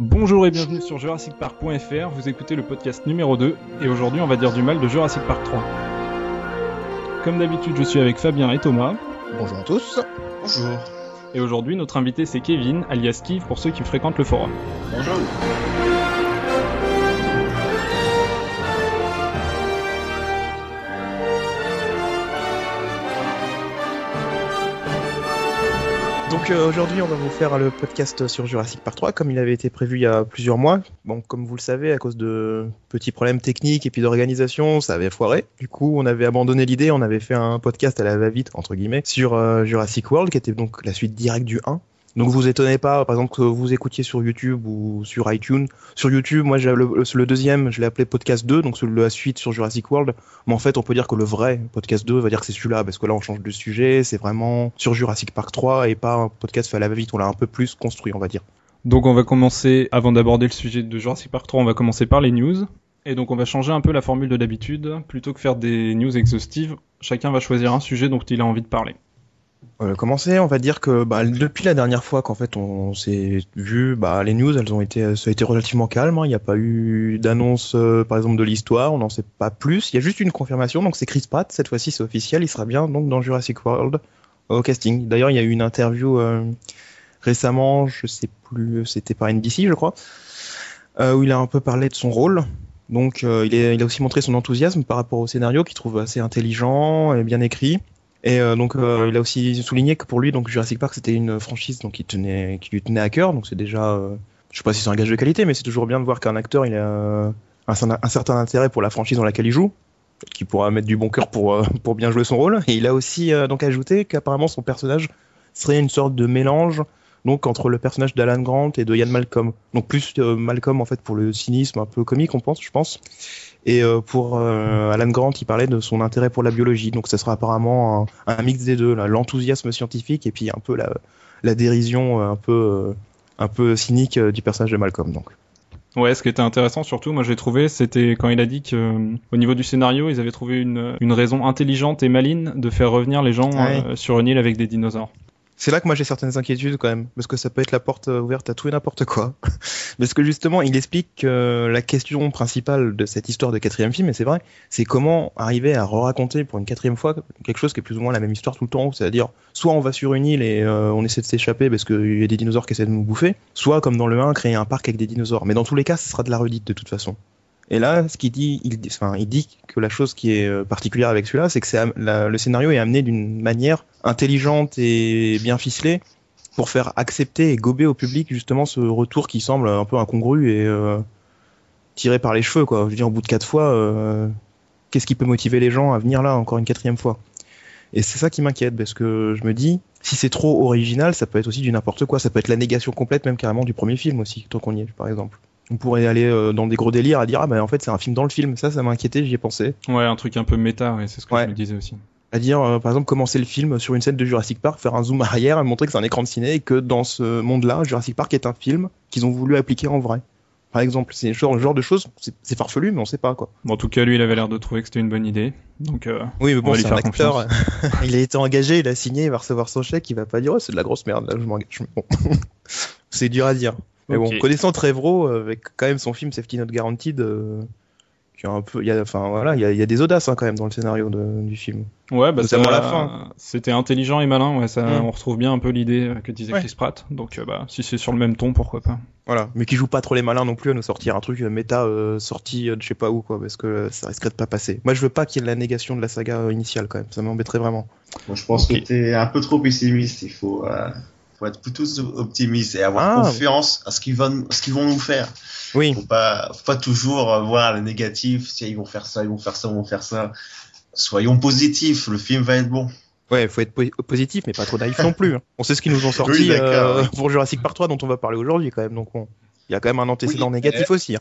Bonjour et bienvenue sur JurassicPark.fr, vous écoutez le podcast numéro 2 et aujourd'hui on va dire du mal de Jurassic Park 3. Comme d'habitude je suis avec Fabien et Thomas. Bonjour à tous. Bonjour. Et aujourd'hui notre invité c'est Kevin, alias Kiv pour ceux qui fréquentent le forum. Bonjour. Donc euh, aujourd'hui, on va vous faire le podcast sur Jurassic Park 3 comme il avait été prévu il y a plusieurs mois. Bon, comme vous le savez, à cause de petits problèmes techniques et puis d'organisation, ça avait foiré. Du coup, on avait abandonné l'idée, on avait fait un podcast à la va-vite entre guillemets sur euh, Jurassic World qui était donc la suite directe du 1. Donc vous étonnez pas, par exemple, que vous écoutiez sur YouTube ou sur iTunes. Sur YouTube, moi, le, le deuxième, je l'ai appelé Podcast 2, donc la suite sur Jurassic World. Mais en fait, on peut dire que le vrai Podcast 2 va dire que c'est celui-là, parce que là, on change de sujet, c'est vraiment sur Jurassic Park 3 et pas un podcast fait à la va-vite, on l'a un peu plus construit, on va dire. Donc on va commencer, avant d'aborder le sujet de Jurassic Park 3, on va commencer par les news. Et donc on va changer un peu la formule de d'habitude. Plutôt que faire des news exhaustives, chacun va choisir un sujet dont il a envie de parler. Euh, commencer, on va dire que bah, depuis la dernière fois qu'en fait on s'est vu, bah, les news, elles ont été, ça a été relativement calme. hein. Il n'y a pas eu d'annonce, euh, par exemple, de l'histoire. On n'en sait pas plus. Il y a juste une confirmation. Donc c'est Chris Pratt. Cette fois-ci, c'est officiel. Il sera bien donc dans Jurassic World au casting. D'ailleurs, il y a eu une interview euh, récemment, je sais plus, c'était par NBC, je crois, où il a un peu parlé de son rôle. Donc il, il a aussi montré son enthousiasme par rapport au scénario qu'il trouve assez intelligent et bien écrit. Et euh, donc euh, il a aussi souligné que pour lui donc Jurassic Park c'était une franchise donc qui tenait qui lui tenait à cœur. Donc c'est déjà euh, je sais pas si c'est un gage de qualité mais c'est toujours bien de voir qu'un acteur il a un, un, certain intérêt pour la franchise dans laquelle il joue qui pourra mettre du bon cœur pour euh, pour bien jouer son rôle. Et il a aussi euh, donc ajouté qu'apparemment son personnage serait une sorte de mélange donc entre le personnage d'Alan Grant et de Ian Malcolm. Donc plus euh, Malcolm en fait pour le cynisme un peu comique on pense je pense et euh, pour euh, Alan Grant, il parlait de son intérêt pour la biologie. Donc, ça sera apparemment un, un mix des deux, l'enthousiasme scientifique et puis un peu la, la dérision euh, un peu, un peu cynique du personnage de Malcolm. Donc. Ouais, ce qui était intéressant surtout, moi j'ai trouvé, c'était quand il a dit que euh, au niveau du scénario, ils avaient trouvé une, une raison intelligente et maligne de faire revenir les gens Ouais. euh, sur une île avec des dinosaures. C'est là que moi j'ai certaines inquiétudes quand même, parce que ça peut être la porte euh, ouverte à tout et n'importe quoi. parce que justement, il explique que la question principale de cette histoire de quatrième film, et c'est vrai, c'est comment arriver à re-raconter pour une quatrième fois quelque chose qui est plus ou moins la même histoire tout le temps, c'est-à-dire soit on va sur une île et euh, on essaie de s'échapper parce qu'il y a des dinosaures qui essaient de nous bouffer, soit comme dans le 1, créer un parc avec des dinosaures. Mais dans tous les cas, ce sera de la redite de toute façon. Et là, ce qu'il dit, il, dit- enfin, il dit que la chose qui est euh, particulière avec celui-là, c'est que le scénario est amené d'une manière intelligente et bien ficelée pour faire accepter et gober au public justement ce retour qui semble un peu incongru et euh, tiré par les cheveux, quoi. Je veux dire, au bout de quatre fois, euh, qu'est-ce qui peut motiver les gens à venir là encore une quatrième fois? Et c'est ça qui m'inquiète parce que je me dis, si c'est trop original, ça peut être aussi du n'importe quoi. Ça peut être la négation complète, même carrément du premier film aussi, tant qu'on y est, par exemple. On pourrait aller euh, dans des gros délires à dire ah ben en fait c'est un film dans le film. Ça, ça m'a inquiété, j'y ai pensé. Ouais, un truc un peu méta, ouais, c'est ce que Ouais. je me disais aussi. À dire euh, par exemple commencer le film sur une scène de Jurassic Park, faire un zoom arrière, et montrer que c'est un écran de ciné et que dans ce monde-là, Jurassic Park est un film qu'ils ont voulu appliquer en vrai. Par exemple, c'est le genre, genre de choses, c'est farfelu, mais on sait pas quoi. Bon, en tout cas, lui, il avait l'air de trouver que c'était une bonne idée. Donc, euh, Oui, mais On bon, c'est un acteur. il a été engagé, il a signé, il va recevoir son chèque, il va pas dire oh, c'est de la grosse merde, là, je m'engage. Bon. c'est dur à dire. Mais bon, connaissant Trevro, euh, avec quand même son film Safety Not Guaranteed, euh, qui a un peu, il y a, enfin voilà, il y a, il y a des audaces hein, quand même dans le scénario de- du film. ouais, bah, Notamment ça- la fin. C'était intelligent et malin, ouais, ça, Mm. on retrouve bien un peu l'idée euh, que disait Ouais. Chris Pratt. Donc, euh, bah, si c'est sur le même ton, pourquoi pas. Voilà, mais qui joue pas trop les malins non plus à nous sortir un truc méta euh, sorti euh, de je sais pas où quoi, parce que euh, ça risquerait de pas passer. Moi, je veux pas qu'il y ait de la négation de la saga euh, initiale quand même, ça m'embêterait vraiment. Moi, je pense Ok. que t'es un peu trop pessimiste. Il faut, euh, faut être plutôt optimiste et avoir Ah. confiance à ce qu'ils vont, ce qu'ils vont nous faire. Oui, Faut pas, faut pas toujours euh, voir le négatif. Si ils vont faire ça, ils vont faire ça, ils vont faire ça. Soyons positifs. Le film va être bon. ouais, faut être po- positif, mais pas trop naïf non plus. hein. On sait ce qu'ils nous ont sorti Oui, euh, pour Jurassic Park 3 dont on va parler aujourd'hui quand même, donc il y a quand même un antécédent Oui, négatif aussi. hein.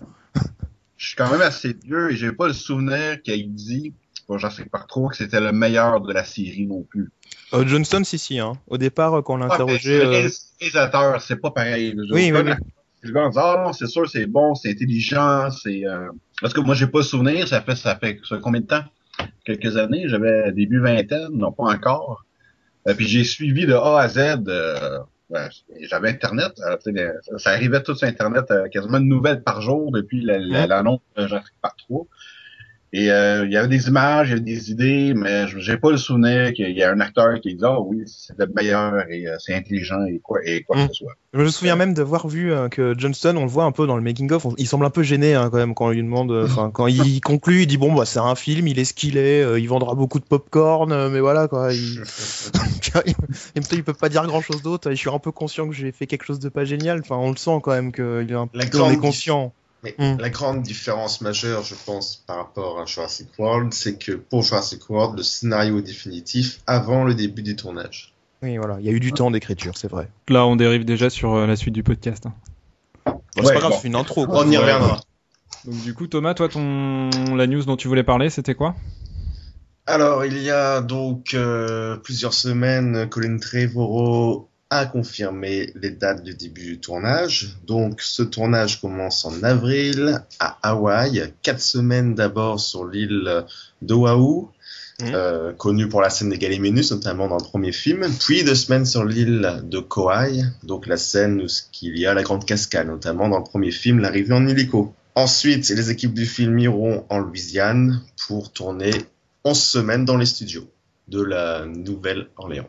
je suis quand même assez vieux et j'ai pas le souvenir qu'il dit, bon, j'en sais pas trop, que c'était le meilleur de la série non plus. Euh, Johnston, si si, hein. au départ euh, quand on l'a Ah, interrogé. le euh, réalisateur, c'est pas pareil. Oui, oui, oui. Ah non, c'est sûr, c'est bon, c'est intelligent, c'est, euh... parce que moi, j'ai pas souvenir, ça fait, ça fait, ça fait combien de temps? Quelques années, j'avais début vingtaine, non pas encore. Euh, puis j'ai suivi de A à Z, euh, ouais, j'avais Internet. euh, ça arrivait tout sur Internet, euh, quasiment une nouvelle par jour depuis la- la- Ouais. l'annonce de Jurassic Park 3. Et euh, il y avait des images, il y avait des idées, mais je- j'ai pas le souvenir qu'il y a un acteur qui dit ah oui c'est le meilleur et euh, c'est intelligent et quoi et quoi Mm. que ce soit. Je me souviens même d'avoir vu euh, que Johnston, on le voit un peu dans le making of, on- il semble un peu gêné hein, quand même quand on lui demande, enfin quand il conclut, il dit bon bah c'est un film, il est ce qu'il est, euh, il vendra beaucoup de popcorn, mais voilà quoi. Il... Il peut pas dire grand chose d'autre. Je suis un peu conscient que j'ai fait quelque chose de pas génial. Enfin, on le sent quand même qu'il est un peu conscient. Mais Mm. la grande différence majeure, je pense, par rapport à Jurassic World, c'est que pour Jurassic World, le scénario est définitif avant le début du tournage. Oui, voilà, il y a eu du temps d'écriture, c'est vrai. Là, on dérive déjà sur euh, la suite du podcast. hein. Bon, c'est pas grave, bon. c'est une intro. quoi. On y reviendra. Donc du coup, Thomas, toi, ton la news dont tu voulais parler, c'était quoi? Alors, il y a donc euh, plusieurs semaines, Colin Trevorrow a confirmé les dates du début du tournage. Donc, ce tournage commence en avril à Hawaï. Quatre semaines d'abord sur l'île d'Oahu, Mhm. euh, connue pour la scène des Galiménus, notamment dans le premier film. Puis deux semaines sur l'île de Kauai, donc la scène où il y a la grande cascade, notamment dans le premier film, l'arrivée en hélico. Ensuite, les équipes du film iront en Louisiane pour tourner 11 semaines dans les studios de la Nouvelle-Orléans.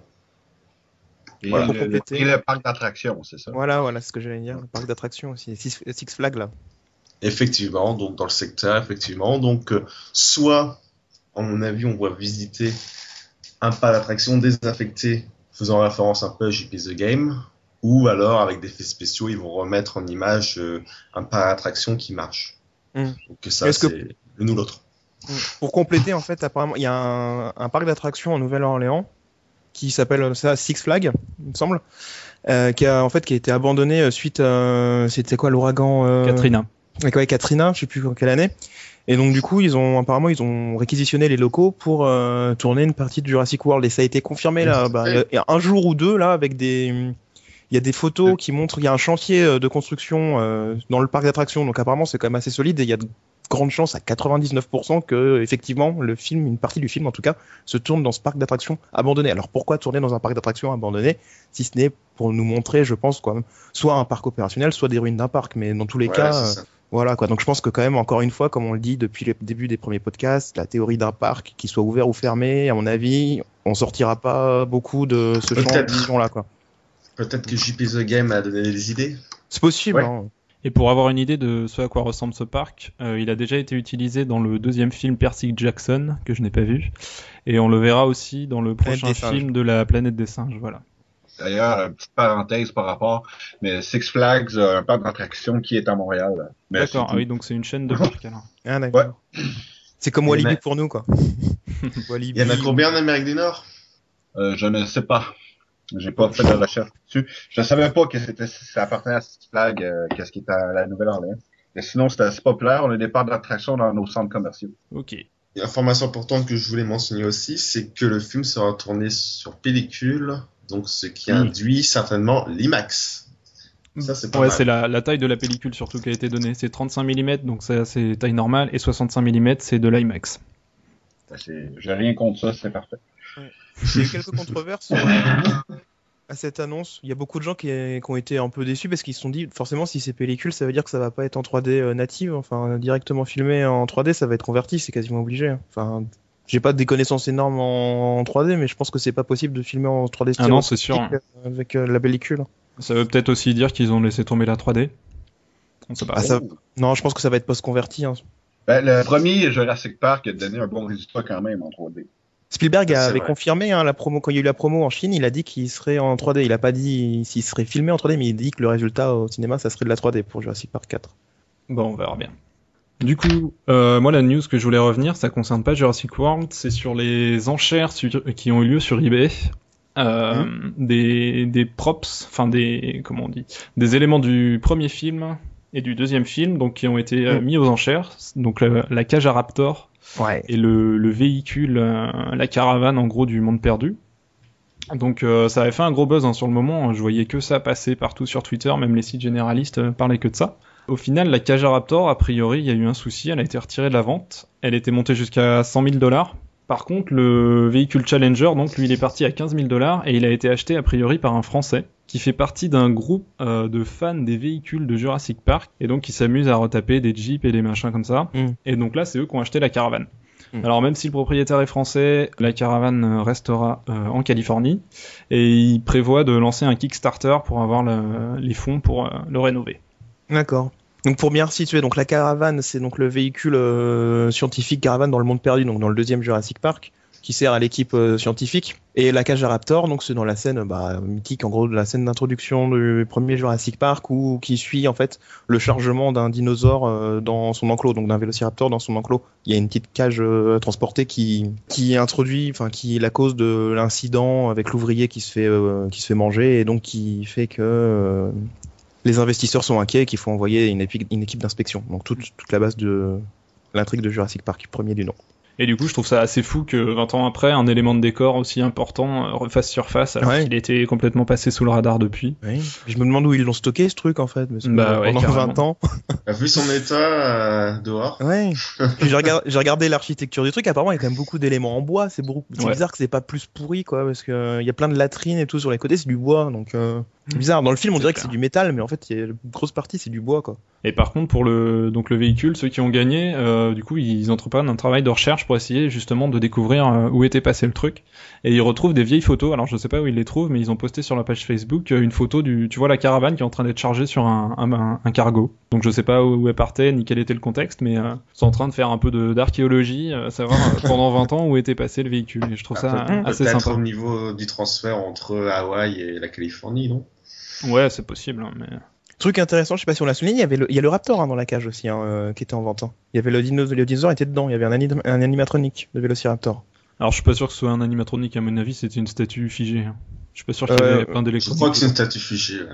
Et, Voilà. le, Pour compléter. et le parc d'attractions, c'est ça. Voilà, voilà, c'est ce que j'allais dire. Le parc d'attractions aussi, Six, Six Flags là. Effectivement, donc dans le secteur, effectivement. Donc, euh, soit, à mon avis, on va visiter un parc d'attractions désaffecté, faisant référence un peu à JP The Game, ou alors, avec des effets spéciaux, ils vont remettre en image euh, un parc d'attractions qui marche. Mm. Donc, ça, Est-ce que- c'est l'une ou l'autre. Pour compléter, en fait, apparemment, il y a un, un parc d'attractions en Nouvelle-Orléans qui s'appelle euh, ça Six Flags, il me semble, euh, qui a en fait qui a été abandonné euh, suite à c'était quoi l'ouragan euh, Katrina. ouais, Katrina, je sais plus en quelle année. Et donc du coup, ils ont apparemment ils ont réquisitionné les locaux pour euh, tourner une partie de Jurassic World et ça a été confirmé là, bah, un jour ou deux là avec des il y a des photos qui montrent il y a un chantier euh, de construction euh, dans le parc d'attractions donc apparemment c'est quand même assez solide et il y a de grandes chances à 99% que effectivement le film une partie du film en tout cas se tourne dans ce parc d'attractions abandonné. Alors pourquoi tourner dans un parc d'attractions abandonné si ce n'est pour nous montrer je pense quoi soit un parc opérationnel soit des ruines d'un parc mais dans tous les Ouais, cas euh, voilà quoi. Donc je pense que quand même encore une fois, comme on le dit depuis le début des premiers podcasts, la théorie d'un parc qui soit ouvert ou fermé, à mon avis, on sortira pas beaucoup de ce champ de vision là quoi. Peut-être que JP The Game a donné des idées. C'est possible. Ouais. hein. Et pour avoir une idée de ce à quoi ressemble ce parc, euh, il a déjà été utilisé dans le deuxième film Percy Jackson, que je n'ai pas vu. Et on le verra aussi dans le prochain film de la planète des singes. Voilà. D'ailleurs, euh, petite parenthèse par rapport, mais Six Flags, un parc d'attractions qui est à Montréal. D'accord, ah oui, donc c'est une chaîne de parcs alors. Ah, d'accord. C'est comme Walibi pour nous quoi. Walibi. Il y en a combien en Amérique du Nord? Euh, je ne sais pas. J'ai pas fait de recherche dessus. Je savais pas que c'était ça appartenait à Six Flags, euh, qu'est-ce qui est à la Nouvelle-Orléans. Mais sinon, c'était assez populaire. On a des parcs d'attractions dans nos centres commerciaux. Ok. Et information importante que je voulais mentionner aussi, c'est que le film sera tourné sur pellicule, donc ce qui Mm. induit certainement l'IMAX. Ça, c'est pas Ouais, c'est la, la taille de la pellicule surtout qui a été donnée. C'est 35 mm, donc c'est taille normale, et 65 mm, c'est de l'IMAX. J'ai rien contre ça, c'est parfait. Il y a eu quelques controverses euh, à cette annonce. Il y a beaucoup de gens qui, qui ont été un peu déçus parce qu'ils se sont dit forcément si c'est pellicule, ça veut dire que ça va pas être en 3D euh, native, enfin directement filmé en 3D, ça va être converti, c'est quasiment obligé. hein. Enfin, j'ai pas des connaissances énormes en, en 3D, mais je pense que c'est pas possible de filmer en 3D Ah non, c'est sûr. stéréoscopique, avec euh, la pellicule. Ça veut peut-être aussi dire qu'ils ont laissé tomber la 3D. On sait pas. Ah, ça- Non, je pense que ça va être post-converti. hein. Ben, le premier Jurassic Park a donné un bon résultat quand même en 3D. Spielberg avait vrai. confirmé hein, la promo quand il y a eu la promo en Chine, il a dit qu'il serait en 3D. Il a pas dit s'il serait filmé en 3D, mais il dit que le résultat au cinéma, ça serait de la 3D pour Jurassic Park 4. Bon, on verra bien. Du coup, euh, moi la news que je voulais revenir, ça concerne pas Jurassic World, c'est sur les enchères sur- qui ont eu lieu sur eBay. Euh, des, des props, enfin des comment on dit, des éléments du premier film et du deuxième film, donc qui ont été euh, Mm. mis aux enchères. Donc la, la cage à Raptor Et le, le véhicule, euh, la caravane en gros du monde perdu. Donc euh, ça avait fait un gros buzz hein, sur le moment, je voyais que ça passer partout sur Twitter, même les sites généralistes euh, parlaient que de ça. Au final, la Kaja Raptor, a priori, il y a eu un souci, elle a été retirée de la vente, elle était montée jusqu'à 100 000 dollars. Par contre, le véhicule Challenger, donc lui, il est parti à 15 000 dollars et il a été acheté a priori par un Français. Qui fait partie d'un groupe euh, de fans des véhicules de Jurassic Park et donc qui s'amusent à retaper des jeeps et des machins comme ça. Mm. Et donc là, c'est eux qui ont acheté la caravane. Mm. Alors même si le propriétaire est français, la caravane euh, restera euh, en Californie et il prévoit de lancer un Kickstarter pour avoir le- les fonds pour euh, le rénover. D'accord. Donc pour bien situer, donc la caravane, c'est donc le véhicule scientifique caravane dans le monde perdu, donc dans le deuxième Jurassic Park, qui sert à l'équipe euh, scientifique. Et la cage à Raptor, donc c'est dans la scène bah, mythique, en gros, de la scène d'introduction du premier Jurassic Park, où qui suit en fait le chargement d'un dinosaure euh, dans son enclos, donc d'un Vélociraptor dans son enclos. Il y a une petite cage euh, transportée qui qui introduit, enfin qui est la cause de l'incident avec l'ouvrier qui se fait qui se fait manger et donc qui fait que les investisseurs sont inquiets et qu'il faut envoyer une, épi- une équipe d'inspection. Donc toute, toute la base de l'intrigue de Jurassic Park, premier du nom. Et du coup, je trouve ça assez fou que 20 ans après, un élément de décor aussi important euh, refasse surface alors Ouais. qu'il était complètement passé sous le radar depuis. Oui. Je me demande où ils l'ont stocké ce truc en fait, parce que Bah ouais, pendant carrément. 20 ans. Vu son état euh, dehors? Ouais. Puis j'ai regardé, j'ai regardé l'architecture du truc. Apparemment, il y a quand même beaucoup d'éléments en bois. C'est beaucoup- c'est Ouais. bizarre que c'est pas plus pourri, quoi, parce que euh, il y a plein de latrines et tout sur les côtés. C'est du bois, donc euh, c'est bizarre. Dans le film, on C'est dirait que c'est du métal, mais en fait, y a une grosse partie, c'est du bois, quoi. Et par contre, pour le donc le véhicule, ceux qui ont gagné, euh, du coup, ils entreprennent un travail de recherche pour essayer justement de découvrir euh, où était passé le truc. Et ils retrouvent des vieilles photos. Alors, je sais pas où ils les trouvent, mais ils ont posté sur la page Facebook euh, une photo du, tu vois, la caravane qui est en train d'être chargée sur un, un, cargo. Donc, je sais pas où elle partait ni quel était le contexte, mais euh, ils sont en train de faire un peu de d'archéologie, euh, savoir pendant 20 ans où était passé le véhicule. Et je trouve ça Après, assez Peut-être sympa. au niveau du transfert entre Hawaï et la Californie, non? Ouais, c'est possible, hein, mais. Truc intéressant, je sais pas si on l'a souligné, il y avait le, il y a le Raptor hein, dans la cage aussi, hein, euh, qui était en vente. hein. Il y avait le, dino, le dinosaure était dedans. Il y avait un, anim- un animatronique de Vélociraptor. Alors, je suis pas sûr que ce soit un animatronique. À mon avis, c'était une statue figée. hein. Je suis pas sûr qu'il y Euh, avait plein Je d'électronique. crois que c'est une statue figée. ouais.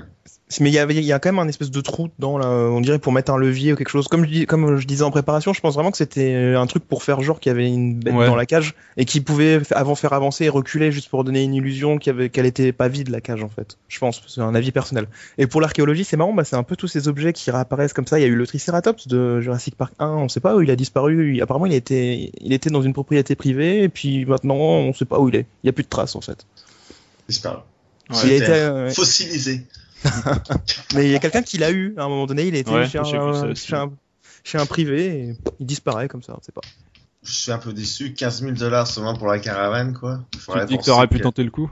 Mais il y, il y a quand même un espèce de trou dedans, là, on dirait pour mettre un levier ou quelque chose. Comme je, dis- comme je disais en préparation, je pense vraiment que c'était euh, un truc pour faire genre qu'il y avait une bête Ouais. dans la cage et qui pouvait avant faire avancer et reculer juste pour donner une illusion qu'elle était pas vide la cage en fait. Je pense, c'est un avis personnel. Et pour l'archéologie, c'est marrant, bah, c'est un peu tous ces objets qui réapparaissent comme ça. Il y a eu le Triceratops de Jurassic Park 1, on sait pas où il a disparu. Apparemment, il était, il était dans une propriété privée et puis maintenant, on sait pas où il est. Il y a plus de traces en fait. Disparu. Ouais. il a été, euh, Fossilisé. Mais il y a quelqu'un qui l'a eu à un moment donné. Il était Ouais, chez, ça un, aussi. chez, un, chez un privé et il disparaît comme ça. On sait pas. Je suis un peu déçu. 15 000 dollars seulement pour la caravane, quoi. Tu te dis que t'aurais pu tenter le coup.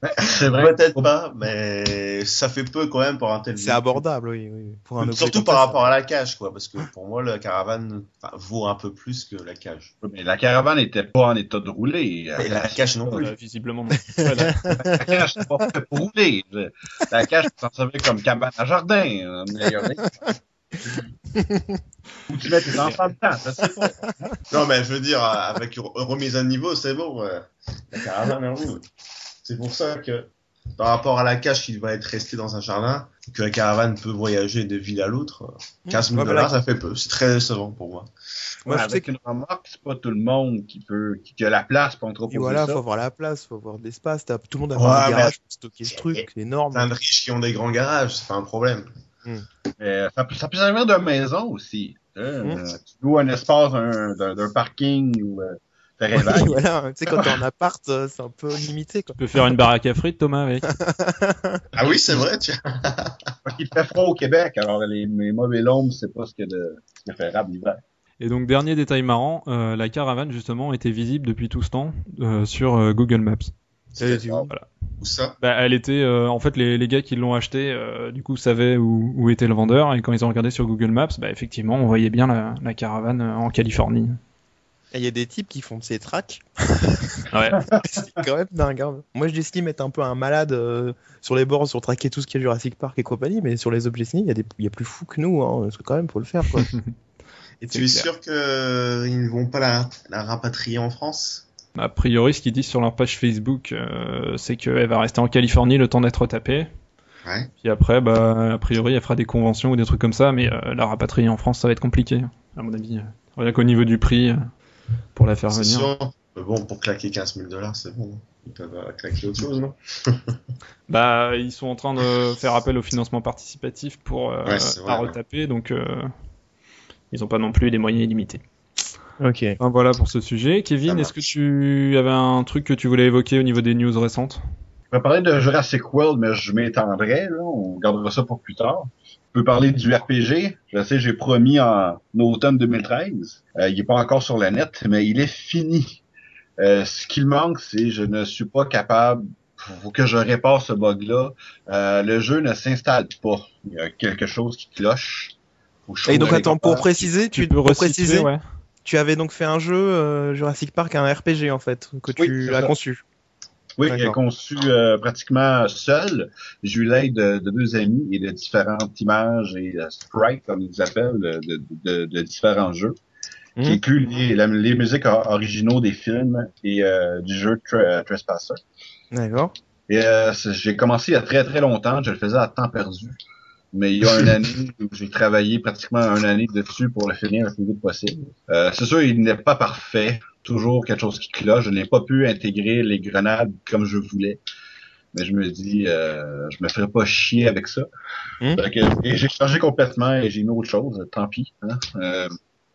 Peut-être pas, mais ça fait peu quand même pour un tel C'est abordable, oui. oui. Pour un objet Surtout par ça, rapport à la cage, quoi, parce que pour moi, la caravane vaut un peu plus que la cage. Mais la caravane n'était pas en état de rouler. Et la cage non plus. Euh, Visiblement non. La cage, c'est pas fait pour rouler. La cage, tu t'en servais comme cabane à jardin. Ou tu mets tes enfants dedans, je sais pas. Non, mais je veux dire, avec une remise à niveau, c'est bon. La caravane. C'est pour ça que, par rapport à la cage qui va être restée dans un jardin, que la caravane peut voyager de ville à l'autre, 15 000 Ouais, dollars, voilà. ça fait peu. C'est très décevant pour moi. Moi, je sais que- une remorque, c'est pas tout le monde qui peut, qui, qui a la place pour entreposer Et voilà, ça. faut avoir la place, faut avoir de l'espace. Tout le monde a Ouais, un garage pour stocker ce truc, c'est énorme. Plein de riches qui ont des grands garages, c'est pas un problème. Mais ça, peut- ça peut servir de maison aussi. hein. Mm. Euh, tu loues un espace d'un- parking ou euh, Oui, réveil. voilà, tu sais, quand t'es en appart, euh, c'est un peu limité, quoi. Tu peux faire une baraque à frites, Thomas, avec. Ah oui, c'est vrai, tu qu'il fait froid au Québec, alors les, les mauvais lombes, c'est pas ce que de ce qui est préférable l'hiver. Et donc, dernier détail marrant, euh, la caravane, justement, était visible depuis tout ce temps euh, sur euh, Google Maps. Et tu- Voilà. Où ça? Bah, elle était, euh, en fait, les, les gars qui l'ont acheté, euh, du coup, savaient où, où était le vendeur, et quand ils ont regardé sur Google Maps, bah, effectivement, on voyait bien la, la caravane euh, en Californie. Il y a des types qui font de ces tracks. Ouais. c'est quand même dingue. hein. Moi, je l'estime être un peu un malade euh, sur les bords, sur traquer tout ce qui est Jurassic Park et compagnie, mais sur les objets signés, il y, a des- il y a plus fou que nous, hein, parce que quand même, faut le faire, quoi. Et tu es sûr qu'ils ne vont pas la, la rapatrier en France? A priori, ce qu'ils disent sur leur page Facebook, euh, c'est qu'elle va rester en Californie le temps d'être tapée. Ouais. Puis après, bah, a priori, elle fera des conventions ou des trucs comme ça, mais euh, la rapatrier en France, ça va être compliqué, à mon avis. Rien qu'au niveau du prix, euh, pour la faire venir. sûr. Bon, pour claquer 15 000 dollars, c'est bon. Ils peuvent claquer autre chose, non? Bah, ils sont en train de faire appel au financement participatif pour euh, Ouais, ouais. retaper, donc ils ont pas non plus des moyens illimités. Ok. Enfin, voilà pour ce sujet. Kevin, est-ce que tu avais un truc que tu voulais évoquer au niveau des news récentes? Je vais parler de Jurassic World, mais je m'étendrai, là. On gardera ça pour plus tard. Je peux parler du RPG. Je sais, j'ai promis en automne 2013. Euh, il est pas encore sur la net, mais il est fini. Euh, ce qu'il manque, c'est je ne suis pas capable faut que je répare ce bug-là. Euh, le jeu ne s'installe pas. Il y a quelque chose qui cloche. Et donc attends, pour préciser, tu, peux pour resituer, préciser, ouais. Tu avais donc fait un jeu euh, Jurassic Park, un RPG en fait, que tu as ça. conçu. Oui, D'accord. conçu euh, pratiquement seul. J'ai eu l'aide de, de deux amis et de différentes images et euh, sprites, comme ils appellent, de, de, de- de différents jeux, qui Mhm. incluent les, la- les musiques or- originaux des films et euh, du jeu Tra- Trespasser. D'accord. Et euh, j'ai commencé il y a très très longtemps, je le faisais à temps perdu. Mais il y a une année où j'ai travaillé pratiquement une année dessus pour le finir le plus vite possible. Euh, c'est sûr, il n'est pas parfait. Toujours quelque chose qui cloche. Je n'ai pas pu intégrer les grenades comme je voulais. Mais je me dis, euh, je me ferais pas chier avec ça. Hmm? Fait que- et j'ai changé complètement et j'ai mis autre chose. Tant pis. Hein? Euh,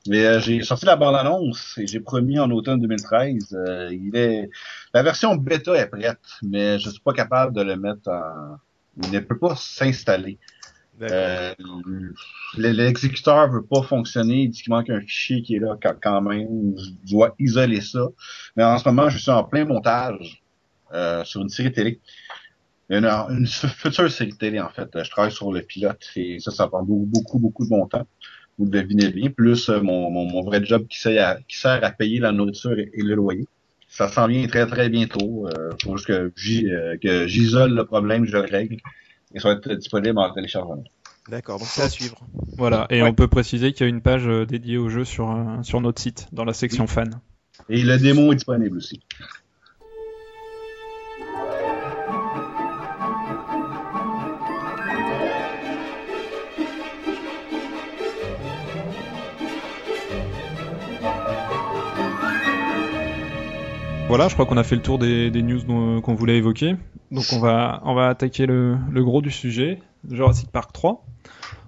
mais euh, j'ai sorti la bande-annonce et j'ai promis en automne 2013. euh, il est la version bêta est prête, mais je suis pas capable de le mettre en. Il ne peut pas s'installer. Euh, le- L'exécuteur veut pas fonctionner. Il dit qu'il manque un fichier qui est là quand, même. Je dois isoler ça. Mais en ce moment, je suis en plein montage euh, sur une série télé. Une, future série télé, en fait. Je travaille sur le pilote et ça, ça prend beaucoup, beaucoup, beaucoup de mon temps. Vous le devinez bien. Plus euh, mon, mon, mon vrai job qui sert, à, qui sert à payer la nourriture et, le loyer. Ça s'en vient très, très bientôt. Euh, faut juste euh, que j'isole le problème, je le règle. Et ça va être disponible en téléchargement. D'accord, donc c'est à suivre. Voilà, et Ouais. on peut préciser qu'il y a une page euh, dédiée au jeu sur, euh, sur notre site, dans la section fan. Et le démo est disponible aussi. Voilà, je crois qu'on a fait le tour des, news dont- qu'on voulait évoquer. Donc on va, attaquer le, gros du sujet, Jurassic Park 3.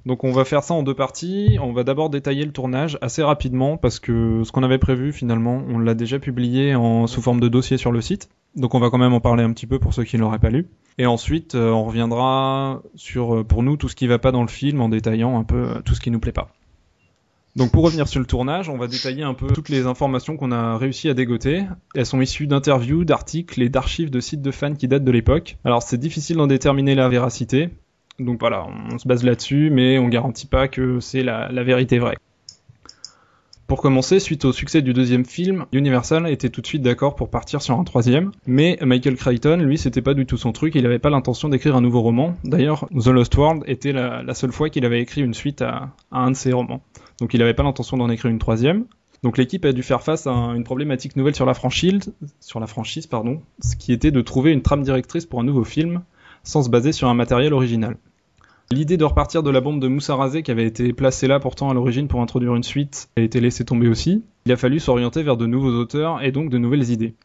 Donc on va faire ça en deux parties. On va d'abord détailler le tournage assez rapidement parce que ce qu'on avait prévu finalement, on l'a déjà publié sous forme de dossier sur le site. Donc on va quand même en parler un petit peu pour ceux qui ne l'auraient pas lu. Et ensuite, euh, on reviendra sur, euh, pour nous, tout ce qui va pas dans le film en détaillant un peu euh, tout ce qui nous plaît pas. Donc pour revenir sur le tournage, on va détailler un peu toutes les informations qu'on a réussi à dégoter. Elles sont issues d'interviews, d'articles et d'archives de sites de fans qui datent de l'époque. Alors c'est difficile d'en déterminer la véracité. Donc voilà, on se base là-dessus, mais on garantit pas que c'est la, vérité vraie. Pour commencer, suite au succès du deuxième film, Universal était tout de suite d'accord pour partir sur un troisième, mais Michael Crichton, lui, c'était pas du tout son truc, il avait pas l'intention d'écrire un nouveau roman. D'ailleurs, The Lost World était la, seule fois qu'il avait écrit une suite à un de ses romans. Donc il avait pas l'intention d'en écrire une troisième. Donc l'équipe a dû faire face à un- une problématique nouvelle sur la franchise, sur la franchise, pardon, ce qui était de trouver une trame directrice pour un nouveau film, sans se baser sur un matériel original. L'idée de repartir de la bombe de Moussa Razé qui avait été placée là pourtant à l'origine pour introduire une suite a été laissée tomber aussi. Il a fallu s'orienter vers de nouveaux auteurs et donc de nouvelles idées.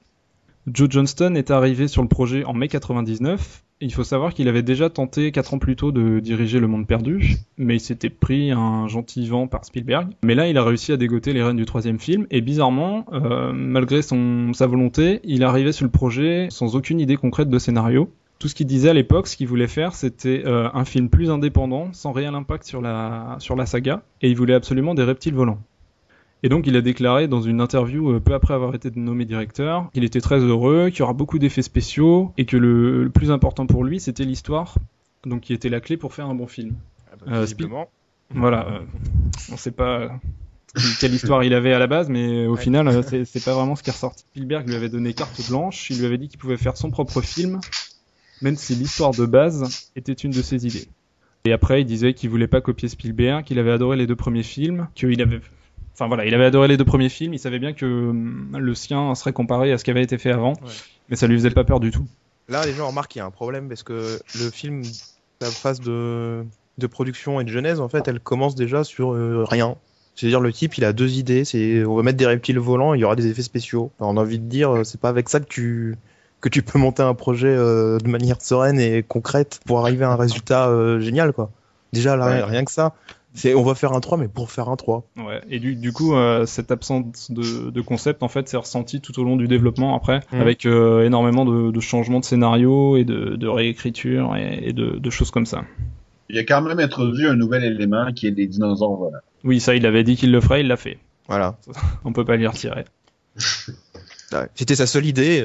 Joe Johnston est arrivé sur le projet en mai 99. Il faut savoir qu'il avait déjà tenté 4 ans plus tôt de diriger Le Monde Perdu, mais il s'était pris un gentil vent par Spielberg. Mais là, il a réussi à dégoter les rênes du troisième film, et bizarrement, euh, malgré sa volonté, il arrivait sur le projet sans aucune idée concrète de scénario. Tout ce qu'il disait à l'époque, ce qu'il voulait faire, c'était euh, un film plus indépendant, sans réel impact sur la saga, et il voulait absolument des reptiles volants. Et donc il a déclaré dans une interview euh, peu après avoir été nommé directeur qu'il était très heureux, qu'il y aura beaucoup d'effets spéciaux, et que le, le plus important pour lui, c'était l'histoire, donc qui était la clé pour faire un bon film. Euh, Visiblement. Voilà, euh, on sait pas euh, quelle histoire il avait à la base, mais au Ouais. final, euh, c'est pas vraiment ce qui est ressorti. Spielberg lui avait donné carte blanche, il lui avait dit qu'il pouvait faire son propre film, même si l'histoire de base était une de ses idées. Et après, il disait qu'il voulait pas copier Spielberg, qu'il avait adoré les deux premiers films, qu'il avait, enfin voilà, il avait adoré les deux premiers films, il savait bien que hum, le sien serait comparé à ce qui avait été fait avant, Ouais. mais ça lui faisait pas peur du tout. Là, les gens remarquent qu'il y a un problème parce que le film, sa phase de, de production et de genèse, en fait, elle commence déjà sur euh, rien. C'est-à-dire, le type, il a deux idées. C'est, on va mettre des reptiles volants, il y aura des effets spéciaux. Enfin, on a envie de dire, euh, c'est pas avec ça que tu, que tu peux monter un projet euh, de manière sereine et concrète pour arriver à un résultat euh, génial, quoi. Déjà, là, Ouais. rien que ça. C'est, on va faire un 3, mais pour faire un 3. Ouais. Et du, du coup, euh, cette absence de, de concept, en fait, c'est ressenti tout au long du développement après, Mm. avec euh, énormément de, de changements de scénario et de, de réécriture et, et de, de choses comme ça. Il a quand même introduit un nouvel élément qui est des dinosaures volants. Oui, ça, il avait dit qu'il le ferait, il l'a fait. Voilà. On peut pas l'y retirer. Ouais. C'était sa seule idée.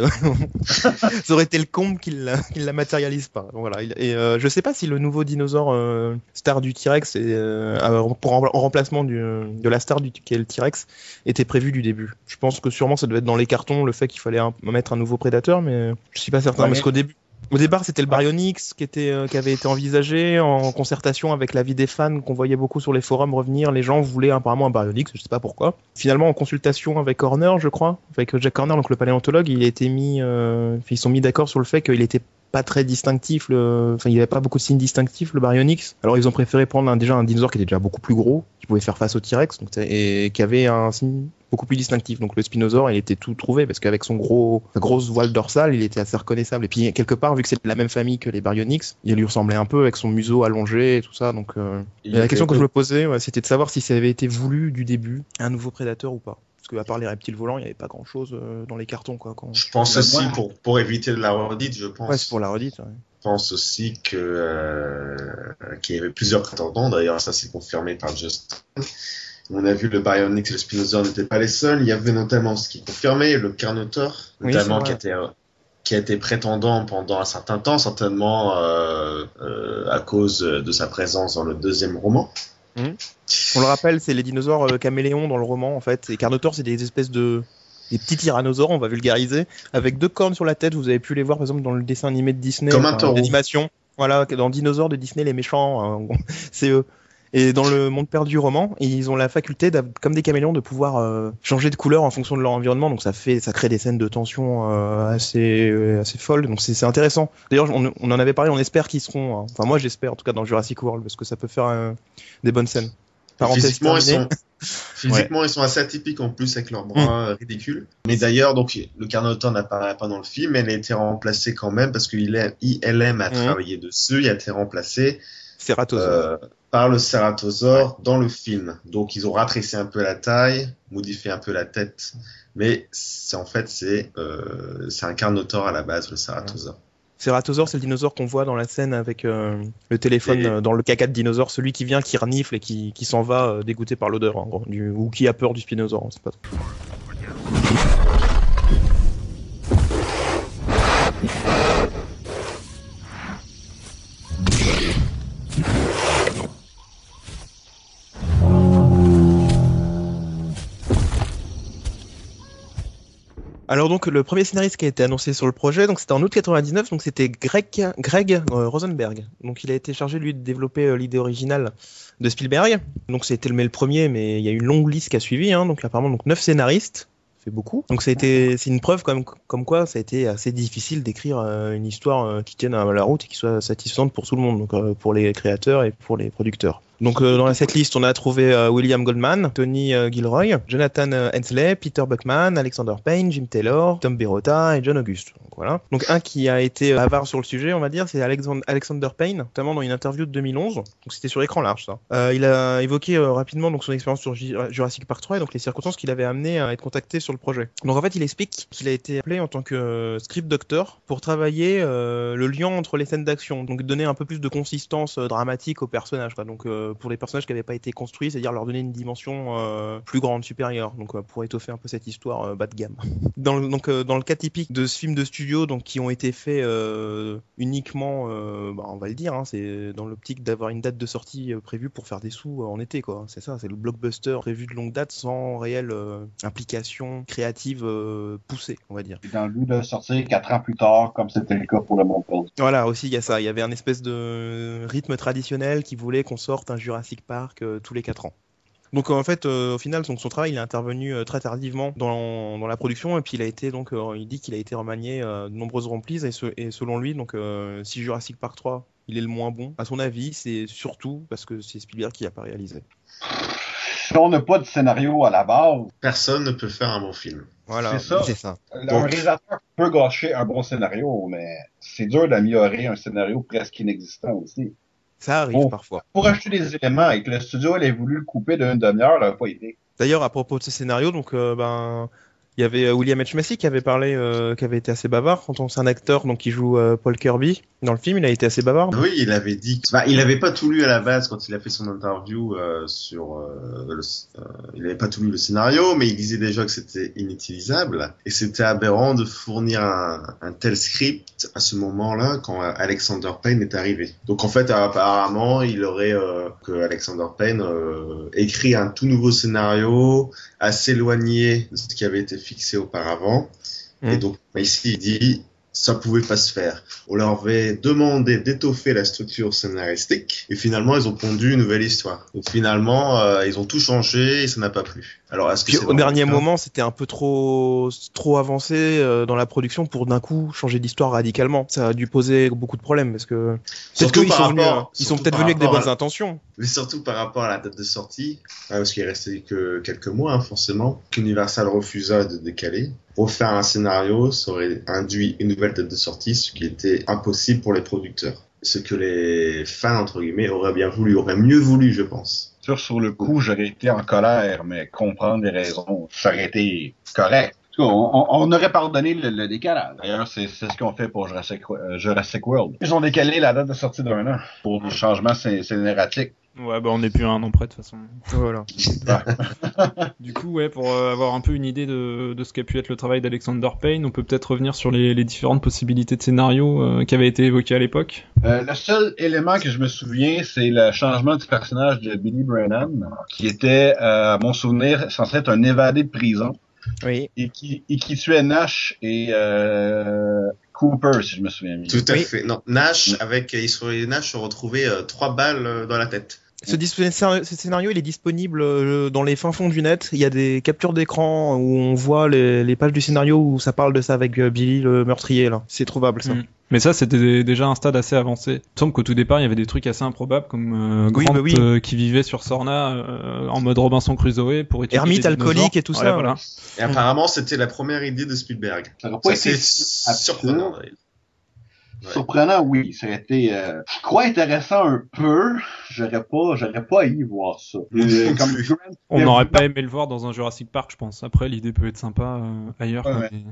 ça aurait été le comble qu'il la, la matérialise pas. Donc voilà. Il- Et euh, je sais pas si le nouveau dinosaure euh, star du T-Rex, euh, euh, pour en, en remplacement du, de la star du qui est le T-Rex, était prévu du début. Je pense que sûrement ça devait être dans les cartons le fait qu'il fallait un- mettre un nouveau prédateur, mais je suis pas certain Ouais. parce qu'au début. Au départ, c'était le Baryonyx qui était euh, qui avait été envisagé en concertation avec l'avis des fans qu'on voyait beaucoup sur les forums revenir. Les gens voulaient apparemment un Baryonyx, je sais pas pourquoi. Finalement, en consultation avec Horner, je crois, avec Jack Horner, donc le paléontologue, il a mis, euh, ils sont mis d'accord sur le fait qu'il était pas très distinctif, le... enfin il n'y avait pas beaucoup de signes distinctifs le Baryonyx. Alors ils ont préféré prendre un, déjà un dinosaure qui était déjà beaucoup plus gros, qui pouvait faire face au T-Rex, donc, et qui avait un signe beaucoup plus distinctif. Donc le Spinosaure, il était tout trouvé parce qu'avec son gros, sa grosse voile dorsale, il était assez reconnaissable. Et puis quelque part, vu que c'est de la même famille que les Baryonyx, il lui ressemblait un peu avec son museau allongé et tout ça. Donc euh, la question que je me posais, ouais, c'était de savoir si ça avait été voulu du début, un nouveau prédateur ou pas. Parce qu'à part les reptiles volants, il n'y avait pas grand chose dans les cartons, quoi. Quand... Je pense aussi, pour, pour éviter de la redite, je pense. Ouais, c'est pour la redite. ouais. Je pense aussi que euh, qu'il y avait plusieurs prétendants. D'ailleurs, ça c'est confirmé par Justin. On a vu le Baryonyx et le Spinosaurus n'étaient pas les seuls. Il y avait notamment ce qui confirmé, le Carnotaur, Oui, notamment c'est qui était qui a été prétendant pendant un certain temps, certainement euh, euh, à cause de sa présence dans le deuxième roman. On le rappelle, c'est les dinosaures caméléons dans le roman, en fait. Et Carnotaurs, c'est des espèces de. Des petits tyrannosaures, on va vulgariser, avec deux cornes sur la tête. Vous avez pu les voir, par exemple, dans le dessin animé de Disney. Comme un enfin, taureau. d'animation. Voilà, dans Dinosaures de Disney, les méchants, euh, c'est eux. Et dans le monde perdu roman, ils ont la faculté, comme des caméléons, de pouvoir euh, changer de couleur en fonction de leur environnement. Donc ça fait, ça crée des scènes de tension euh, assez, euh, assez folles. Donc c'est c'est intéressant. D'ailleurs, on, on en avait parlé. On espère qu'ils seront. hein. Enfin, moi, j'espère en tout cas dans Jurassic World parce que ça peut faire euh, des bonnes scènes. Parenthèse Physiquement, ils terminée. sont, physiquement ils sont assez atypiques en plus avec leurs bras euh, ridicules. Mais d'ailleurs, donc le Carnotaur n'apparaît pas dans le film, elle a été remplacée quand même parce que ILM a Mhm. travaillé dessus, il a été remplacé euh, par le Ceratosaure dans le film. Donc ils ont ratracé un peu la taille, modifié un peu la tête, mais c'est en fait c'est euh, c'est un Carnotaur à la base le Ceratosaure. Cératosaure, c'est le dinosaure qu'on voit dans la scène avec euh, le téléphone euh, dans le caca de dinosaure, celui qui vient, qui renifle et qui, qui s'en va euh, dégoûté par l'odeur, ou qui a peur du spinosaure, on sait pas Alors donc le premier scénariste qui a été annoncé sur le projet, donc c'était en août 99, donc c'était Greg, Greg euh, Rosenberg. Donc il a été chargé lui de développer euh, l'idée originale de Spielberg. Donc c'était le, le premier, mais il y a une longue liste qui a suivi. Hein, donc apparemment donc neuf scénaristes, fait beaucoup. Donc ça a été, c'est une preuve comme quoi ça a été assez difficile d'écrire euh, une histoire qui tienne à la route et qui soit satisfaisante pour tout le monde, donc pour les créateurs et pour les producteurs. Donc euh, dans cette liste, on a trouvé euh, William Goldman, Tony euh, Gilroy, Jonathan euh, Hensley, Peter Buckman, Alexander Payne, Jim Taylor, Tom Berota et John August. Donc voilà. Donc un qui a été euh, avare sur le sujet, on va dire, c'est Alexand- Alexander Payne, notamment dans une interview de 2011. Donc c'était sur écran large ça. Il a évoqué rapidement donc son expérience sur Jurassic Park 3 et donc les circonstances qui l'avaient amené à être contacté sur le projet. Donc en fait, il explique qu'il a été appelé en tant que script doctor pour travailler le lien entre les scènes d'action, donc donner un peu plus de consistance dramatique aux personnages. Quoi. Donc pour les personnages qui n'avaient pas été construits, c'est-à-dire leur donner une dimension euh, plus grande, supérieure, donc euh, pour étoffer un peu cette histoire euh, bas de gamme. Dans le, donc euh, dans le cas typique de ce film de studio, donc qui ont été faits euh, uniquement, euh, bah, on va le dire, hein, c'est dans l'optique d'avoir une date de sortie euh, prévue pour faire des sous euh, en été, quoi. C'est ça, c'est le blockbuster prévu de longue date sans réelle euh, implication créative euh, poussée, on va dire. Et dans but de sortir quatre ans plus tard, comme c'était le cas pour le monde. Voilà, aussi il y a ça. Il y avait un espèce de rythme traditionnel qui voulait qu'on sorte un Jurassic Park euh, tous les 4 ans. Donc en fait, euh, au final, donc, son travail il est intervenu euh, très tardivement dans, dans la production et puis il a été donc, euh, il dit qu'il a été remanié euh, de nombreuses remplises et, ce- et selon lui, donc euh, si Jurassic Park 3 il est le moins bon, à son avis, c'est surtout parce que c'est Spielberg qui l'a pas réalisé. Si on n'a pas de scénario à la base, Personne ne peut faire un bon film. Voilà, C'est ça. ça. un réalisateur peut gâcher un bon scénario, mais c'est dur d'améliorer un scénario presque inexistant aussi. Ça arrive parfois. Pour acheter des éléments et que le studio elle ait voulu le couper d'une demi-heure, là, pas été. D'ailleurs, à propos de ce scénario, donc euh, ben il y avait euh, William H Macy qui avait parlé, euh, qui avait été assez bavard. Quand on c'est un acteur donc qui joue euh, Paul Kirby dans le film, il a été assez bavard. Oui, il avait dit. Enfin, il avait pas tout lu à la base quand il a fait son interview euh, sur. euh, le... il avait pas tout lu le scénario, mais il disait déjà que c'était inutilisable et c'était aberrant de fournir un, tel script à ce moment-là quand Alexander Payne est arrivé. Donc en fait, apparemment, il aurait que Alexander Payne écrit un tout nouveau scénario assez éloigné de ce qui avait été fixé auparavant. Et donc ici, il dit ça pouvait pas se faire. On leur avait demandé d'étoffer la structure scénaristique et finalement ils ont pondu une nouvelle histoire. Donc finalement euh, ils ont tout changé et ça n'a pas plu. Alors est-ce que au dernier moment, c'était un peu trop trop avancé euh, dans la production pour d'un coup changer d'histoire radicalement. Ça a dû poser beaucoup de problèmes parce que peut-être qu'ils sont venus, euh, ils sont peut-être venus avec des bonnes intentions. Mais surtout par rapport à la date de sortie, parce qu'il est resté que quelques mois hein, forcément, qu'Universal refusa de décaler. Refaire un scénario, ça aurait induit une nouvelle date de sortie, ce qui était impossible pour les producteurs. Ce que les fans, entre guillemets, auraient bien voulu, auraient mieux voulu, je pense. Sur le coup, j'aurais été en colère, mais comprendre les raisons, ça aurait été correct. On, aurait pardonné le, décalage. D'ailleurs, c'est ce qu'on fait pour Jurassic, World. Ils ont décalé la date de sortie d'un an pour des changements scé- scénaratiques. Ouais, bah on est plus à un an près de toute façon. Voilà. Du coup, ouais, pour euh, avoir un peu une idée de, de ce qu'a pu être le travail d'Alexander Payne, on peut peut-être revenir sur les, les différentes possibilités de scénario euh, qui avaient été évoquées à l'époque. Euh, le seul élément que je me souviens, c'est le changement du personnage de Billy Brennan, qui était, euh, à mon souvenir, censé être un évadé de prison Oui. et qui, et qui tuait Nash et euh, Cooper, si je me souviens bien. Tout à Oui. fait. Non, Nash, avec, ils se, Nash se retrouvait euh, trois balles dans la tête. Ce, scénario, il est disponible euh, dans les fins fonds du net. Il y a des captures d'écran où on voit les, les pages du scénario où ça parle de ça avec euh, Billy le meurtrier là. C'est trouvable ça. Mm. Mais ça, c'était dé- déjà un stade assez avancé. Il me semble qu'au tout départ, il y avait des trucs assez improbables, comme euh, Oui, Grant bah oui. euh, qui vivait sur Sorna euh, en mode Robinson Crusoe pour étudier Ermite alcoolique et tout Ouais, ça, Voilà. Et apparemment, c'était la première idée de Spielberg. Pas Ça, c'est surprenant. Ouais. Surprenant, oui. Ça aurait été, euh, je crois, intéressant un peu. J'aurais pas, j'aurais pas à y voir ça. Euh, comme On n'aurait pas aimé le voir dans un Jurassic Park, je pense. Après, l'idée peut être sympa euh, ailleurs. Ouais. mais-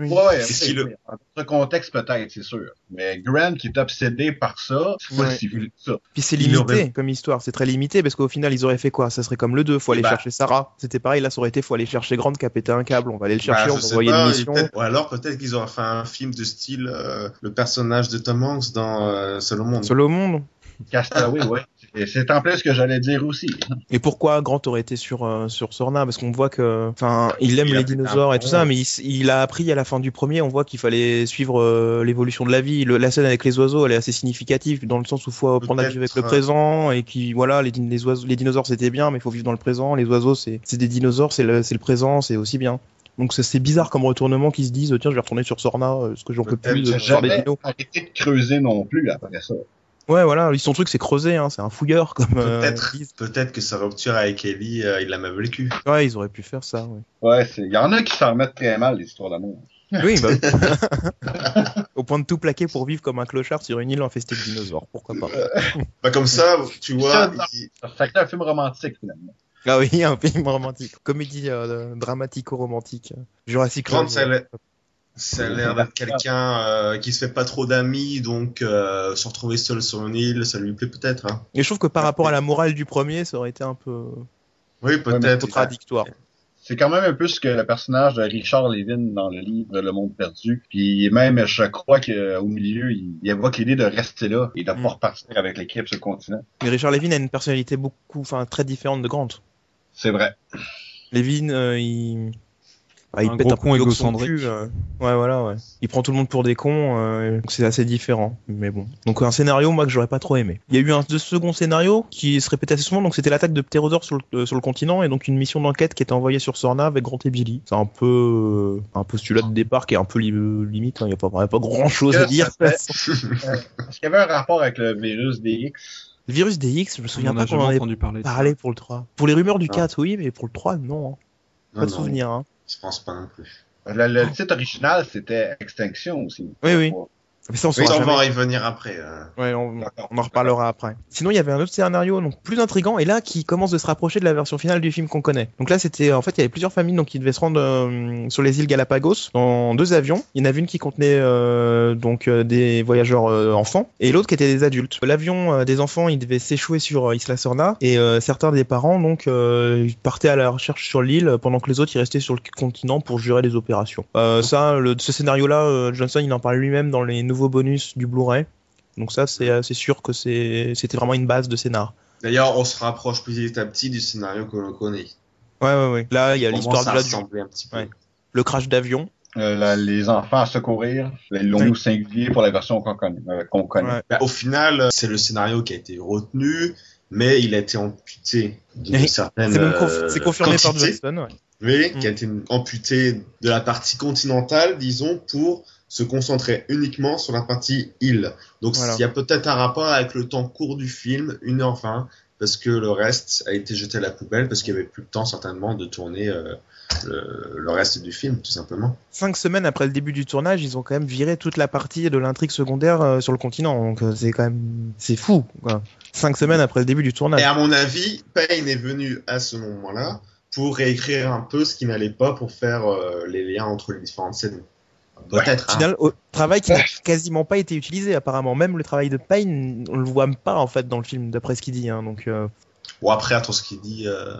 Oui. Ouais, ouais, C'est ce le- ce contexte, peut-être, c'est sûr. Mais Grant qui est obsédé par ça, c'est pas Ouais. si vu que ça. Puis c'est limité aurait- comme histoire, c'est très limité parce qu'au final ils auraient fait quoi? Ça serait comme le 2, faut aller Bah. chercher Sarah. C'était pareil, là ça aurait été faut aller chercher Grant qui a pété un câble, on va aller le chercher, Bah, on je va envoyer une mission. Ou alors peut-être qu'ils auraient fait un film de style euh, le personnage de Tom Hanks dans euh, Seul au monde. Seul au monde. Castaway, ouais. Et c'est en plus ce que j'allais dire aussi. Et pourquoi Grant aurait été sur euh, sur Sorna? Parce qu'on voit que, enfin, il aime Il les dinosaures et tout ça, mais il, il a appris à la fin du premier. On voit qu'il fallait suivre euh, l'évolution de la vie. Le- la scène avec les oiseaux, elle est assez significative dans le sens où faut apprendre à vivre avec le présent et qui, voilà, les, oiseaux, les dinosaures c'était bien, mais il faut vivre dans le présent. Les oiseaux, c'est des dinosaures, c'est le présent, c'est aussi bien. Donc c'est bizarre comme retournement qu'ils se disent tiens je vais retourner sur Sorna, euh, ce que j'en peux plus de voir des Jamais dinos. arrêté de creuser non plus après ça. Ouais voilà, lui son truc c'est creuser, hein, c'est un fouilleur comme euh, Peut-être, peut-être que sa rupture avec Ellie, euh, il l'a même vécu. Ouais ils auraient pu faire ça. Ouais. Ouais, c'est, il y en a qui s'en remettent très mal, les histoires d'amour. Oui, bah. Au point de tout plaquer pour vivre comme un clochard sur une île infestée de dinosaures, pourquoi pas. Bah comme ça, tu vois, Ça, il- Ça fait un film romantique, finalement. Ah oui, un film romantique. Comédie euh, dramatico-romantique. Jurassic World. Ça a l'air- d'être quelqu'un euh, qui se fait pas trop d'amis, donc euh, se retrouver seul sur une île, ça lui plaît peut-être. Hein. Et je trouve que par rapport à la morale du premier, ça aurait été un peu Oui, peut-être. contradictoire. C'est quand même un peu ce que le personnage de Richard Levin dans le livre Le Monde Perdu. Puis même, je crois qu'au milieu, il, il évoque l'idée de rester là et de Mm. pas repartir avec l'équipe sur le continent. Mais Richard Levin a une personnalité beaucoup, enfin très différente de Grant. C'est vrai. Levin, euh, il... bah, il Un pète gros un con son cul, euh. Ouais, voilà, ouais. Il prend tout le monde pour des cons, euh, donc c'est assez différent. Mais bon. Donc un scénario, moi, que j'aurais pas trop aimé. Il y a eu un second scénario qui se répétait assez souvent, donc c'était l'attaque de sur le, euh, sur le continent et donc une mission d'enquête qui était envoyée sur Sorna avec Grant et Billy. C'est un peu euh, un postulat de départ qui est un peu li- limite, hein. il y a pas, il y a pas grand chose à dire. Est-ce qu'il y avait un rapport avec le virus DX? Le virus des X, je me souviens On pas qu'on en ait entendu parler. parlé pour le 3. Pour les rumeurs du Non. 4, oui, mais pour le 3, non. hein. Pas Non, de non, souvenir. Hein. Je pense pas non plus. Le, le titre original, c'était Extinction aussi. Oui, oui. Mais ça, on Oui, on va y venir après. euh. Ouais, on, en reparlera après. Sinon, il y avait un autre scénario donc plus intrigant et là qui commence de se rapprocher de la version finale du film qu'on connaît. Donc là, c'était en fait, il y avait plusieurs familles donc qui devaient se rendre euh, sur les îles Galapagos dans deux avions. Il y en avait une qui contenait euh, donc des voyageurs enfants et l'autre qui était des adultes. L'avion des enfants, il devait s'échouer sur Isla Sorna et certains des parents donc partaient à la recherche sur l'île pendant que les autres ils restaient sur le continent pour gérer les opérations. Ça, le, ce scénario-là, Johnson il en parle lui-même dans les nouveaux bonus du Blu-ray. Donc ça, c'est euh, sûr que c'était vraiment une base de scénar. D'ailleurs, on se rapproche petit à petit du scénario que l'on connaît. Ouais, ouais, ouais. Là, il y a l'histoire de un petit peu. Ouais. le crash d'avion. Euh, la- les enfants à secourir, l'ont Oui. singulier pour la version qu'on connaît. euh, connaît. Ouais. Bah, au final, c'est le scénario qui a été retenu, mais il a été amputé de certaines C'est euh, confirmé par quantités. Johnson. Ouais. Oui, Mm. qui a été amputé de la partie continentale, disons, pour se concentrer uniquement sur la partie île. Donc Voilà. il y a peut-être un rapport avec le temps court du film, 1h20, parce que le reste a été jeté à la poubelle, parce qu'il y avait plus de temps certainement de tourner euh, le, le reste du film, tout simplement. Cinq semaines après le début du tournage, ils ont quand même viré toute la partie de l'intrigue secondaire euh, sur le continent. Donc euh, c'est quand même c'est fou. Quoi. Cinq semaines après le début du tournage. Et à mon avis, Payne est venu à ce moment-là pour réécrire un peu ce qui n'allait pas pour faire les liens entre les différentes scènes. Peut-être. Au hein. final, au- travail qui n'a quasiment pas été utilisé apparemment. Même le travail de Payne, on le voit pas en fait dans le film, d'après ce qu'il dit. Hein. Donc euh, Ou après, attends ce qu'il dit euh,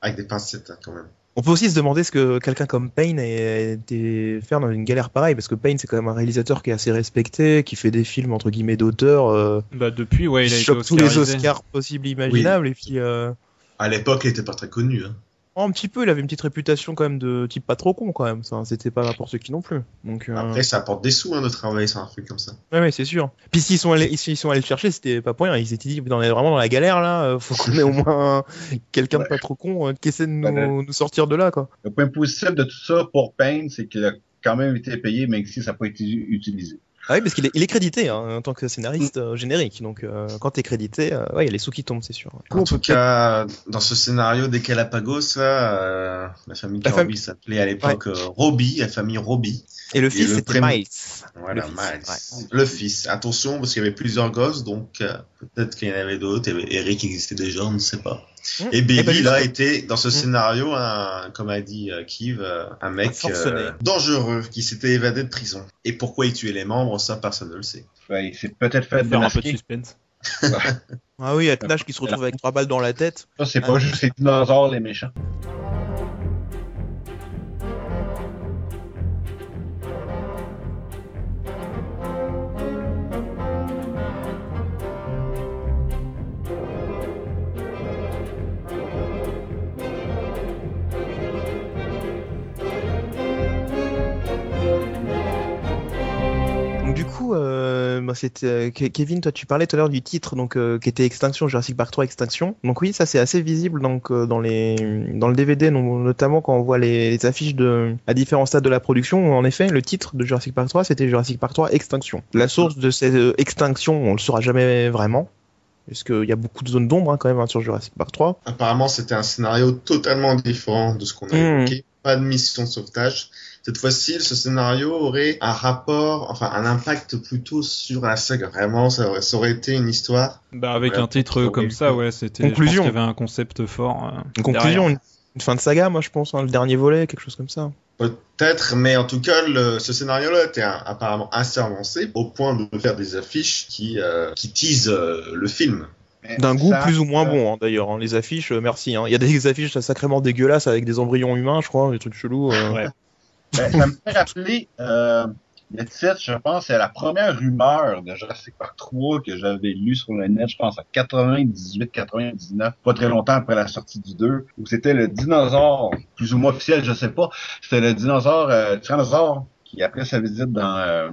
avec des pincettes hein, quand même. On peut aussi se demander ce que quelqu'un comme Payne a été faire dans une galère pareille, parce que Payne c'est quand même un réalisateur qui est assez respecté, qui fait des films entre guillemets d'auteur, euh, Bah depuis, ouais, il a qui été tous les. Oscars possibles imaginables, et puis euh, À l'époque, il était pas très connu. Hein. Un petit peu, il avait une petite réputation quand même de type pas trop con quand même, ça, c'était pas n'importe qui non plus. Donc euh, Après, ça apporte des sous hein, de travailler sur un truc comme ça. ouais, ouais, c'est sûr. Puis s'ils sont allés, s'ils sont allés le chercher, c'était pas pour rien. Ils s'étaient dit, on est vraiment dans la galère là, euh, faut qu'on ait au moins quelqu'un de pas trop con euh, qui essaie de nous, nous sortir de là quoi. Le point positif de tout ça pour Payne, c'est qu'il a quand même été payé, mais ici, ça n'a pas été utilisé. Ah oui, parce qu'il est, il est crédité hein, en tant que scénariste euh, générique. Donc, euh, quand t'es crédité, euh, ouais, il y a les sous qui tombent, c'est sûr. En tout cas, dans ce scénario des Galapagos, là, euh, la famille Kirby s'appelait à l'époque euh, Robbie, la famille Robbie. Et le fils, le c'était Miles. Voilà, Le fils, Miles. ouais. Le fils. Attention, parce qu'il y avait plusieurs gosses, donc euh, peut-être qu'il y en avait d'autres. Il y avait Eric existait déjà, on ne sait pas. Mmh. Et Eh Billy, ben, là, était dans ce Mm. scénario, un, comme a dit euh, Kiv, euh, un mec Un euh, dangereux qui s'était évadé de prison. Et pourquoi il tuait les membres, ça personne ne le sait. Ouais, il s'est peut-être fait Faire un peu de suspense. Ah oui, Atlash qui se retrouve avec trois balles dans la tête. Ça, c'est Ah. pas juste les dinosaures, les méchants. Euh, bah, c'était euh, Ke- Kevin, toi tu parlais tout à l'heure du titre, donc euh, qui était Extinction, Jurassic Park 3 Extinction. Donc oui, ça c'est assez visible donc euh, dans les dans le DVD, notamment quand on voit les, les affiches de à différents stades de la production. où, En effet, le titre de Jurassic Park 3 c'était Jurassic Park 3 Extinction. La source de cette euh, extinction, on le saura jamais vraiment. Parce qu'il y a beaucoup de zones d'ombre hein, quand même hein, sur Jurassic Park 3. Apparemment, c'était un scénario totalement différent de ce qu'on a Mm. évoqué. Pas de mission de sauvetage. Cette fois-ci, ce scénario aurait un rapport, enfin un impact plutôt sur la saga. Vraiment, ça aurait, ça aurait été une histoire. Bah avec Ouais, un titre comme ça, ouais, c'était. je pense Conclusion. qu'il y avait un concept fort. euh, Une conclusion, une, une fin de saga, moi je pense, hein, le dernier volet, quelque chose comme ça. Peut-être, mais en tout cas, le- ce scénario-là était un- apparemment assez avancé au point de faire des affiches qui, euh, qui teasent euh, le film. D'un goût ça, plus ou moins euh, bon, hein, d'ailleurs. hein. Les affiches, euh, merci. hein. Il y a des affiches sacrément dégueulasses avec des embryons humains, je crois, des trucs chelous. euh. Ouais. Ben, ça me fait rappeler euh, le titre, je pense, c'est la première rumeur de Jurassic Park 3 que j'avais lu sur le net, je pense, en 98-99, pas très longtemps après la sortie du 2, où c'était le dinosaure, plus ou moins officiel, je sais pas, c'était le dinosaure, euh, tyrannosaure, qui après sa visite dans euh,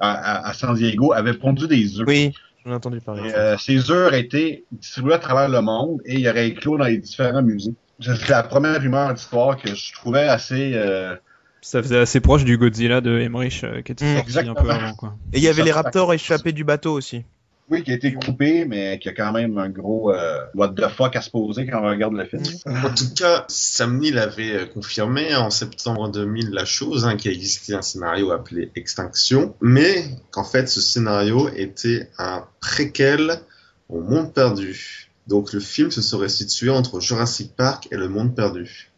à, San Diego avait pondu des œufs. Oui, j'en ai entendu parler. Euh, ces œufs auraient été distribués à travers le monde et il aurait éclos dans les différents musées. C'est la première rumeur d'histoire que je trouvais assez... euh, Ça faisait assez proche du Godzilla de Emmerich euh, qui était Mm, sorti un peu avant, quoi. Et il y avait les raptors échappés du bateau aussi. Oui, qui a été coupé, mais qui a quand même un gros euh, what the fuck à se poser quand on regarde le film. En tout cas, Sam Neill avait euh, confirmé en septembre 2000 la chose, hein, qu'il existait un scénario appelé Extinction, mais qu'en fait ce scénario était un préquel au Monde Perdu. Donc le film se serait situé entre Jurassic Park et le Monde Perdu.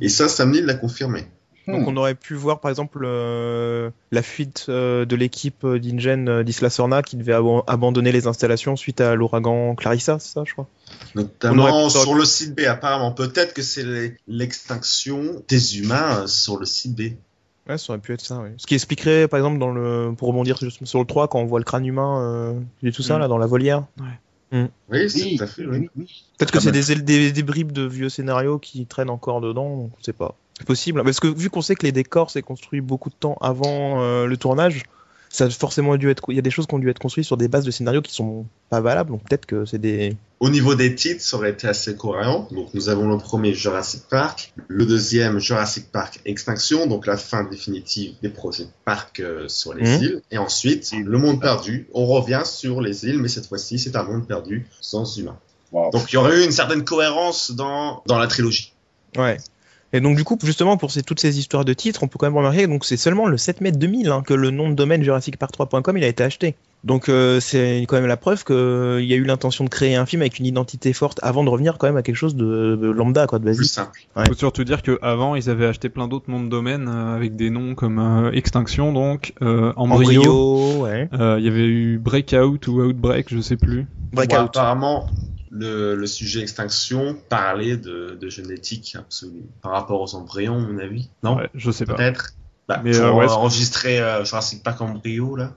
Et ça, Sam Neill l'a confirmé. Donc Hmm. on aurait pu voir par exemple euh, la fuite euh, de l'équipe euh, d'Ingen euh, d'Isla Sorna qui devait abandonner les installations suite à l'ouragan Clarissa, c'est ça je crois? On Notamment pu- sur le site B, apparemment. Peut-être que c'est l'extinction des humains euh, sur le site B. Ouais, ça aurait pu être ça, oui. Ce qui expliquerait par exemple dans le pour rebondir sur le 3 quand on voit le crâne humain euh, et tout ça Mm. là dans la volière. C'est Oui, tout à fait, oui. oui, oui. Peut-être que Ah c'est bah. des, des, des bribes de vieux scénarios qui traînent encore dedans, on sait pas. C'est possible. Parce que vu qu'on sait que les décors s'est construit beaucoup de temps avant euh, le tournage, ça a forcément dû être. Il y a des choses qui ont dû être construites sur des bases de scénarios qui sont pas valables, donc peut-être que c'est des. Au niveau des titres, ça aurait été assez cohérent. Donc nous avons le premier Jurassic Park, le deuxième Jurassic Park Extinction, donc la fin définitive des projets de parc euh, sur les Mhm. îles. Et ensuite, le monde perdu. On revient sur les îles, mais cette fois-ci, c'est un monde perdu sans humains. Wow. Donc il y aurait eu une certaine cohérence dans, dans la trilogie. Ouais. Et donc du coup, justement, pour ces, toutes ces histoires de titres, on peut quand même remarquer donc c'est seulement le 7 mai 2000 hein, que le nom de domaine jurassicpark3.com il a été acheté. Donc euh, c'est quand même la preuve qu'il y a eu l'intention de créer un film avec une identité forte avant de revenir quand même à quelque chose de, de lambda, quoi, de Plus basique. simple. Ouais. Faut surtout dire qu'avant, ils avaient acheté plein d'autres noms de domaine euh, avec des noms comme euh, Extinction, donc euh, Embryo. Embryo, ouais. Euh, Il y avait eu Breakout ou Outbreak, je sais plus. Breakout. apparemment, le, le sujet extinction parlait de, de génétique absolue. Par rapport aux embryons, à mon avis. Non? Ouais, je sais pas. Peut-être bah, Mais, Pour euh, ouais, enregistrer euh, Jurassic Park embryo, là.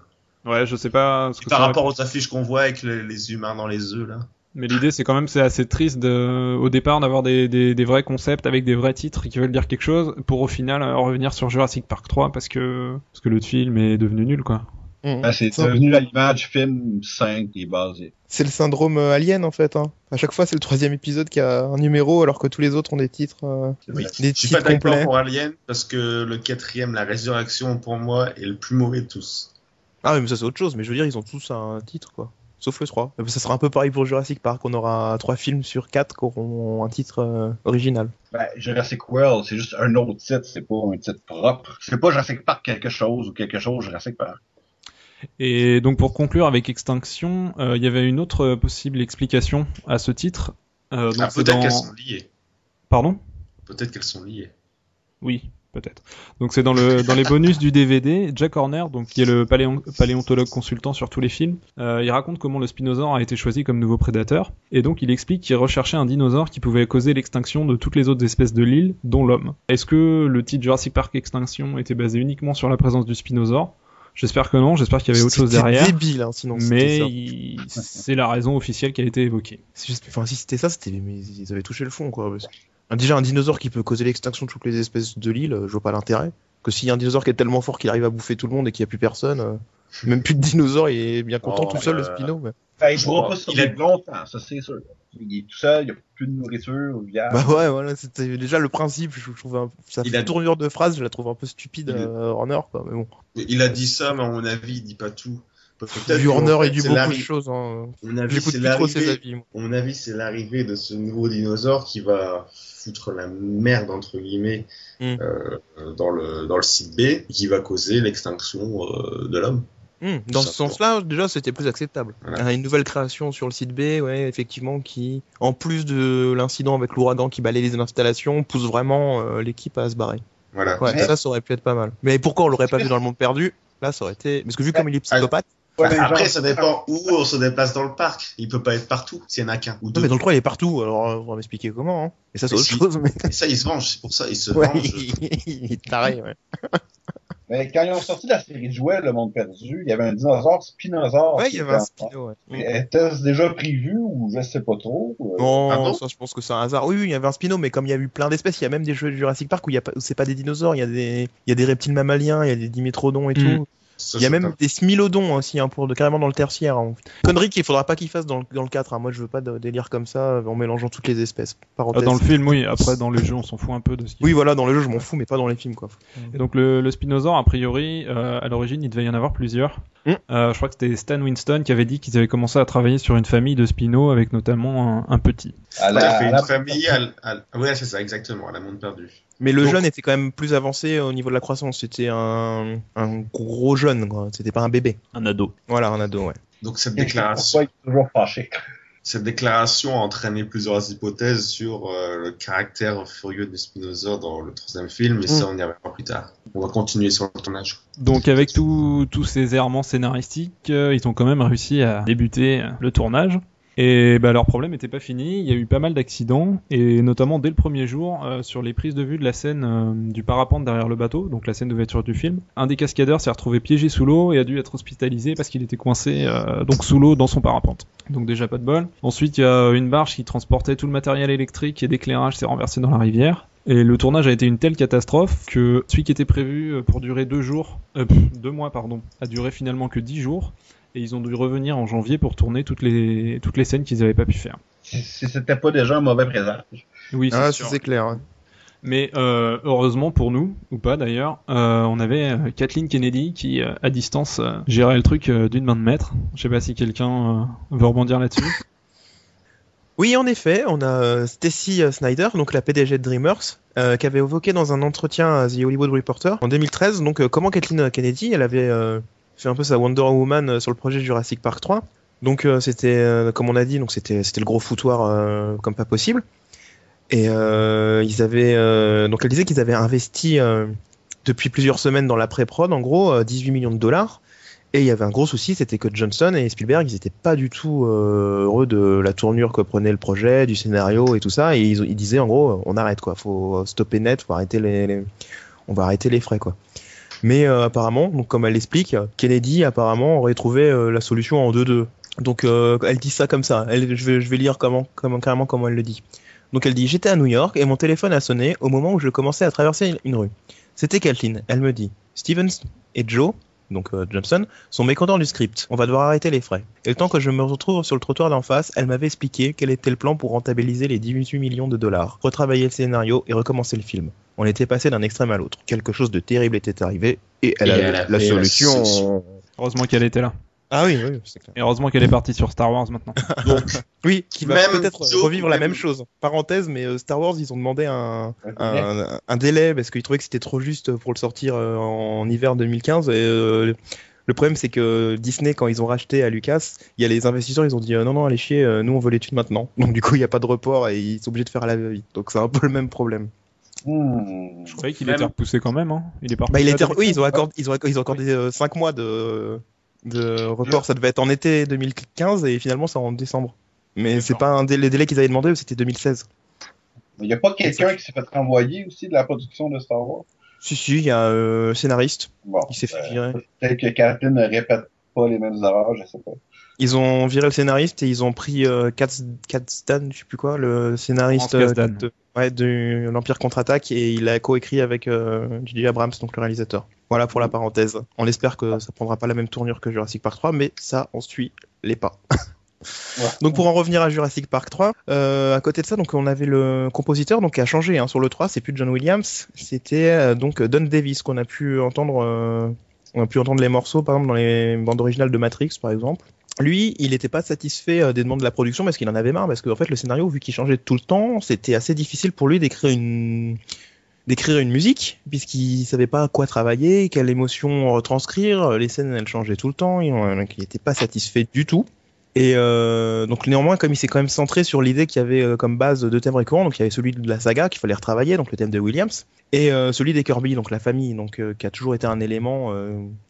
Ouais, je sais pas. ce que par rapport aux affiches qu'on voit avec le- les humains dans les œufs, là. Mais l'idée, c'est quand même, c'est assez triste de, au départ d'avoir des, des, des vrais concepts avec des vrais titres qui veulent dire quelque chose, pour au final revenir sur Jurassic Park 3 parce que parce que le film est devenu nul, quoi. Mhm. Ben, c'est devenu à l'image film 5 qui est basé. C'est le syndrome euh, alien en fait. Hein. À chaque fois, c'est le troisième épisode qui a un numéro alors que tous les autres ont des titres. euh, Oui. Des Je suis titres pas d'accord complets. pour Alien, parce que le quatrième, la résurrection, pour moi, est le plus mauvais de tous. Ah oui, mais ça c'est autre chose. Mais je veux dire, ils ont tous un titre quoi. Sauf le 3. Mais Ça sera un peu pareil pour Jurassic Park. On aura trois films sur quatre qui auront un titre euh, original. Ben, Jurassic World, c'est juste un autre titre, c'est pas un titre propre. C'est pas Jurassic Park quelque chose ou quelque chose Jurassic Park. Et donc pour conclure avec Extinction, euh, il y avait une autre euh, possible explication à ce titre. Euh, Ah, peut-être dans- qu'elles sont liées. Pardon? Peut-être qu'elles sont liées. Oui, peut-être. Donc c'est dans le dans les bonus du DVD, Jack Horner, donc qui est le paléon- paléontologue consultant sur tous les films, euh, il raconte comment le spinosaure a été choisi comme nouveau prédateur, et donc il explique qu'il recherchait un dinosaure qui pouvait causer l'extinction de toutes les autres espèces de l'île, dont l'homme. Est-ce que le titre Jurassic Park Extinction était basé uniquement sur la présence du spinosaure? J'espère que non, j'espère qu'il y avait autre chose C'était derrière. débile, hein, sinon. Mais il- c'est la raison officielle qui a été évoquée. Juste- Enfin, si c'était ça, c'était. Mais ils avaient touché le fond quoi. parce que- Déjà, un dinosaure qui peut causer l'extinction de toutes les espèces de l'île, euh, je vois pas l'intérêt. Que s'il y a un dinosaure qui est tellement fort qu'il arrive à bouffer tout le monde et qu'il n'y a plus personne, euh, même plus de dinosaures, il est bien content Oh, tout seul, le spino. mais- Ben, il pourra pas survivre est- longtemps, ça c'est sûr. Il est tout seul, il n'y a plus de nourriture, il y a... Bah ouais, voilà, c'était déjà le principe. Je trouve un... ça Il fait a- tournure de phrase, je la trouve un peu stupide, Il- euh, Horner, quoi. Mais bon, Il a dit ça, mais à mon avis, il dit pas tout. Qu'en Horner, dit c'est beaucoup de choses. Hein. à mon avis, J'écoute c'est plus trop ses l'arrivée- avis. moi. à mon avis, c'est l'arrivée de ce nouveau dinosaure qui va foutre la merde, entre guillemets, Mm. euh, dans, le, dans le site B, et qui va causer l'extinction euh, de l'homme. Hmm, dans Ça ce sens-là, déjà, c'était plus acceptable. Voilà. Une nouvelle création sur le site B, ouais, effectivement, qui, en plus de l'incident avec l'ouragan qui balayait les installations, pousse vraiment euh, l'équipe à se barrer. Voilà. Ouais, ça, ça aurait pu être pas mal. Mais pourquoi on l'aurait pas vu dans le monde perdu? Là, ça aurait été. Parce que vu comme il est psychopathe. Ouais, mais Après, ça dépend où on se déplace dans le parc. Il peut pas être partout s'il y en a qu'un ou Non, deux. mais dans le 3, il est partout, alors euh, on va m'expliquer comment. Hein. Et ça, c'est autre si. chose, mais. Et ça, il se venge, c'est pour ça, il se Ouais, venge. il est taré, ouais. Mais quand ils ont sorti la série de jouets, Le Monde Perdu, il y avait un dinosaure spinosaure. Ouais, il qui y avait était un en- spino, ouais. Était-ce déjà prévu ou je sais pas trop? euh, Non, Pardon ça je pense que c'est un hasard. Oui, oui, il y avait un spino, mais comme il y a eu plein d'espèces, il y a même des jeux de Jurassic Park où il y a pas, où c'est pas des dinosaures, il y a des, il y a des reptiles mammaliens, il y a des dimétrodons et Mm. tout. Ça, Il y a même top. des smilodons aussi, hein, pour de, carrément dans le tertiaire. hein. Connerie qu'il faudra pas qu'il fasse dans, le- dans le 4. hein. Moi, je veux pas de délire comme ça euh, en mélangeant toutes les espèces. Ah, dans le film, oui. Après, dans les jeux, on s'en fout un peu de ce qu'il Oui, voilà, dans le jeu, je m'en fous, mais pas dans les films, quoi. Et donc le, le Spinosaur, a priori, euh, à l'origine, il devait y en avoir plusieurs. Mm. Euh, je crois que c'était Stan Winston qui avait dit qu'ils avaient commencé à travailler sur une famille de Spino avec notamment un, un petit. À Ouais, il a fait à une la- famille à, Ouais, c'est ça, exactement, à la monde perdu. Mais le Donc- jeune était quand même plus avancé au niveau de la croissance. C'était un, un gros jeune, quoi. C'était pas un bébé. Un ado. Voilà, un ado, ouais. Donc cette Pourquoi déclaration, il est toujours fâché. cette déclaration a entraîné plusieurs hypothèses sur euh, le caractère furieux de Spinosaur dans le troisième film, mais ça on y reviendra plus tard. On va continuer sur le tournage. Donc avec tous ces errements scénaristiques, euh, ils ont quand même réussi à débuter euh, le tournage. Et bah, leur problème n'était pas fini, il y a eu pas mal d'accidents, et notamment dès le premier jour, euh, sur les prises de vue de la scène euh, du parapente derrière le bateau, donc la scène d'ouverture du film, un des cascadeurs s'est retrouvé piégé sous l'eau et a dû être hospitalisé parce qu'il était coincé euh, donc sous l'eau dans son parapente. Donc déjà pas de bol. Ensuite il y a une barge qui transportait tout le matériel électrique et d'éclairage s'est renversée dans la rivière. Et le tournage a été une telle catastrophe que celui qui était prévu pour durer deux jours, euh, deux mois pardon, a duré finalement que dix jours. Et ils ont dû revenir en janvier pour tourner toutes les toutes les scènes qu'ils n'avaient pas pu faire. Si, c'était pas déjà un mauvais présage. Oui, c'est Ah, c'est clair. Mais euh, heureusement pour nous, ou pas d'ailleurs, euh, on avait euh, Kathleen Kennedy qui, euh, à distance, euh, gérait le truc euh, d'une main de maître. Je sais pas si quelqu'un euh, veut rebondir là-dessus. Oui, en effet, on a euh, Stacy Snyder, donc la PDG de DreamWorks, euh, qui avait évoqué dans un entretien à The Hollywood Reporter en 2013, donc euh, comment Kathleen Kennedy, elle avait euh, fait un peu sa Wonder Woman euh, sur le projet Jurassic Park 3. Donc euh, c'était, euh, comme on a dit, donc c'était c'était le gros foutoir comme pas possible. Et ils avaient, donc elle disait qu'ils avaient investi depuis plusieurs semaines dans la pré-prod, en gros, euh, 18 millions de dollars. Et il y avait un gros souci, c'était que Johnson et Spielberg, ils étaient pas du tout heureux de la tournure que prenait le projet, du scénario et tout ça. Et ils, disaient en gros, on arrête quoi, faut stopper net, faut arrêter les- on va arrêter les frais quoi. Mais euh, apparemment, comme elle l'explique, Kennedy apparemment aurait trouvé euh, la solution en 2-2. Donc euh, elle dit ça comme ça. Elle, je vais, je vais lire comment, comment, carrément comment elle le dit. Donc elle dit J'étais à New York et mon téléphone a sonné au moment où je commençais à traverser une rue. C'était Kathleen. Elle me dit Stevens et Joe, donc euh, Johnson, sont mécontents du script. On va devoir arrêter les frais. Et le temps que je me retrouve sur le trottoir d'en face, elle m'avait expliqué quel était le plan pour rentabiliser les 18 millions de dollars, retravailler le scénario et recommencer le film. On était passé d'un extrême à l'autre. Quelque chose de terrible était arrivé et elle Et a elle la avait la solution. solution. Heureusement qu'elle était là. Ah oui, oui, c'est clair. Et heureusement qu'elle est partie sur Star Wars maintenant. Donc, Oui, qui va peut-être revivre la même- chose. Parenthèse, mais euh, Star Wars, ils ont demandé un, Un un, un délai parce qu'ils trouvaient que c'était trop juste pour le sortir euh, en hiver 2015. Et euh, le problème, c'est que Disney, quand ils ont racheté à Lucas, il y a les investisseurs, ils ont dit euh, non, non, allez chier, euh, nous on veut thunes maintenant. Donc du coup, il n'y a pas de report et ils sont obligés de faire à la vite. Donc c'est un peu le même problème. Je croyais qu'il était repoussé quand même. Hein. Il est parti. Bah, il était, oui, ils ont accordé, ils ont, ils ont accordé 5 mois de, de report. Ça devait être en été 2015 et finalement c'est en décembre. Mais c'est pas un délai, les délais qu'ils avaient demandé, c'était 2016. Il n'y a pas quelqu'un qui s'est fait renvoyer aussi de la production de Star Wars? Si, si, il y a un euh, scénariste Bon, qui s'est fait euh, virer. Peut-être que Kathleen ne répète pas les mêmes erreurs, je sais pas. Ils ont viré le scénariste et ils ont pris euh, Katz, Katzdan, je sais plus quoi, le scénariste Kasdan. de, ouais, de l'Empire contre-attaque et il a coécrit avec euh, J.J. Abrams, donc le réalisateur. Voilà pour la parenthèse. On espère que ça prendra pas la même tournure que Jurassic Park 3, mais ça, on suit les pas. Ouais. Donc pour en revenir à Jurassic Park 3, euh, à côté de ça, donc on avait le compositeur donc qui a changé hein, sur le 3, c'est plus John Williams, c'était euh, donc Don Davis qu'on a pu entendre euh, on a pu entendre les morceaux par exemple dans les bandes originales de Matrix par exemple. Lui, il n'était pas satisfait des demandes de la production parce qu'il en avait marre parce qu'en fait le scénario vu qu'il changeait tout le temps, c'était assez difficile pour lui d'écrire une d'écrire une musique puisqu'il savait pas à quoi travailler, quelle émotion retranscrire, les scènes elles changeaient tout le temps, il n'était pas satisfait du tout. Et euh, donc néanmoins, comme il s'est quand même centré sur l'idée qu'il y avait euh, comme base deux thèmes récurrents, donc il y avait celui de la saga qu'il fallait retravailler, donc le thème de Williams, et euh, celui des Kirby, donc la famille, donc qui a toujours été un élément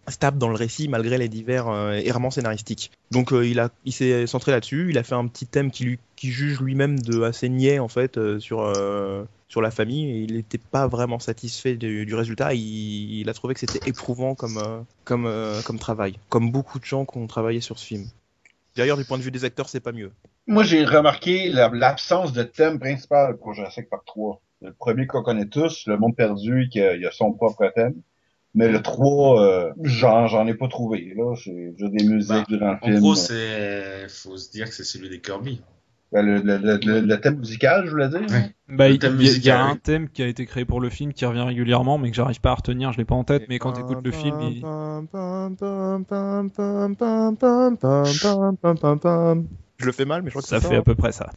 stable dans le récit malgré les divers errements scénaristiques. Donc il s'est centré là-dessus, il a fait un petit thème qui juge lui-même de assez niais en fait sur sur la famille. Et il n'était pas vraiment satisfait du, résultat. Il, a trouvé que c'était éprouvant comme comme comme travail, comme beaucoup de gens qui ont travaillé sur ce film. D'ailleurs, du point de vue des acteurs, c'est pas mieux. Moi, j'ai remarqué la- l'absence de thème principal pour Jurassic Park 3. Le premier qu'on connaît tous, le monde perdu, qui a, il a son propre thème. Mais le 3, euh, j'en, ai pas trouvé, là. C'est juste des musiques Bah, durant le En film. gros, c'est, faut se dire que c'est celui des Kirby. Ben, le, le, le, thème musical, je voulais dire. Ouais. Bah, il y, a- y un thème qui a été créé pour le film qui revient régulièrement, mais que j'arrive pas à retenir, je l'ai pas en tête. Mais quand t'écoutes le film, il... Je le fais mal, mais je crois que ça fait à peu près ça.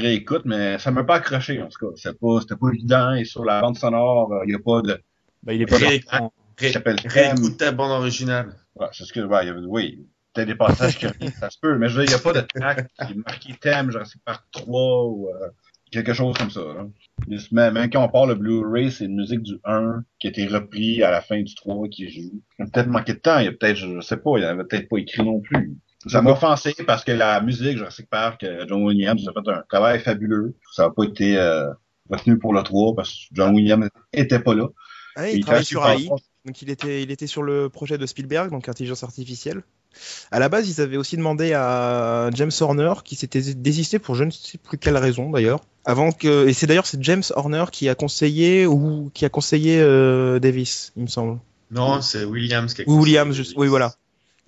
Réécoute, mais ça m'a pas accroché, en tout cas. C'était pas, c'était pas évident, et sur la bande sonore, il y a pas de, Bah, il est pas Ré- marquant. Ré- s'appelle Crème. Réécoute ta bande originale. Ouais, c'est ce que, ouais, il y avait- oui, peut-être des passages qui ça se peut, mais je veux dire, il n'y a pas de track qui est marqué thème, genre c'est par 3 ou euh, quelque chose comme ça. Là. Juste, Même, même quand on parle de Blu-ray, c'est une musique du 1 qui a été repris à la fin du 3 qui joue. Il a peut-être manqué de temps, il y a peut-être, je, je sais pas, il avait peut-être pas écrit non plus. Ça m'a offensé parce que la musique, Jurassic Park, John Williams a fait un travail fabuleux. Ça n'a pas été euh, retenu pour le 3 parce que John Williams était pas là. Ah, il travaille sur AI. Donc il était, il était sur le projet de Spielberg, donc intelligence artificielle. À la base, ils avaient aussi demandé à James Horner, qui s'était désisté pour je ne sais plus quelle raison d'ailleurs. Avant que, et c'est d'ailleurs c'est James Horner qui a conseillé ou qui a conseillé euh, Davis, il me semble. Non, c'est Williams qui a Ou Williams, conseillé je- oui voilà.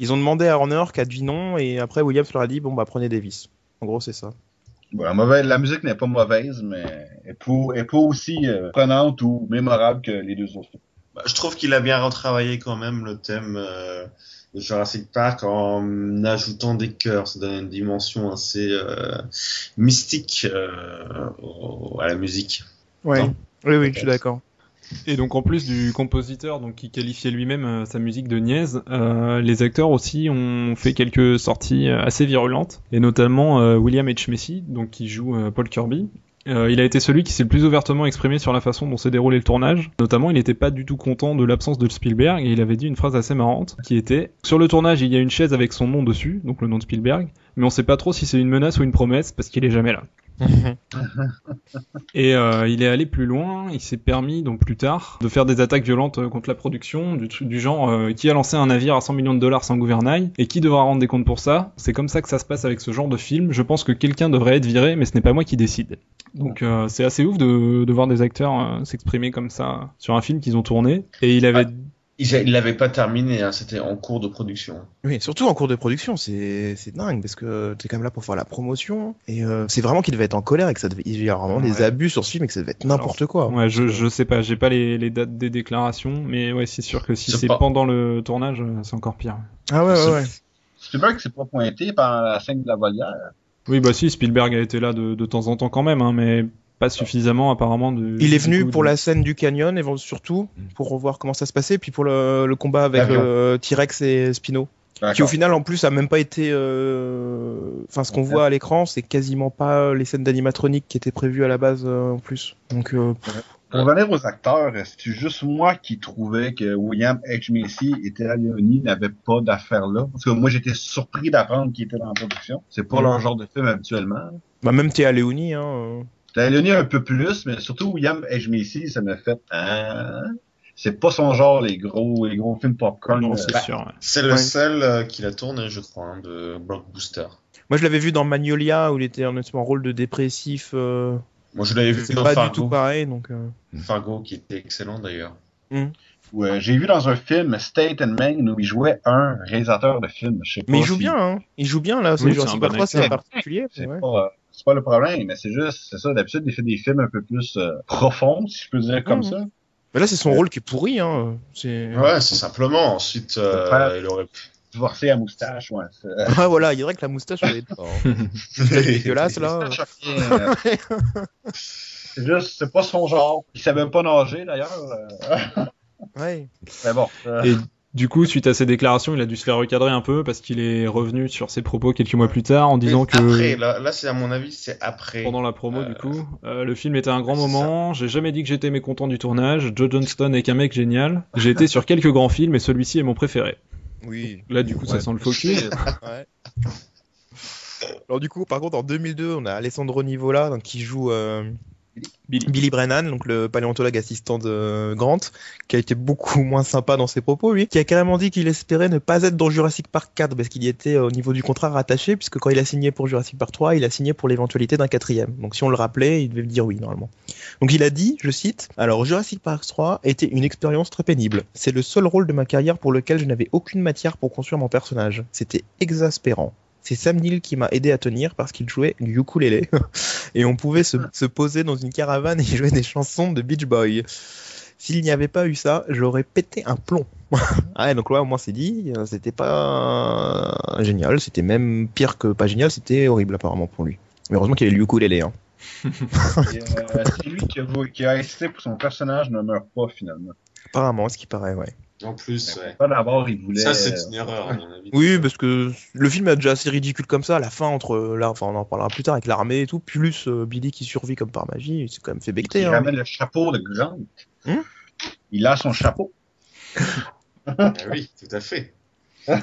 Ils ont demandé à Horner qui a dit non, et après Williams leur a dit bon bah prenez Davis. En gros c'est ça. Bon, la, mauvaise, la musique n'est pas mauvaise, mais elle est pas, est pas aussi euh, prenante ou mémorable que les deux autres. Bah, je trouve qu'il a bien retravaillé quand même le thème euh, de Jurassic Park en ajoutant des chœurs. Ça donne une dimension assez euh, mystique euh, au- à la musique. Ouais. Non? Oui oui, je suis d'accord. Et donc en plus du compositeur, qui qualifiait lui-même euh, sa musique de niaise, euh, les acteurs aussi ont fait quelques sorties euh, assez virulentes, et notamment William H Macy, donc qui joue Paul Kirby. Il a été celui qui s'est le plus ouvertement exprimé sur la façon dont s'est déroulé le tournage. Notamment, il n'était pas du tout content de l'absence de Spielberg et il avait dit une phrase assez marrante qui était sur le tournage il y a une chaise avec son nom dessus, donc le nom de Spielberg, mais on sait pas trop si c'est une menace ou une promesse parce qu'il est jamais là. Et euh, il est allé plus loin, il s'est permis donc plus tard de faire des attaques violentes euh, contre la production, du, genre euh, qui a lancé un navire à 100 millions de dollars sans gouvernail et qui devra rendre des comptes pour ça? C'est comme ça que ça se passe avec ce genre de film. Je pense que quelqu'un devrait être viré, mais ce n'est pas moi qui décide. Donc c'est assez ouf de, voir des acteurs s'exprimer comme ça sur un film qu'ils ont tourné. Et il avait Il il l'avait pas terminé, hein, c'était en cours de production. Oui, surtout en cours de production, c'est c'est dingue parce que t'es quand même là pour faire la promotion et euh, c'est vraiment qu'il devait être en colère et que ça devait il y a vraiment des abus sur ce film et que ça devait être n'importe quoi. Ouais, je, je sais pas, j'ai pas les, les dates des déclarations, mais ouais, c'est sûr que si C'est pas- pendant le tournage, euh, c'est encore pire. Ah ouais ouais C'est- ouais. Spielberg s'est pas pointé pendant la scène de la volière. Oui, bah si, Spielberg a été là de, de temps en temps quand même, hein, mais pas suffisamment apparemment. De, Il est venu coup, pour de- la scène du canyon et surtout pour revoir comment ça se passait puis pour le, le combat avec euh, T-Rex et Spino qui au final en plus a même pas été euh, enfin ce qu'on voit à l'écran c'est quasiment pas les scènes d'animatronique qui étaient prévues à la base euh, en plus. Donc euh, Pour revenir aux acteurs, c'est juste moi qui trouvais que William H. Macy et Terra Leoni n'avaient pas d'affaires là. Parce que moi, j'étais surpris d'apprendre qu'ils étaient dans la production. C'est pas Mhm. leur genre de film habituellement. bah même Théa Léonie hein. Euh. Terra Leoni un peu plus, mais surtout William H. Macy, ça m'a fait, ah, c'est pas son genre, les gros, les gros films popcorn. Non, euh, c'est sûr. ouais. C'est le Ouais. seul euh, qu'il a tourné, je crois, hein, de Blockbuster. Moi je l'avais vu dans Magnolia où il était en en rôle de dépressif euh, Moi, je l'avais vu c'est dans pas Fargo. du tout pareil donc euh. Fargo, qui était excellent d'ailleurs. Ouais, j'ai vu dans un film State and Maine où il jouait un réalisateur de film. Je sais pas Mais il joue si- bien, hein. Il joue bien, là. C'est Oui, Jurassic c'est un Park bon 3, c'est particulier. C'est ouais. pas, euh, c'est pas le problème, mais c'est juste, c'est ça, d'habitude, il fait des films un peu plus euh, profonds, si je peux dire comme Mhm. ça. Mais là, c'est son rôle qui est pourri, hein. C'est... Ouais, c'est simplement. Ensuite, euh, il aurait Divorcé à moustache, ouais. c'est- Ah, voilà, il dirait que la moustache, elle est pas. hein. C'est dégueulasse, là. C'est euh. Juste, c'est pas son genre. Il savait pas nager, d'ailleurs. euh. Ouais. Mais bon. euh, Et Du coup, suite à ces déclarations, il a dû se faire recadrer un peu parce qu'il est revenu sur ses propos quelques mois plus tard en disant que Après, là, là c'est à mon avis, c'est après. pendant la promo Euh, du coup, euh, le film était un grand moment. J'ai jamais dit que j'étais mécontent du tournage. Joe Johnston est qu'un mec génial. J'ai été sur quelques grands films et celui-ci est mon préféré. Oui. Là, du coup, ça sent le faux cul. Ouais. Alors du coup, par contre, en 2002, on a Alessandro Nivola donc, qui joue euh, Billy. Brennan, donc le paléontologue assistant de Grant, qui a été beaucoup moins sympa dans ses propos, lui, qui a carrément dit qu'il espérait ne pas être dans Jurassic Park 4 parce qu'il y était euh, au niveau du contrat rattaché, puisque quand il a signé pour Jurassic Park 3, il a signé pour l'éventualité d'un quatrième. Donc si on le rappelait, il devait dire oui normalement. Donc il a dit, je cite, alors Jurassic Park 3 était une expérience très pénible. C'est le seul rôle de ma carrière pour lequel je n'avais aucune matière pour construire mon personnage. C'était exaspérant. C'est Sam Neill qui m'a aidé à tenir parce qu'il jouait du ukulélé et on pouvait se, se poser dans une caravane et jouer des chansons de Beach Boy. S'il n'y avait pas eu ça, j'aurais pété un plomb. ah ouais, donc là, au moins c'est dit, euh, c'était pas génial, c'était même pire que pas génial, c'était horrible apparemment pour lui. Mais heureusement qu'il avait le ukulélé. Hein. Euh, c'est lui qui a, qui a insisté pour son personnage ne meure pas finalement. Apparemment, ce qui paraît, ouais. En plus, ouais. Pas d'abord, il voulait. Ça, c'est une erreur, à mon avis. Oui, parce que le film est déjà assez ridicule comme ça. À la fin, entre là, enfin, on en parlera plus tard avec l'armée et tout, plus euh, Billy qui survit comme par magie, c'est quand même fait becter. Il Hein. ramène le chapeau de Grant. Hum? Il a son chapeau. Ah oui, tout à fait.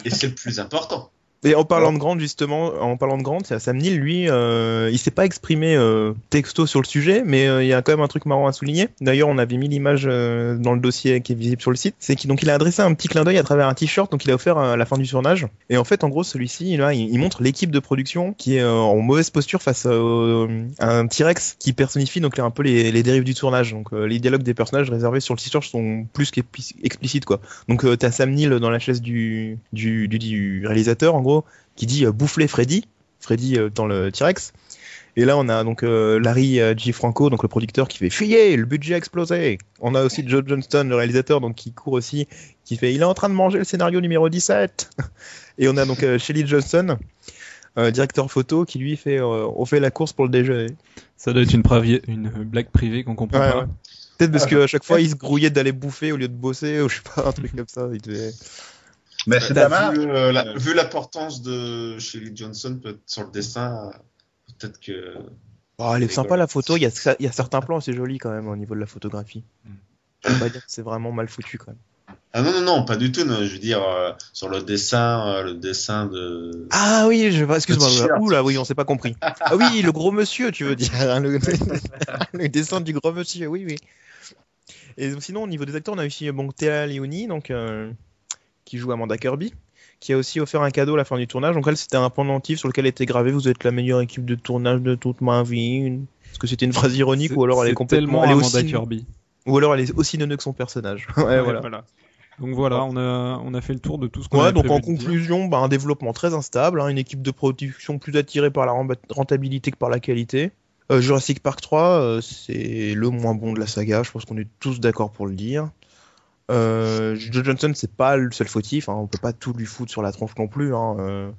Et c'est le plus important. Et en parlant de Grant, justement, en parlant de Grant, Sam Neill, lui, euh, il s'est pas exprimé euh, texto sur le sujet, mais euh, il y a quand même un truc marrant à souligner. D'ailleurs, on avait mis l'image euh, dans le dossier qui est visible sur le site. C'est qu'il donc il a adressé un petit clin d'œil à travers un t-shirt, donc il a offert à la fin du tournage. Et en fait, en gros, celui-ci, là, il, il montre l'équipe de production qui est en mauvaise posture face à, à un T-Rex qui personnifie donc un peu les, les dérives du tournage. Donc les dialogues des personnages réservés sur le t-shirt sont plus qu'explicites, quoi. Donc t'as Sam Neill dans la chaise du, du, du, du réalisateur, en gros qui dit euh, bouffer Freddy, Freddy euh, dans le T-Rex. Et là, on a donc euh, Larry G. Franco, donc le producteur, qui fait fuyez, le budget a explosé. On a aussi Joe Johnston, le réalisateur, donc qui court aussi, qui fait il est en train de manger le scénario numéro 17. Et on a donc euh, Shelley Johnson, euh, directeur photo, qui lui fait euh, on fait la course pour le déjeuner. Ça doit être une, pravi- une blague privée qu'on comprend Ouais, pas. ouais. Peut-être parce qu'à chaque fois, il se grouillait d'aller bouffer au lieu de bosser, ou je sais pas, un truc comme ça. Il devait... Mais c'est T'as dommage. vu, euh, la- vu l'importance de Shelley Johnson sur le dessin, peut-être que. Oh, elle est C'est sympa la photo, il y, a, il y a certains plans, c'est joli quand même au niveau de la photographie. Mm. Je peux pas dire que c'est vraiment mal foutu quand même. Ah non, non, non, pas du tout. non, je veux dire, euh, sur le dessin, euh, le dessin de. Ah oui, je excuse-moi. Ouh là, oui, on s'est pas compris. Ah oui, le gros monsieur, tu veux dire. hein, le, le dessin du gros monsieur, oui, oui. Et sinon, au niveau des acteurs, on a aussi bon, Théa Leoni, donc, euh, qui joue Amanda Kirby, qui a aussi offert un cadeau à la fin du tournage. Donc elle, c'était un pendentif sur lequel était gravé Vous êtes la meilleure équipe de tournage de toute ma vie. Est-ce que c'était une phrase ironique ou alors elle est complètement. Elle est Amanda aussi... Kirby. Ou alors elle est aussi neuneux que son personnage. ouais, Ouais, voilà. Donc voilà, on a, on a fait le tour de tout ce qu'on Ouais, avait donc en conclusion, bah, un développement très instable, hein, une équipe de production plus attirée par la rentabilité que par la qualité. Euh, Jurassic Park 3, euh, c'est le moins bon de la saga, je pense qu'on est tous d'accord pour le dire. Euh, Joe Johnson, c'est pas le seul fautif, hein, on peut pas tout lui foutre sur la tronche non plus. Hein, euh,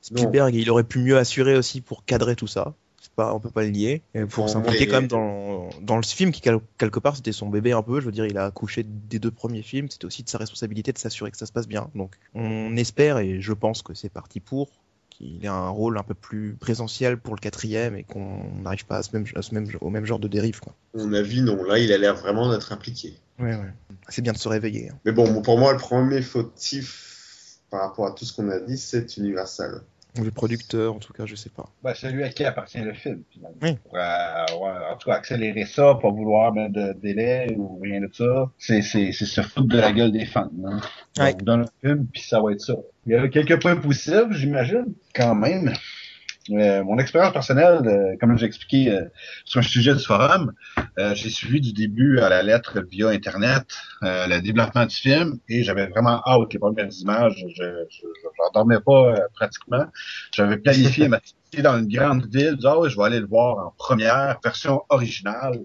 Spielberg, il aurait pu mieux assurer aussi pour cadrer tout ça. C'est Pas, on peut pas le nier. Et pour s'impliquer quand même dans, dans le film qui quel- quelque part c'était son bébé un peu. Je veux dire, il a accouché des deux premiers films. C'était aussi de sa responsabilité de s'assurer que ça se passe bien. Donc on espère et je pense que c'est parti pour qu'il ait un rôle un peu plus présentiel pour le quatrième et qu'on n'arrive pas à ce même, à ce même, au même genre de dérive. Quoi. mon avis, non. Là, il a l'air vraiment d'être impliqué. Ouais, ouais. C'est bien de se réveiller. hein. Mais bon, pour moi, le premier fautif par rapport à tout ce qu'on a dit, c'est Universal. Ou le producteur, en tout cas, je sais pas. Ben, c'est lui à qui appartient le film, finalement. Oui. Pour, euh, ouais, en tout cas, accélérer ça, pas vouloir mettre de délai ou rien de ça, c'est, se foutre de la gueule des fans. Hein. Ouais. Donc, dans le film, puis ça va être ça. Il y a quelques points positifs, j'imagine, quand même. Euh, mon expérience personnelle, euh, comme j'ai expliqué euh, sur un sujet du forum, j'ai suivi du début à la lettre via Internet le développement du film et j'avais vraiment hâte les premières images. Je n'en dormais pas pratiquement. J'avais planifié ma dans une grande ville. Ouais, je vais aller le voir en première, version originale.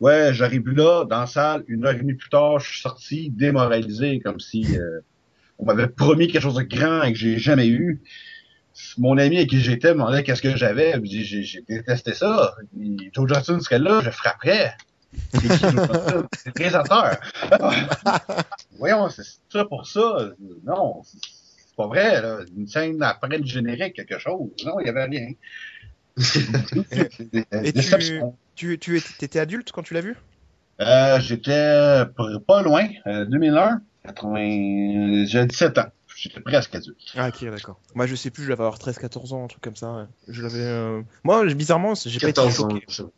Ouais, j'arrive là, dans la salle, une heure et demie plus tard, je suis sorti démoralisé, comme si on m'avait promis quelque chose de grand et que j'ai jamais eu. Mon ami avec qui j'étais me demandait qu'est-ce que j'avais. J'ai, j'ai, j'ai détesté ça. Et Joe Johnson serait là, je frapperais. C'est qui? C'est réalisateur. Voyons, c'est ça pour ça. Non, c'est pas vrai, là. Une scène après le générique, quelque chose. Non, il y avait rien. Et Déception. Tu, tu étais, adulte quand tu l'as vu? Euh, j'étais pas loin, euh, 2001, 80, j'ai 17 ans. J'étais presque adulte. Ah ok d'accord. Moi je sais plus, je devais avoir 13-14 ans, un truc comme ça. Je l'avais. euh, Moi bizarrement, j'ai pas été 14 ans, choqué.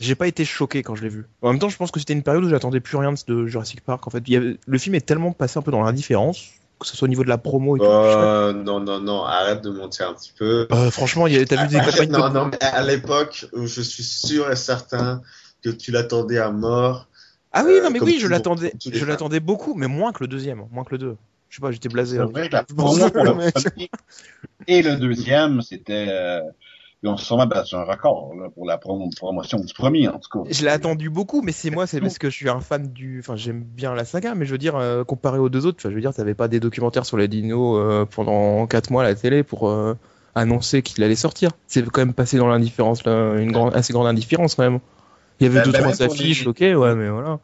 J'ai pas été choqué quand je l'ai vu. En même temps, je pense que c'était une période où j'attendais plus rien de, Jurassic Park. En fait, Il y avait- le film est tellement passé un peu dans l'indifférence, que ce soit au niveau de la promo et tout. Euh, non, non, non, arrête de mentir un petit peu. Euh, franchement, t'as vu des campagnes non, de... non, mais à l'époque, je suis sûr et certain que tu l'attendais à mort. Ah oui, euh, non mais oui, je l'attendais, je l'attendais beaucoup, mais moins que le deuxième, moins que le deux. Je sais pas, j'étais blasé. C'est hein. vrai promo pour le premier et le deuxième, c'était, euh, ils ont sûrement battu un record, là, pour la promo- promotion du premier, en tout cas. Je l'ai attendu beaucoup, mais c'est moi, c'est parce que je suis un fan du. Enfin, j'aime bien la saga, mais je veux dire, euh, comparé aux deux autres, je veux dire, t'avais pas des documentaires sur les dinos euh, pendant 4 mois à la télé pour euh, annoncer qu'il allait sortir. C'est quand même passé dans l'indifférence, une grande, assez grande indifférence quand même. Il y avait Ben, deux, ben, trois pour affiches, les- ok, ouais, mais voilà.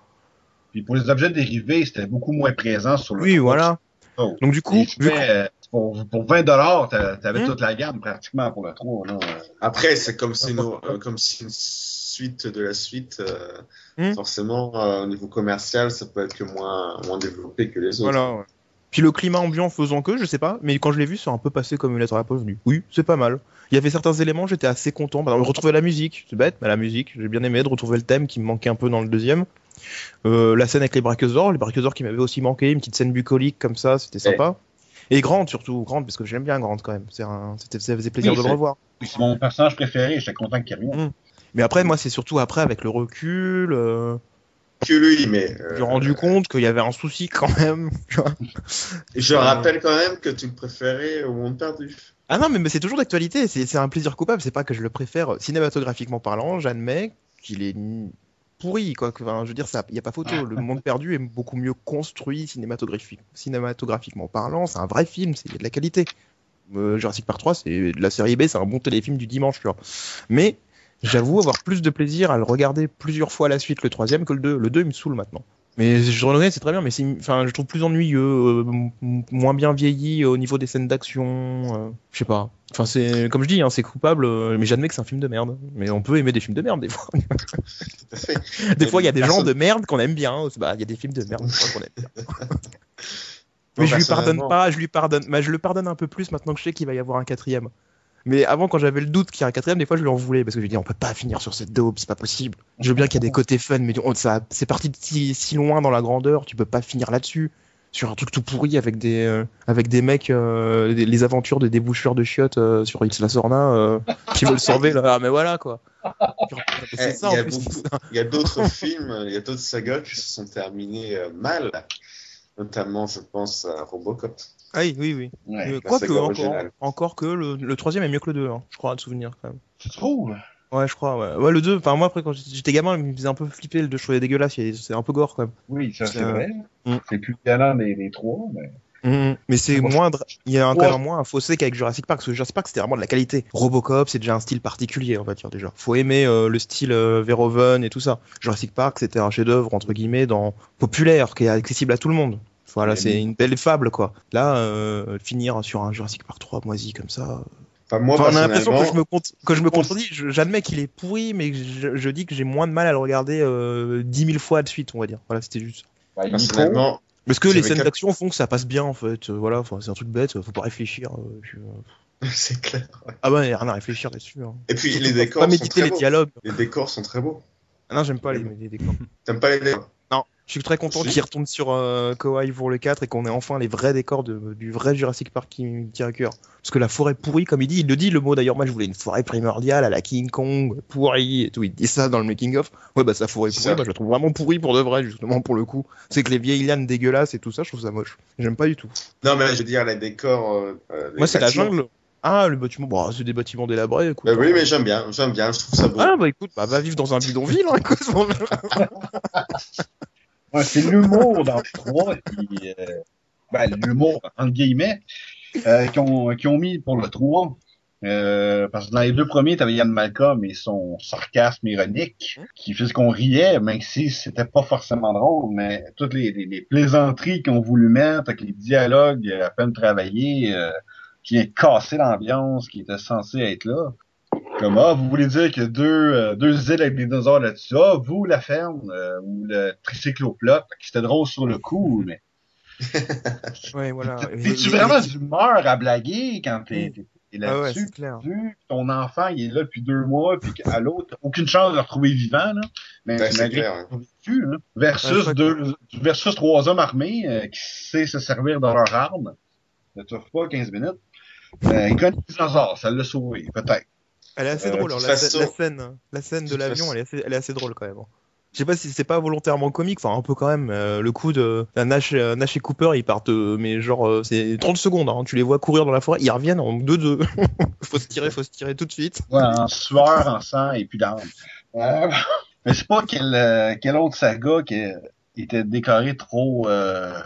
Puis pour les objets dérivés, c'était beaucoup moins présent sur le Oui, voilà. Oh. Donc, du coup, vu euh, pour, pour 20 dollars, t'avais Hmm. toute la gamme pratiquement pour le 3, là. Après, c'est comme si, une, euh, comme si une suite de la suite, euh, Hmm. forcément, euh, au niveau commercial, ça peut être que moins, moins développé que les autres. Voilà, ouais. Puis le climat ambiant faisant que, je sais pas, mais quand je l'ai vu, c'est un peu passé comme une lettre à la poste venue. Oui, c'est pas mal. Il y avait certains éléments, j'étais assez content. Par exemple, retrouver la musique, c'est bête, mais la musique, j'ai bien aimé de retrouver le thème qui me manquait un peu dans le deuxième. Euh, la scène avec les brachiosaures, les brachiosaures qui m'avaient aussi manqué, une petite scène bucolique comme ça, c'était sympa. Et Grant surtout, Grant, parce que j'aime bien Grant quand même. C'est un... c'était- Ça faisait plaisir Oui, de le revoir. C'est mon personnage préféré, j'étais content qu'il revienne. Mais après, moi, c'est surtout après, avec le recul, euh, Que lui, mais. euh, j'ai rendu compte qu'il y avait un souci quand même. Je rappelle quand même que tu le préférais au monde perdu. Ah non, mais, mais c'est toujours d'actualité, c'est un plaisir coupable, c'est pas que je le préfère cinématographiquement parlant, j'admets qu'il est pourri, quoi. Enfin, je veux dire, il n'y a pas photo, le monde perdu est beaucoup mieux construit cinématographique, cinématographiquement parlant, c'est un vrai film, c'est il y a de la qualité. Euh, Jurassic Park 3, c'est de la série B, c'est un bon téléfilm du dimanche, tu vois. Mais j'avoue avoir plus de plaisir à le regarder plusieurs fois à la suite, le troisième, que le 2. Le 2, il me saoule maintenant. Mais je reconnais, c'est très bien, mais enfin, je trouve plus ennuyeux, euh, moins bien vieilli au niveau des scènes d'action. euh, je sais pas. Enfin, c'est comme je dis, hein, c'est coupable, euh, mais j'admets que c'est un film de merde. Mais on peut aimer des films de merde des fois. Des fois, il y a des gens de merde qu'on aime bien. Bah, il y a des films de merde qu'on aime bien. Mais je lui pardonne pas, je lui pardonne. Mais je le pardonne un peu plus maintenant que je sais qu'il va y avoir un quatrième. Mais avant, quand j'avais le doute qu'il y a un quatrième, des fois je lui en voulais parce que je lui dis on peut pas finir sur cette daube, c'est pas possible. Je veux bien qu'il y a des côtés fun, mais on- ça, c'est parti de si, si loin dans la grandeur, tu peux pas finir là-dessus. Sur un truc tout pourri avec des, euh, avec des mecs, euh, les aventures des déboucheurs de chiottes euh, sur X la Sorna qui veulent sauver là. Ah, mais voilà quoi. C'est Eh, ça il y beaucoup- Il y a d'autres films, il y a d'autres sagas qui se sont terminés mal. Notamment, je pense à Robocop. Ah oui, oui, oui. Euh, Quoique, encore, encore que le, le troisième est mieux que le deux, hein, je crois, de souvenir quand même. Tu trouves? Ouais, je crois, ouais. Ouais, le 2, enfin, moi, après, quand j'étais gamin, il me faisait un peu flipper, le 2, je trouvais dégueulasse, c'est un peu gore, quand même. Oui, ça c'est Euh, vrai. mm. C'est plus violent des, des trois, mais. Mais c'est je- moindre, il y a un, quand Ouais. même moins un fossé qu'avec Jurassic Park, parce que Jurassic Park, c'était vraiment de la qualité. Robocop, c'est déjà un style particulier, on va dire, déjà. Faut aimer euh, le style euh, Verhoeven et tout ça. Jurassic Park, c'était un chef-d'œuvre, entre guillemets, dans populaire, qui est accessible à tout le monde. Voilà, c'est une belle fable, quoi. Là, euh, finir sur un Jurassic Park 3 moisi comme ça, Enfin, moi, Enfin, on a l'impression que je me, compte, que je me On- contredis. J'admets qu'il est pourri, mais je, je dis que j'ai moins de mal à le regarder euh, 10 000 fois de suite, on va dire. Voilà, c'était juste. Bah, personnellement, Parce que les scènes d'action font que ça passe bien, en fait. Euh, voilà, enfin, c'est un truc bête, faut pas réfléchir. euh, euh. c'est clair. ouais. Ah ouais, y a rien à réfléchir là-dessus. Hein. Et puis, Surtout les décors Pas sont très les beaux. dialogues. Les décors sont très beaux. Ah non, j'aime pas les, les décors. T'aimes pas les décors je suis très content Si. qu'il retombe sur euh, pour le 4 et qu'on ait enfin les vrais décors de, du vrai Jurassic Park qui me tient à cœur. Parce que la forêt pourrie, comme il dit, il le dit le mot d'ailleurs, moi je voulais une forêt primordiale à la King Kong, pourrie et tout. Il dit ça dans le making of. Ouais, bah sa forêt pourrie, bah, je la trouve vraiment pourrie pour de vrai, justement pour le coup. C'est que les vieilles lianes dégueulasses et tout ça, je trouve ça moche. J'aime pas du tout. Non, mais je veux dire, les décors. euh, euh, les Moi c'est la jungle. Ah, le bâtiment, bon, c'est des bâtiments délabrés. Écoute, Bah oui, mais j'aime bien, j'aime bien, je trouve ça beau. Ah bah écoute, bah va vivre dans un bidonville, hein, écoute. Ouais, c'est l'humour dans le 3 qui, euh, ben, l'humour, entre guillemets, euh, qu'ils ont, qu'ils ont mis pour le 3. Euh, parce que dans les deux premiers, t'avais Yann Malcolm et son sarcasme ironique, qui faisait qu'on riait, même si c'était pas forcément drôle, mais toutes les, les, les plaisanteries qu'ils ont voulu mettre, avec les dialogues à peine travaillés, euh, qui est cassé l'ambiance, qui était censé être là. Comme, ah, vous voulez dire qu'il y a deux, euh, deux îles avec des dinosaures là-dessus. Ah, vous, la ferme, euh, ou le tricycloplot, qui c'était drôle sur le coup, mais... Ouais, voilà. T'es-tu vraiment d'humeur à blaguer quand t'es t'es Ah ouais, là-dessus? que ton enfant, il est là depuis deux mois, puis qu'à l'autre, aucune chance de le retrouver vivant, là. Mais c'est malgré clair, hein. vécu, là. Ouais, Versus que- deux, versus trois hommes armés, euh, qui savent se servir de leurs armes. Ça ne pas 15 minutes. Euh, ils connaissent les dinosaures, ça l'a sauvé, peut-être. Elle est assez Euh, drôle, de hein, la, façon- la scène, la scène de l'avion, façon- elle, est assez- elle est assez drôle quand même. hein. Je sais pas si c'est pas volontairement comique, enfin un peu quand même. euh, le coup de Nash, euh, Nash et Cooper, ils partent, mais genre euh, c'est 30 secondes. Hein, tu les vois courir dans la forêt, ils reviennent en 2-2. faut se tirer, faut se tirer tout de suite. Ouais, en sueur, en sang et puis. Euh, mais c'est pas quel, euh, quel autre saga qui était décoré trop euh,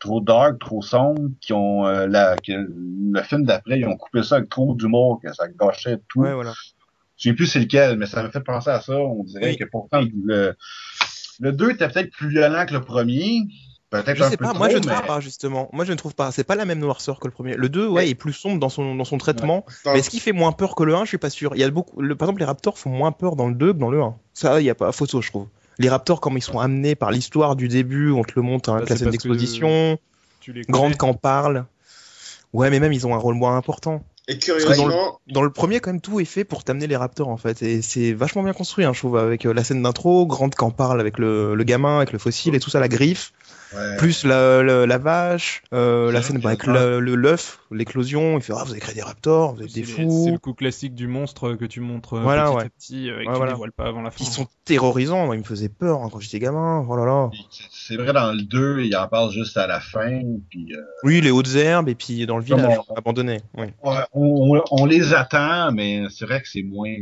trop dark, trop sombre, qui ont euh, la, que le film d'après, ils ont coupé ça avec trop d'humour, que ça gâchait tout. Ouais, voilà. Je sais plus c'est lequel, mais ça m'a fait penser à ça. On dirait Oui. que pourtant le, le 2 était peut-être plus violent que le premier. Peut-être Je un sais peu pas, trop, moi je ne trouve mais- pas justement. Moi je ne trouve pas. C'est pas la même noirceur que le premier. Le 2, ouais, Mais- est plus sombre dans son, dans son traitement. Dans- Mais est-ce qu'il fait moins peur que le 1 Je suis pas sûr. Il y a beaucoup. le- par exemple, les Raptors font moins peur dans le 2 que dans le 1. Ça, il y a pas photo, je trouve. Les Raptors, comme ils sont amenés par l'histoire du début, on te le montre hein, avec Bah, la scène d'exposition, Tu les connais. Grande qu'en parle. Ouais, mais même ils ont un rôle moins important. Et curieusement, Dans le premier, quand même, tout est fait pour t'amener les Raptors, en fait. Et c'est vachement bien construit, hein, je trouve, avec euh, la scène d'intro, Grande qu'en parle avec le, le gamin, avec le fossile et tout ça, la griffe. Ouais. Plus la, la, la vache, euh, la scène bah, avec ouais. le le- l'œuf, l'éclosion, il fait ah vous avez créé des raptors, vous êtes des C'est c'est le fous, coup classique du monstre que tu montres euh, Voilà, petit ouais. à petit euh, et que Ouais, tu voilà. dévoiles pas avant la fin. ils sont terrorisants, moi ils me faisaient peur hein, quand j'étais gamin, oh là là. C'est- C'est vrai dans le 2, il en parle juste à la fin, puis euh, Oui, les hautes herbes et puis dans le village on- abandonné. Oui. on, on- on les attend, mais c'est vrai que c'est moins.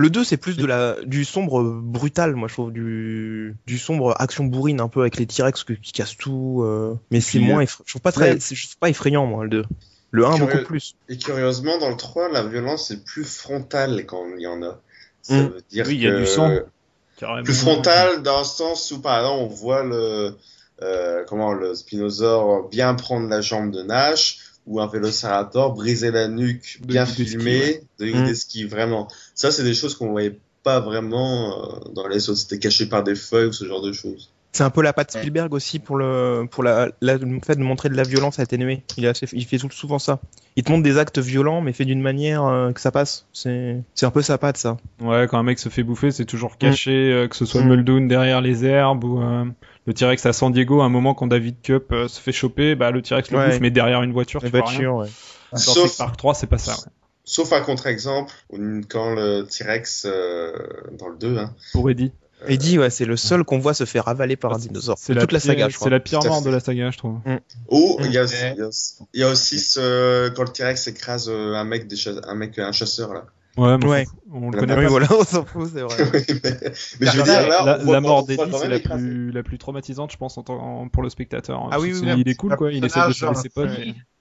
Le 2 c'est plus de la du sombre brutal, moi je trouve du du sombre action bourrine un peu avec les T-Rex que- qui cassent tout, euh, mais c'est moins effra- je trouve pas très ouais. c'est- je trouve pas effrayant moi le 2. Le 1 Curieux. beaucoup plus. et curieusement, dans le 3, la violence est plus frontale quand il y en a. Ça Mm. veut dire Oui, il y a du sang. Carrément. plus frontal dans le sens où, par exemple, on voit le euh, comment le spinosaure bien prendre la jambe de Nash ou un vélociraptor briser la nuque De bien Desky, filmé ouais. de Mm. Desky, vraiment. Ça, c'est des choses qu'on voyait pas vraiment euh, dans les autres. C'était caché par des feuilles ou ce genre de choses. C'est un peu la patte Spielberg aussi pour le pour la, la- le fait de montrer de la violence atténuée. Il est assez, il fait souvent ça. Il te montre des actes violents mais fait d'une manière euh, que ça passe. C'est c'est un peu sa patte ça. Ouais, quand un mec se fait bouffer, c'est toujours caché, euh, que ce soit Mm. Muldoon derrière les herbes ou euh, le T-Rex à San Diego, à un moment quand David Cup euh, se fait choper, bah le T-Rex le Ouais. bouffe mais derrière une voiture, tu vois rien. ouais. Dans Sauf, Park 3, c'est pas ça. Ouais. sauf un contre-exemple, quand le T-Rex, euh, dans le 2, hein, Pour Eddie. Eddie, ouais, c'est le seul qu'on voit se faire avaler par un dinosaure. C'est toute la pire- saga, je C'est crois. la pire mort de la saga, je trouve. Ou Mm. il y a aussi, Ouais. il y a aussi- il y a aussi ce, quand le T-Rex écrase euh, un mec, des un mec, un chasseur là. Ouais, mais on Ouais. le La connaît pas. voilà, on s'en fout, c'est vrai. mais, mais je veux La- dire là, la, mort d'Eddie, c'est la plus, la plus traumatisante, je pense, en pour le spectateur. Ah oui, oui. Il est cool, quoi. Il essaie de sauver ses potes.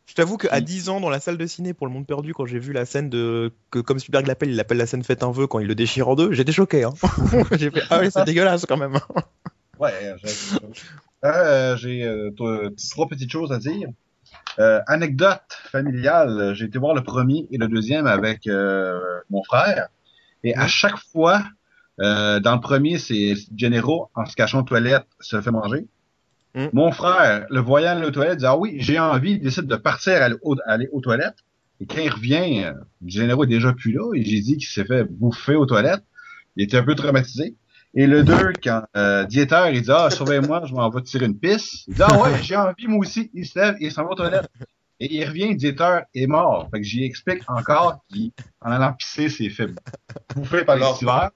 Je t'avoue qu'à 10 ans, dans la salle de ciné pour le monde perdu, quand j'ai vu la scène de, que comme Spielberg l'appelle, il l'appelle la scène Faites un vœu quand il le déchire en deux, j'étais choqué, hein. j'ai fait, ah oui, c'est dégueulasse quand même. Ouais, j'ai euh, j'ai, euh, t- trois petites choses à dire. Euh, anecdote familiale, j'ai été voir le premier et le deuxième avec euh, mon frère. Et à Mhm. chaque fois, euh, dans le premier, c'est Gennaro, en se cachant aux toilettes, se fait manger. Mhm. Mon frère, le voyant aller aux toilettes, dit Ah oui, j'ai envie, il décide de partir aller, aux- aller aux toilettes. Et quand il revient, Gennaro est déjà plus là, et j'ai dit qu'il s'est fait bouffer aux toilettes. Il était un peu traumatisé. Et le 2, quand euh, Dieter, il dit Ah, surveille-moi, je m'en vais tirer une pisse. Il dit Ah ouais, j'ai envie, moi aussi. Il se lève et il s'en va aux toilettes. Et il revient, Dieter est mort. Fait que j'y explique encore qu'en allant pisser, s'est fait bouffer par les hivers.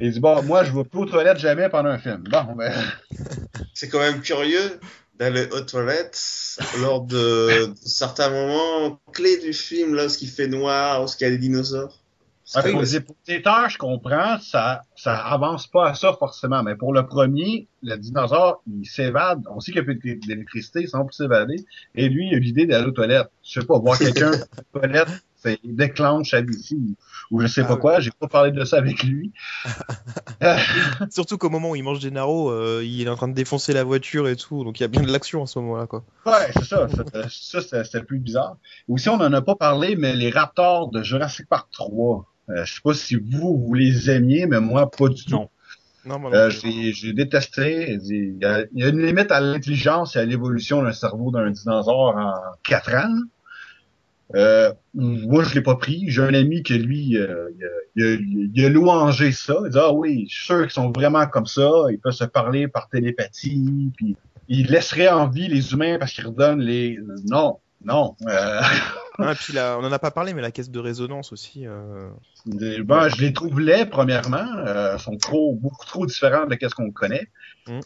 Et il dit Bon, moi, je vais plus aux toilettes jamais pendant un film. Bon, ben. C'est quand même curieux d'aller aux toilettes lors de certains moments clés du film, lorsqu'il fait noir, lorsqu'il y a des dinosaures. Quand pour écouteurs, je comprends, ça, ça avance pas à ça forcément. Mais pour le premier, le dinosaure, il s'évade. On sait qu'il y a plus d'électricité, sans plus s'évader. Et lui, il a l'idée d'aller aux toilettes. Je sais pas, voir quelqu'un aux toilettes, c'est déclenche ABC ou, ou je sais Ah pas ouais. quoi. J'ai pas parlé de ça avec lui. Euh, Surtout qu'au moment où il mange Gennaro, euh, il est en train de défoncer la voiture et tout, donc il y a bien de l'action à ce moment-là, quoi. ouais, c'est ça. Ça, c'est- c'était plus bizarre. Aussi, on en a pas parlé, mais les Raptors de Jurassic Park 3. Euh, je sais pas si vous, vous les aimiez, mais moi, pas du tout. Non. Moi, Euh, j'ai détesté. Il y, a, il y a une limite à l'intelligence et à l'évolution d'un cerveau d'un dinosaure en quatre ans. Euh, moi, je l'ai pas pris. J'ai un ami qui, lui, euh, il, a, il, a, il a louangé ça. Il dit, ah oui, je suis sûr qu'ils sont vraiment comme ça. Ils peuvent se parler par télépathie. Puis, ils laisseraient en vie les humains parce qu'ils redonnent les... Non, non. Ah, et puis là, on en a pas parlé, mais la caisse de résonance aussi. Euh... des- bon, je les trouve laids, premièrement. Euh, sont trop, beaucoup trop différents de ce qu'on connaît. Mm.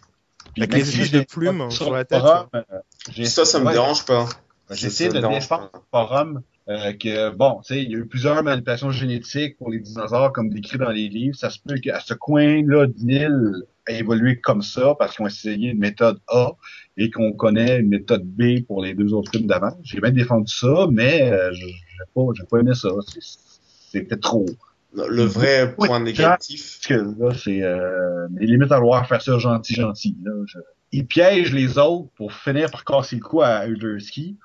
Puis Avec les de plumes pas sur la tête, forum, euh, Ça, ça me ouais, dérange pas. Ça de me dérange défendre pas. le forum euh, que, bon, tu sais, il y a eu plusieurs manipulations génétiques pour les dinosaures, comme décrit dans les livres. Ça se peut qu'à ce coin-là de l'île a évolué comme ça parce qu'ils ont essayé une méthode A et qu'on connaît une méthode B pour les deux autres films d'avant. J'ai bien défendu ça, mais euh, j'ai pas, j'ai pas aimé ça. C'était trop. Le vrai Oui, point négatif, que là, c'est euh, les limites à vouloir faire ça gentil, gentil. Là, je- Il piège les autres pour finir par casser le cou à Uderski.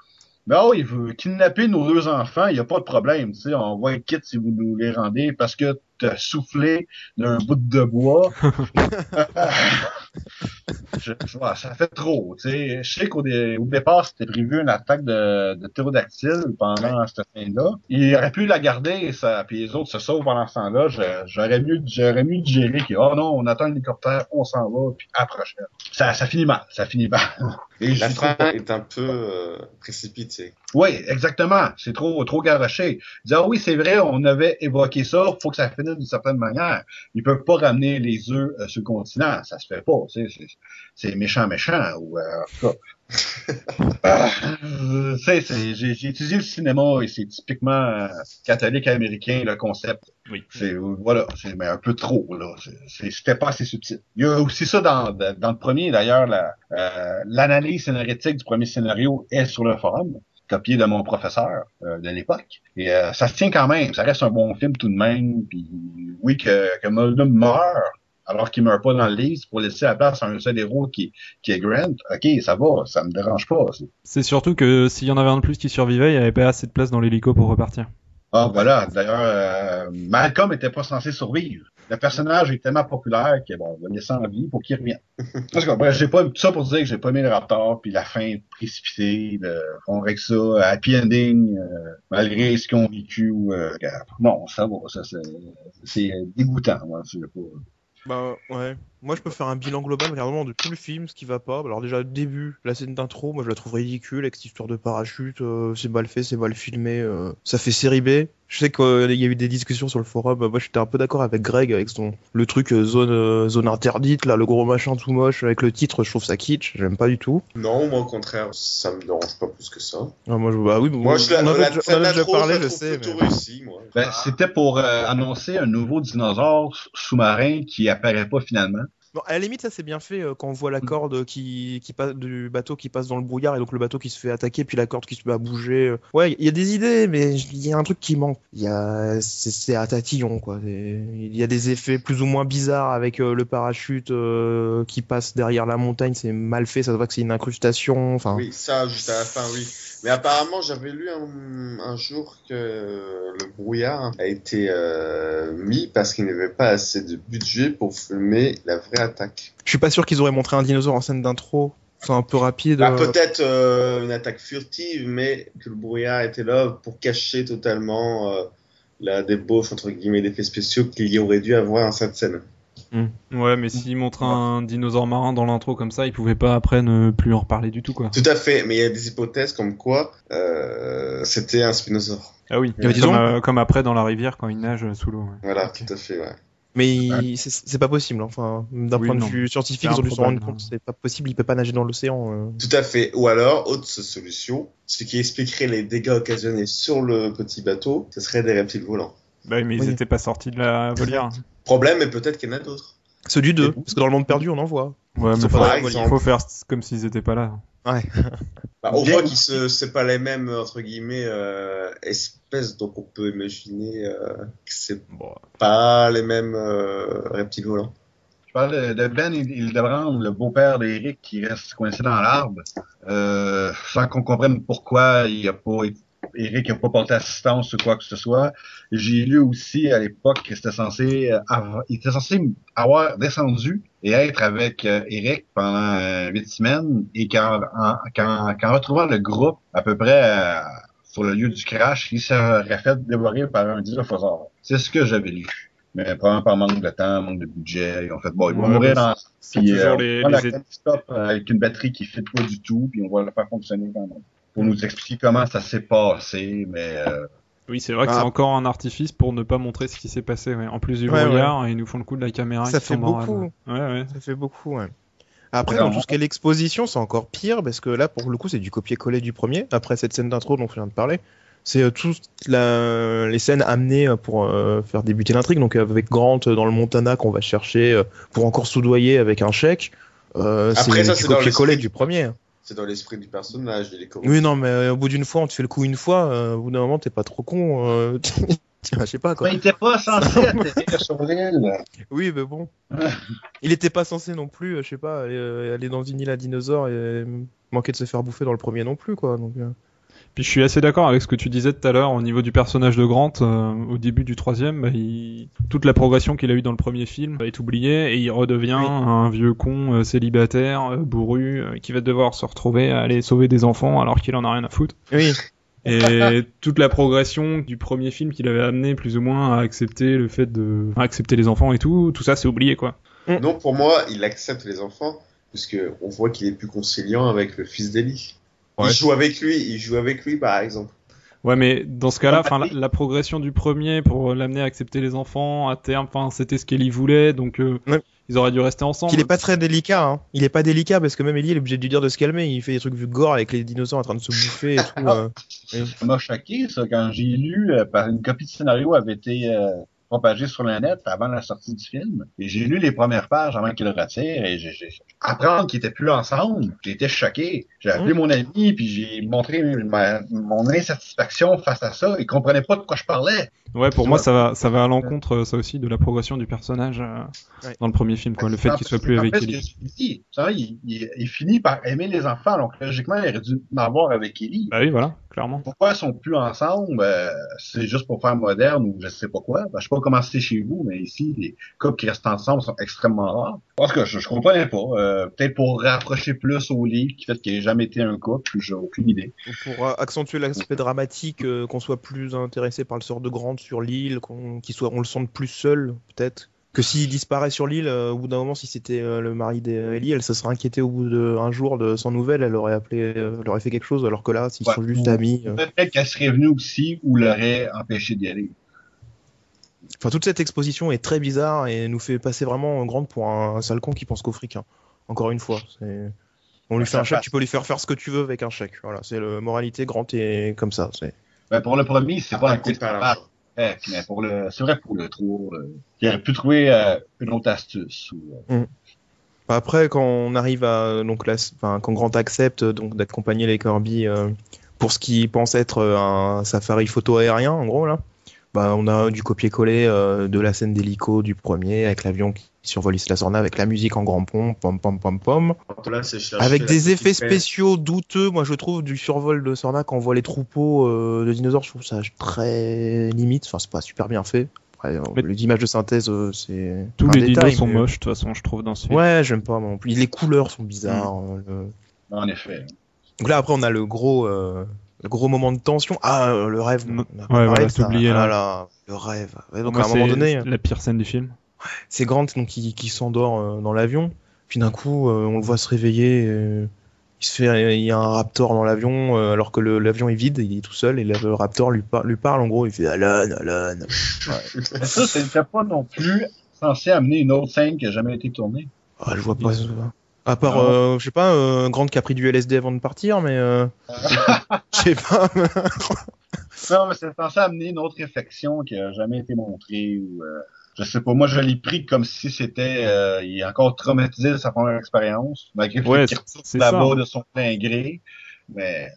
Mais oh, il veut kidnapper nos deux enfants, il n'y a pas de problème. Tu sais, on va être quitte si vous nous les rendez parce que t'as soufflé d'un bout de bois. je, je- ouais, ça fait trop. Tu sais, je sais qu'au dé- au départ, c'était prévu une attaque de, de pendant cette fin-là. Il aurait pu la garder, ça, puis les autres se sauvent pendant ce temps-là. J'aurais mieux, j'aurais mieux digéré que, oh non, on attend un hélicoptère, on s'en va, puis approche. Ça, ça finit mal, ça finit mal. Et la fin est un peu euh, précipitée. Oui, exactement. C'est trop, trop garoché. Dire, ah oui, c'est vrai, on avait évoqué ça, faut que ça finisse d'une certaine manière. Ils peuvent pas ramener les œufs euh, sur le continent, ça se fait pas. C'est, méchant, méchant. Ou, euh, en tout cas. Euh, j'ai, étudié le cinéma et c'est typiquement euh, catholique américain le concept. Oui. C'est euh, voilà, c'est mais un peu trop là. C'était pas assez subtil. Il y a aussi ça dans, dans le premier d'ailleurs. la- euh, L'analyse scénaristique du premier scénario est sur le forum copié de mon professeur euh, de l'époque. Et euh, ça se tient quand même. Ça reste un bon film tout de même. Puis oui, que, que Mulder meurt alors qu'il meurt pas dans le livre pour laisser la place à un seul héros qui, qui est Grant. Ok, ça va, ça me dérange pas. C'est surtout que s'il y en avait un de plus qui survivait, il n'y avait pas assez de place dans l'hélico pour repartir. Ah voilà. D'ailleurs, euh, Malcolm était pas censé survivre. Le personnage est tellement populaire que bon, on va le laisser en vie pour qu'il revienne. Parce que bref, j'ai pas tout ça pour dire que j'ai pas aimé le Raptor puis la fin précipitée, de, on règle ça, happy ending, euh, malgré ce qu'ils ont vécu. Euh, non, ça va, ça c'est, c'est dégoûtant. Moi, je sais pas. Bah ouais. Moi je peux faire un bilan global vraiment de tout le film, ce qui va pas. Alors déjà le début, la scène d'intro, moi je la trouve ridicule avec cette histoire de parachute, euh, c'est mal fait, c'est mal filmé, euh, ça fait série B. Je sais qu'il y a eu des discussions sur le forum, moi j'étais un peu d'accord avec Greg avec son le truc euh, zone euh, zone interdite là, le gros machin tout moche avec le titre, je trouve ça kitsch, j'aime pas du tout. Non, moi au contraire, ça me dérange pas plus que ça. Ah, moi je bah oui, Moi, je la, on avait, la, déjà- on la, avait déjà l'intro, parlé, je sais. mais- moi. Ben, c'était pour euh, annoncer un nouveau dinosaure sous-marin qui apparaît pas finalement. Bon, à la limite, ça c'est bien fait euh, quand on voit la corde qui, qui passe du bateau qui passe dans le brouillard et donc le bateau qui se fait attaquer puis la corde qui se met à bouger. euh. Ouais, il y a des idées, mais il y a un truc qui manque. Il y a, c'est à tatillon quoi. Il y a des effets plus ou moins bizarres avec euh, le parachute euh, qui passe derrière la montagne, c'est mal fait. Ça se voit que c'est une incrustation. Enfin, Oui, ça, juste à la fin, oui. Mais apparemment, j'avais lu un, un jour que le brouillard a été euh, mis parce qu'il n'y avait pas assez de budget pour filmer la vraie attaque. je suis pas sûr qu'ils auraient montré un dinosaure en scène d'intro. C'est un peu rapide. Bah, euh. Peut-être euh, une attaque furtive, mais que le brouillard était là pour cacher totalement euh, la débauche, entre guillemets, d'effets spéciaux qu'il y aurait dû avoir dans cette scène. Ouais, mais s'il montre un dinosaure marin dans l'intro comme ça, il pouvait pas après ne plus en reparler du tout, quoi. Tout à fait, mais il y a des hypothèses comme quoi euh, c'était un spinosaure. Ah oui, comme, euh, comme après dans la rivière quand il nage sous l'eau. ouais. Voilà, tout à fait, ouais. Mais il- c'est pas possible. Enfin, d'un Oui, point de non. vue scientifique, ils ont dû se rendre compte. hein. C'est pas possible. Il peut pas nager dans l'océan. euh. Tout à fait. Ou alors, autre solution, ce qui expliquerait les dégâts occasionnés sur le petit bateau, ce serait des reptiles volants. Bah oui, mais ils étaient pas sortis de la volière. Problème, mais peut-être qu'il y en a d'autres. Ceux du 2, parce que dans le monde perdu, on en voit. Ouais, mais sont faut, faire comme s'ils étaient pas là. Ouais. Bah, on Bien voit qu'ils se, c'est pas les mêmes entre guillemets euh, espèces, donc on peut imaginer euh, que c'est Bon, pas les mêmes euh, reptiles volants. Je parle de- de Ben Hildebrand, le beau-père d'Eric qui reste coincé dans l'arbre, euh, sans qu'on comprenne pourquoi il a pas, Eric n'a pas porté assistance ou quoi que ce soit. J'ai lu aussi à l'époque que c'était censé, euh, avoir- il était censé avoir descendu et être avec euh, Eric pendant euh, huit semaines et qu'en en, retrouvant le groupe à peu près euh, sur le lieu du crash, il serait fait dévorer par un dinosaure. C'est ce que j'avais lu. Mais probablement par manque de temps, manque de budget, ils ont fait bon, il va Ouais, mourir dans puis, toujours euh, les- on les la avec une batterie qui fait pas du tout, puis on va le faire fonctionner quand même. Pour nous expliquer comment ça s'est passé, mais euh, Oui, c'est vrai que Ah. c'est encore un artifice pour ne pas montrer ce qui s'est passé. ouais. En plus du Ouais, brouillard, ils nous font le coup de la caméra. Ça fait beaucoup. Ouais, ouais. Ça fait beaucoup, ouais. Après, dans tout ce qui est l'exposition, c'est encore pire parce que là, pour le coup, c'est du copier-coller du premier. Après cette scène d'intro dont je viens de parler, c'est euh, toutes la- les scènes amenées euh, pour euh, faire débuter l'intrigue. Donc avec Grant euh, dans le Montana qu'on va chercher euh, pour encore soudoyer avec un chèque. Euh, Après, c'est ça, du c'est dans copier-coller du premier. C'est dans l'esprit du personnage, il est. Oui, non, mais euh, au bout d'une fois, on te fait le coup une fois. euh, au bout d'un moment, t'es pas trop con. euh, Tiens, je sais pas quoi. il était pas censé l'île. Oui, mais bon. Il était pas censé non plus, je sais pas, aller, aller dans une île à dinosaures et manquer de se faire bouffer dans le premier non plus, quoi. Donc, euh, Puis je suis assez d'accord avec ce que tu disais tout à l'heure au niveau du personnage de Grant. euh, au début du troisième, bah, il- toute la progression qu'il a eue dans le premier film est oubliée et il redevient Oui. un vieux con euh, célibataire, euh, bourru, euh, qui va devoir se retrouver à aller sauver des enfants alors qu'il en a rien à foutre. Oui, Et toute la progression du premier film qu'il avait amené plus ou moins à accepter le fait de à accepter les enfants et tout, tout ça c'est oublié quoi. Non, pour moi, il accepte les enfants, puisque on voit qu'il est plus conciliant avec le fils d'Eli. Ouais. Il joue avec lui, il joue avec lui, par exemple. Ouais, mais dans ce cas-là, enfin, la, progression du premier pour l'amener à accepter les enfants à terme, enfin, c'était ce qu'Ellie voulait, donc euh, Ouais. ils auraient dû rester ensemble. il est pas très délicat, hein. Il est pas délicat parce que même Ellie, il est obligé de lui dire de se calmer. Il fait des trucs vu gore avec les dinosaures en train de se bouffer et tout. euh. Ça m'a choqué, ça, quand j'ai lu, euh, par une copie de scénario avait été propagée sur le net avant la sortie du film. Et j'ai lu les premières pages avant qu'il le retire et j'ai, apprendre qu'ils étaient plus ensemble, j'ai été choqué. J'ai appelé mon ami puis j'ai montré ma- mon insatisfaction face à ça. Il comprenait pas de quoi je parlais. Ouais, pour moi, ça va, ça va à l'encontre, euh, ça aussi, de la progression du personnage euh, Ouais. dans le premier film, quoi. Le fait qu'il soit plus avec Ellie. il, il, il finit par aimer les enfants, donc logiquement, il aurait dû en avoir avec Ellie. Bah oui, voilà, clairement. Pourquoi ils sont plus ensemble? Euh, c'est juste pour faire moderne ou je sais pas quoi. Ben, je sais pas comment c'est chez vous, mais ici, les couples qui restent ensemble sont extrêmement rares. Parce que je, je comprenais pas. Euh, Peut-être pour rapprocher plus au lit, qui fait qu'il ait jamais été un couple, j'ai aucune idée. Pour euh, accentuer l'aspect dramatique, euh, qu'on soit plus intéressé par le sort de Grant sur l'île, qu'on qu'il soit, on le sente plus seul, peut-être. Que s'il disparaît sur l'île, euh, au bout d'un moment, si c'était euh, le mari d'Ellie, elle se serait inquiétée au bout d'un jour de sans nouvelles, elle aurait appelé, euh, elle aurait fait quelque chose, alors que là, s'ils Ouais. sont juste amis. euh, Peut-être qu'elle serait venue aussi ou l'aurait empêché d'y aller. Enfin, toute cette exposition est très bizarre et nous fait passer vraiment Grant pour un, un sale con qui pense qu'au fric. hein. Encore une fois, c'est. On lui Ouais, fait un chèque, passe. tu peux lui faire faire ce que tu veux avec un chèque. Voilà, c'est le moralité. Grant est comme ça. Ben, pour le premier, c'est pas un coup par de. Eh, mais pour le, c'est vrai pour le trou, euh, il aurait pu trouver euh, une autre astuce. Euh, Enfin, Après, quand on arrive à donc enfin, quand Grant accepte euh, donc d'accompagner les Kirby euh, pour ce qui pense être un safari photo aérien, en gros là, bah on a du copier-coller euh, de la scène d'hélico du premier avec l'avion qui survole la Sorna avec la musique en grand pom pom pom pom pom. Là, Avec des effets spéciaux douteux, moi je trouve du survol de Sorna quand on voit les troupeaux euh, de dinosaures, je trouve ça très limite. Enfin, c'est pas super bien fait. Après, euh, Mais- les images de synthèse, euh, c'est Tous les détail, dinos sont mais- moches, de toute façon, je trouve, dans ce film. Ouais, j'aime pas non plus. Les couleurs sont bizarres. euh, le- en effet. Donc là, après, on a le gros, euh, gros moment de tension. Ah, euh, le rêve. Ouais, voilà, t'oubliais, Ah là. là, le rêve. Ouais, donc Moi, à un moment c'est donné, la pire scène du film. c'est Grant donc, qui, qui s'endort euh, dans l'avion. Puis d'un coup, euh, on le voit se réveiller. euh, il se fait, il y a un raptor dans l'avion, euh, alors que l'avion est vide, il est tout seul, et le, le raptor lui, par- lui parle. En gros, il fait Alan, Alan. Mais ça, c'était pas non plus censé amener une autre scène qui a jamais été tournée. Ah, je vois pas. ça. À part, Non. euh, je sais pas, euh, Grant qui a pris du LSD avant de partir, mais euh, je sais pas. Non, mais c'est censé amener une autre réflexion qui a jamais été montrée ou, euh, je sais pas, moi je l'ai pris comme si c'était, euh, il est encore traumatisé de sa première expérience, malgré Ouais, qu'il retourne là-bas de son plein gré. Mais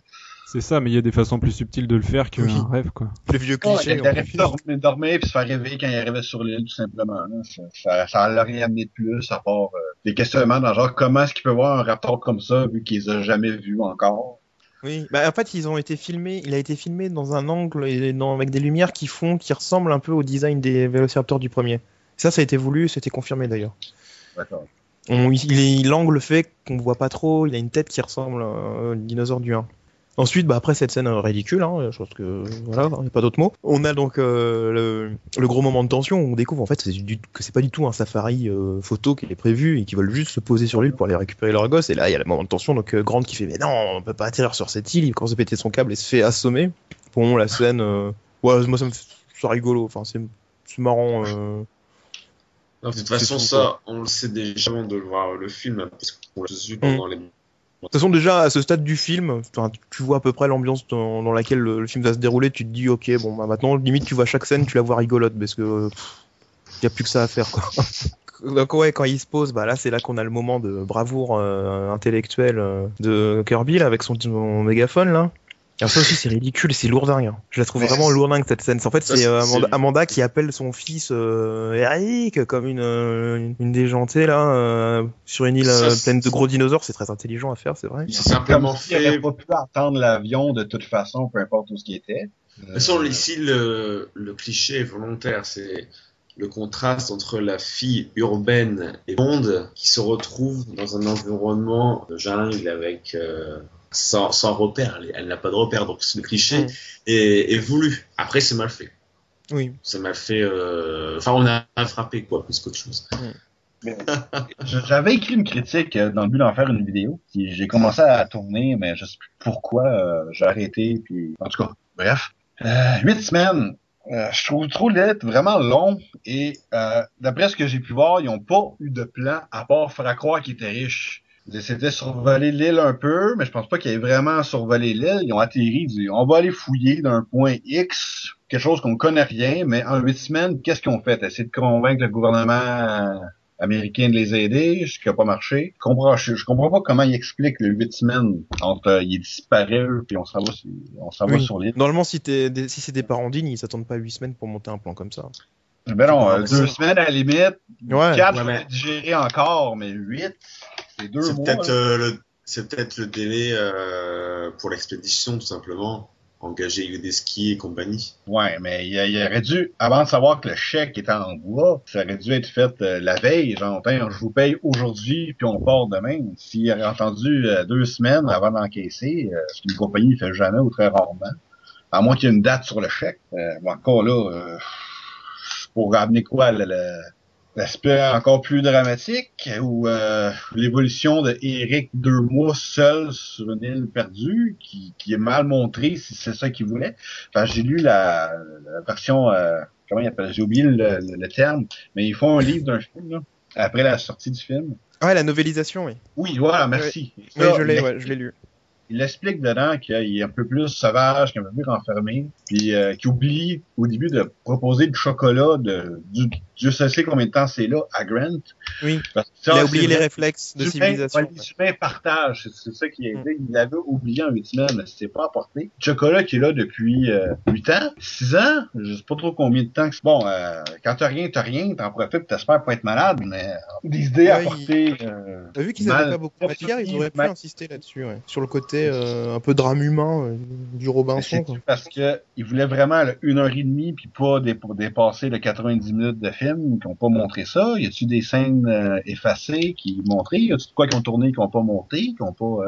C'est ça, mais il y a des façons plus subtiles de le faire qu'un Oui. rêve, quoi. Les vieux Ouais, clichés. il dormir, dormir puis se faire réveiller quand il arrivait sur l'île, tout simplement. là. Ça, ça, ça l'a rien amené de plus, à part euh, des questionnements dans genre comment est-ce qu'il peut voir un raptor comme ça, vu qu'il les a jamais vus encore? Oui, bah en fait ils ont été filmés, il a été filmé dans un angle et dans, avec des lumières qui font, qui ressemblent un peu au design des Vélociraptors du premier. Ça, ça a été voulu, c'était confirmé d'ailleurs. D'accord. On- il est- l'angle fait qu'on voit pas trop, il a une tête qui ressemble euh, au dinosaure du 1. Ensuite, bah après cette scène ridicule, hein, je pense que voilà, il n'y a pas d'autre mot. On a donc euh, le, le gros moment de tension où on découvre en fait du- que c'est pas du tout un safari euh, photo qui est prévu et qu'ils veulent juste se poser sur l'île pour aller récupérer leur gosse. Et là, il y a le moment de tension, donc euh, Grant qui fait mais non, on peut pas atterrir sur cette île. Il commence à péter son câble et se fait assommer. Bon, la scène, euh, ouais, moi ça me fait ça rigolo. Enfin, c'est marrant. euh. Non, de toute façon, ça, on le sait déjà avant de voir le film, parce qu'on l'a vu pendant les. De toute façon, déjà, à ce stade du film, tu vois à peu près l'ambiance dans, laquelle le, film va se dérouler, tu te dis, ok, bon, bah, maintenant, limite, tu vois chaque scène, tu la vois rigolote, parce que il y a plus que ça à faire, quoi. Donc, ouais, quand il se pose, bah là, c'est là qu'on a le moment de bravoure euh, intellectuelle euh, de Kirby, avec son, son mégaphone, là. Alors ça aussi c'est ridicule, c'est lourdingue. hein. Je la trouve Ouais, vraiment lourdingue cette scène. En fait c'est euh, Amanda, qui appelle son fils euh, Eric comme une, euh, une, une déjantée là euh, sur une île Ça, pleine de gros dinosaures. C'est très intelligent à faire, c'est vrai. C'est simplement fait. pas pu attendre l'avion de toute façon, peu importe où ce qui était. De toute façon, ici, le, le cliché est volontaire. C'est le contraste entre la fille urbaine et monde qui se retrouve dans un environnement de jungle avec euh, sans, sans repère. Elle, elle n'a pas de repère, donc le cliché Mm. est, est voulu. Après, c'est mal fait. Oui. C'est mal fait. euh, Enfin, on a frappé quoi, plus qu'autre chose. J'avais écrit une critique euh, dans le but d'en faire une vidéo. J'ai commencé à tourner, mais je sais plus pourquoi euh, j'ai arrêté. Puis en tout cas, bref. Euh, Huit semaines. Euh, je trouve trop lettre, vraiment long. Et euh, d'après ce que j'ai pu voir, ils ont pas eu de plan à part faire croire qu'ils étaient riches. Ils essaient de survoler l'île un peu, mais je pense pas qu'ils aient vraiment survolé l'île. Ils ont atterri, ils disent, on va aller fouiller d'un point X, quelque chose qu'on connaît rien, mais en huit semaines, qu'est-ce qu'ils ont fait? Essayer de convaincre le gouvernement américain de les aider, ce qui a pas marché. Je comprends, je, je comprends pas comment ils expliquent les huit semaines entre euh, il disparaît puis on s'en va, sur- on s'en va Oui. sur l'île. Normalement, si, t'es des- si c'est des parents dignes, ils s'attendent pas 8 semaines pour monter un plan comme ça. Ben non, euh, deux semaines à la limite, Ouais. quatre, Ouais, je mais- vais digérer encore, mais huit, c'est deux C'est mois. peut-être là. euh, le, c'est peut-être le délai euh, pour l'expédition, tout simplement. Engager des skis et compagnie. Ouais, mais il, il aurait dû, avant de savoir que le chèque était en bois, ça aurait dû être fait euh, la veille, genre, Tiens, je vous paye aujourd'hui, puis on part demain. S'il aurait entendu euh, deux semaines avant d'encaisser, euh, ce qu'une compagnie ne fait jamais ou très rarement, à moins qu'il y ait une date sur le chèque, euh, bon, encore là, euh, pour ramener quoi, le- le- l'aspect encore plus dramatique, ou euh, l'évolution de Eric deux mois seul sur une île perdue, qui, qui est mal montré si c'est ça qu'il voulait. Enfin, j'ai lu la, la version, euh, comment il appelle, j'ai oublié le, le- le terme, mais ils font un livre d'un film, là, après la sortie du film. Ah la novélisation, oui. Oui, voilà, merci. Oui, Ça, je l'ai, ouais, je l'ai lu. il explique dedans qu'il est un peu plus sauvage, qu'il est un peu plus renfermé, puis euh, qu'il oublie au début de proposer du chocolat de du, Dieu sait combien de temps c'est là à Grant. Oui. Parce que Il a oublié les réflexes de Les civilisation. ouais, les humains partagent, c'est- ça qui est Mm. dit. Il l'avait oublié en huit semaines, mais c'est pas apporté. Chocolat qui est là depuis euh, huit ans, six ans, je sais pas trop combien de temps. que c'est. Bon, euh, quand t'as rien, t'as rien, t'en profites, t'espères pas être malade, mais euh, des idées à euh, T'as vu qu'ils avaient pas beaucoup de matière, ils auraient pu mal- insister là-dessus, ouais. Sur le côté euh, un peu drame humain du Robinson. Quoi. parce que ils voulaient vraiment une heure et demie puis pas dépasser le 90 minutes de film? Qui ont pas montré ça? Y a-tu des scènes euh, effacées qui montraient Y a-tu de quoi qui ont tourné qui ont pas monté, qui ont pas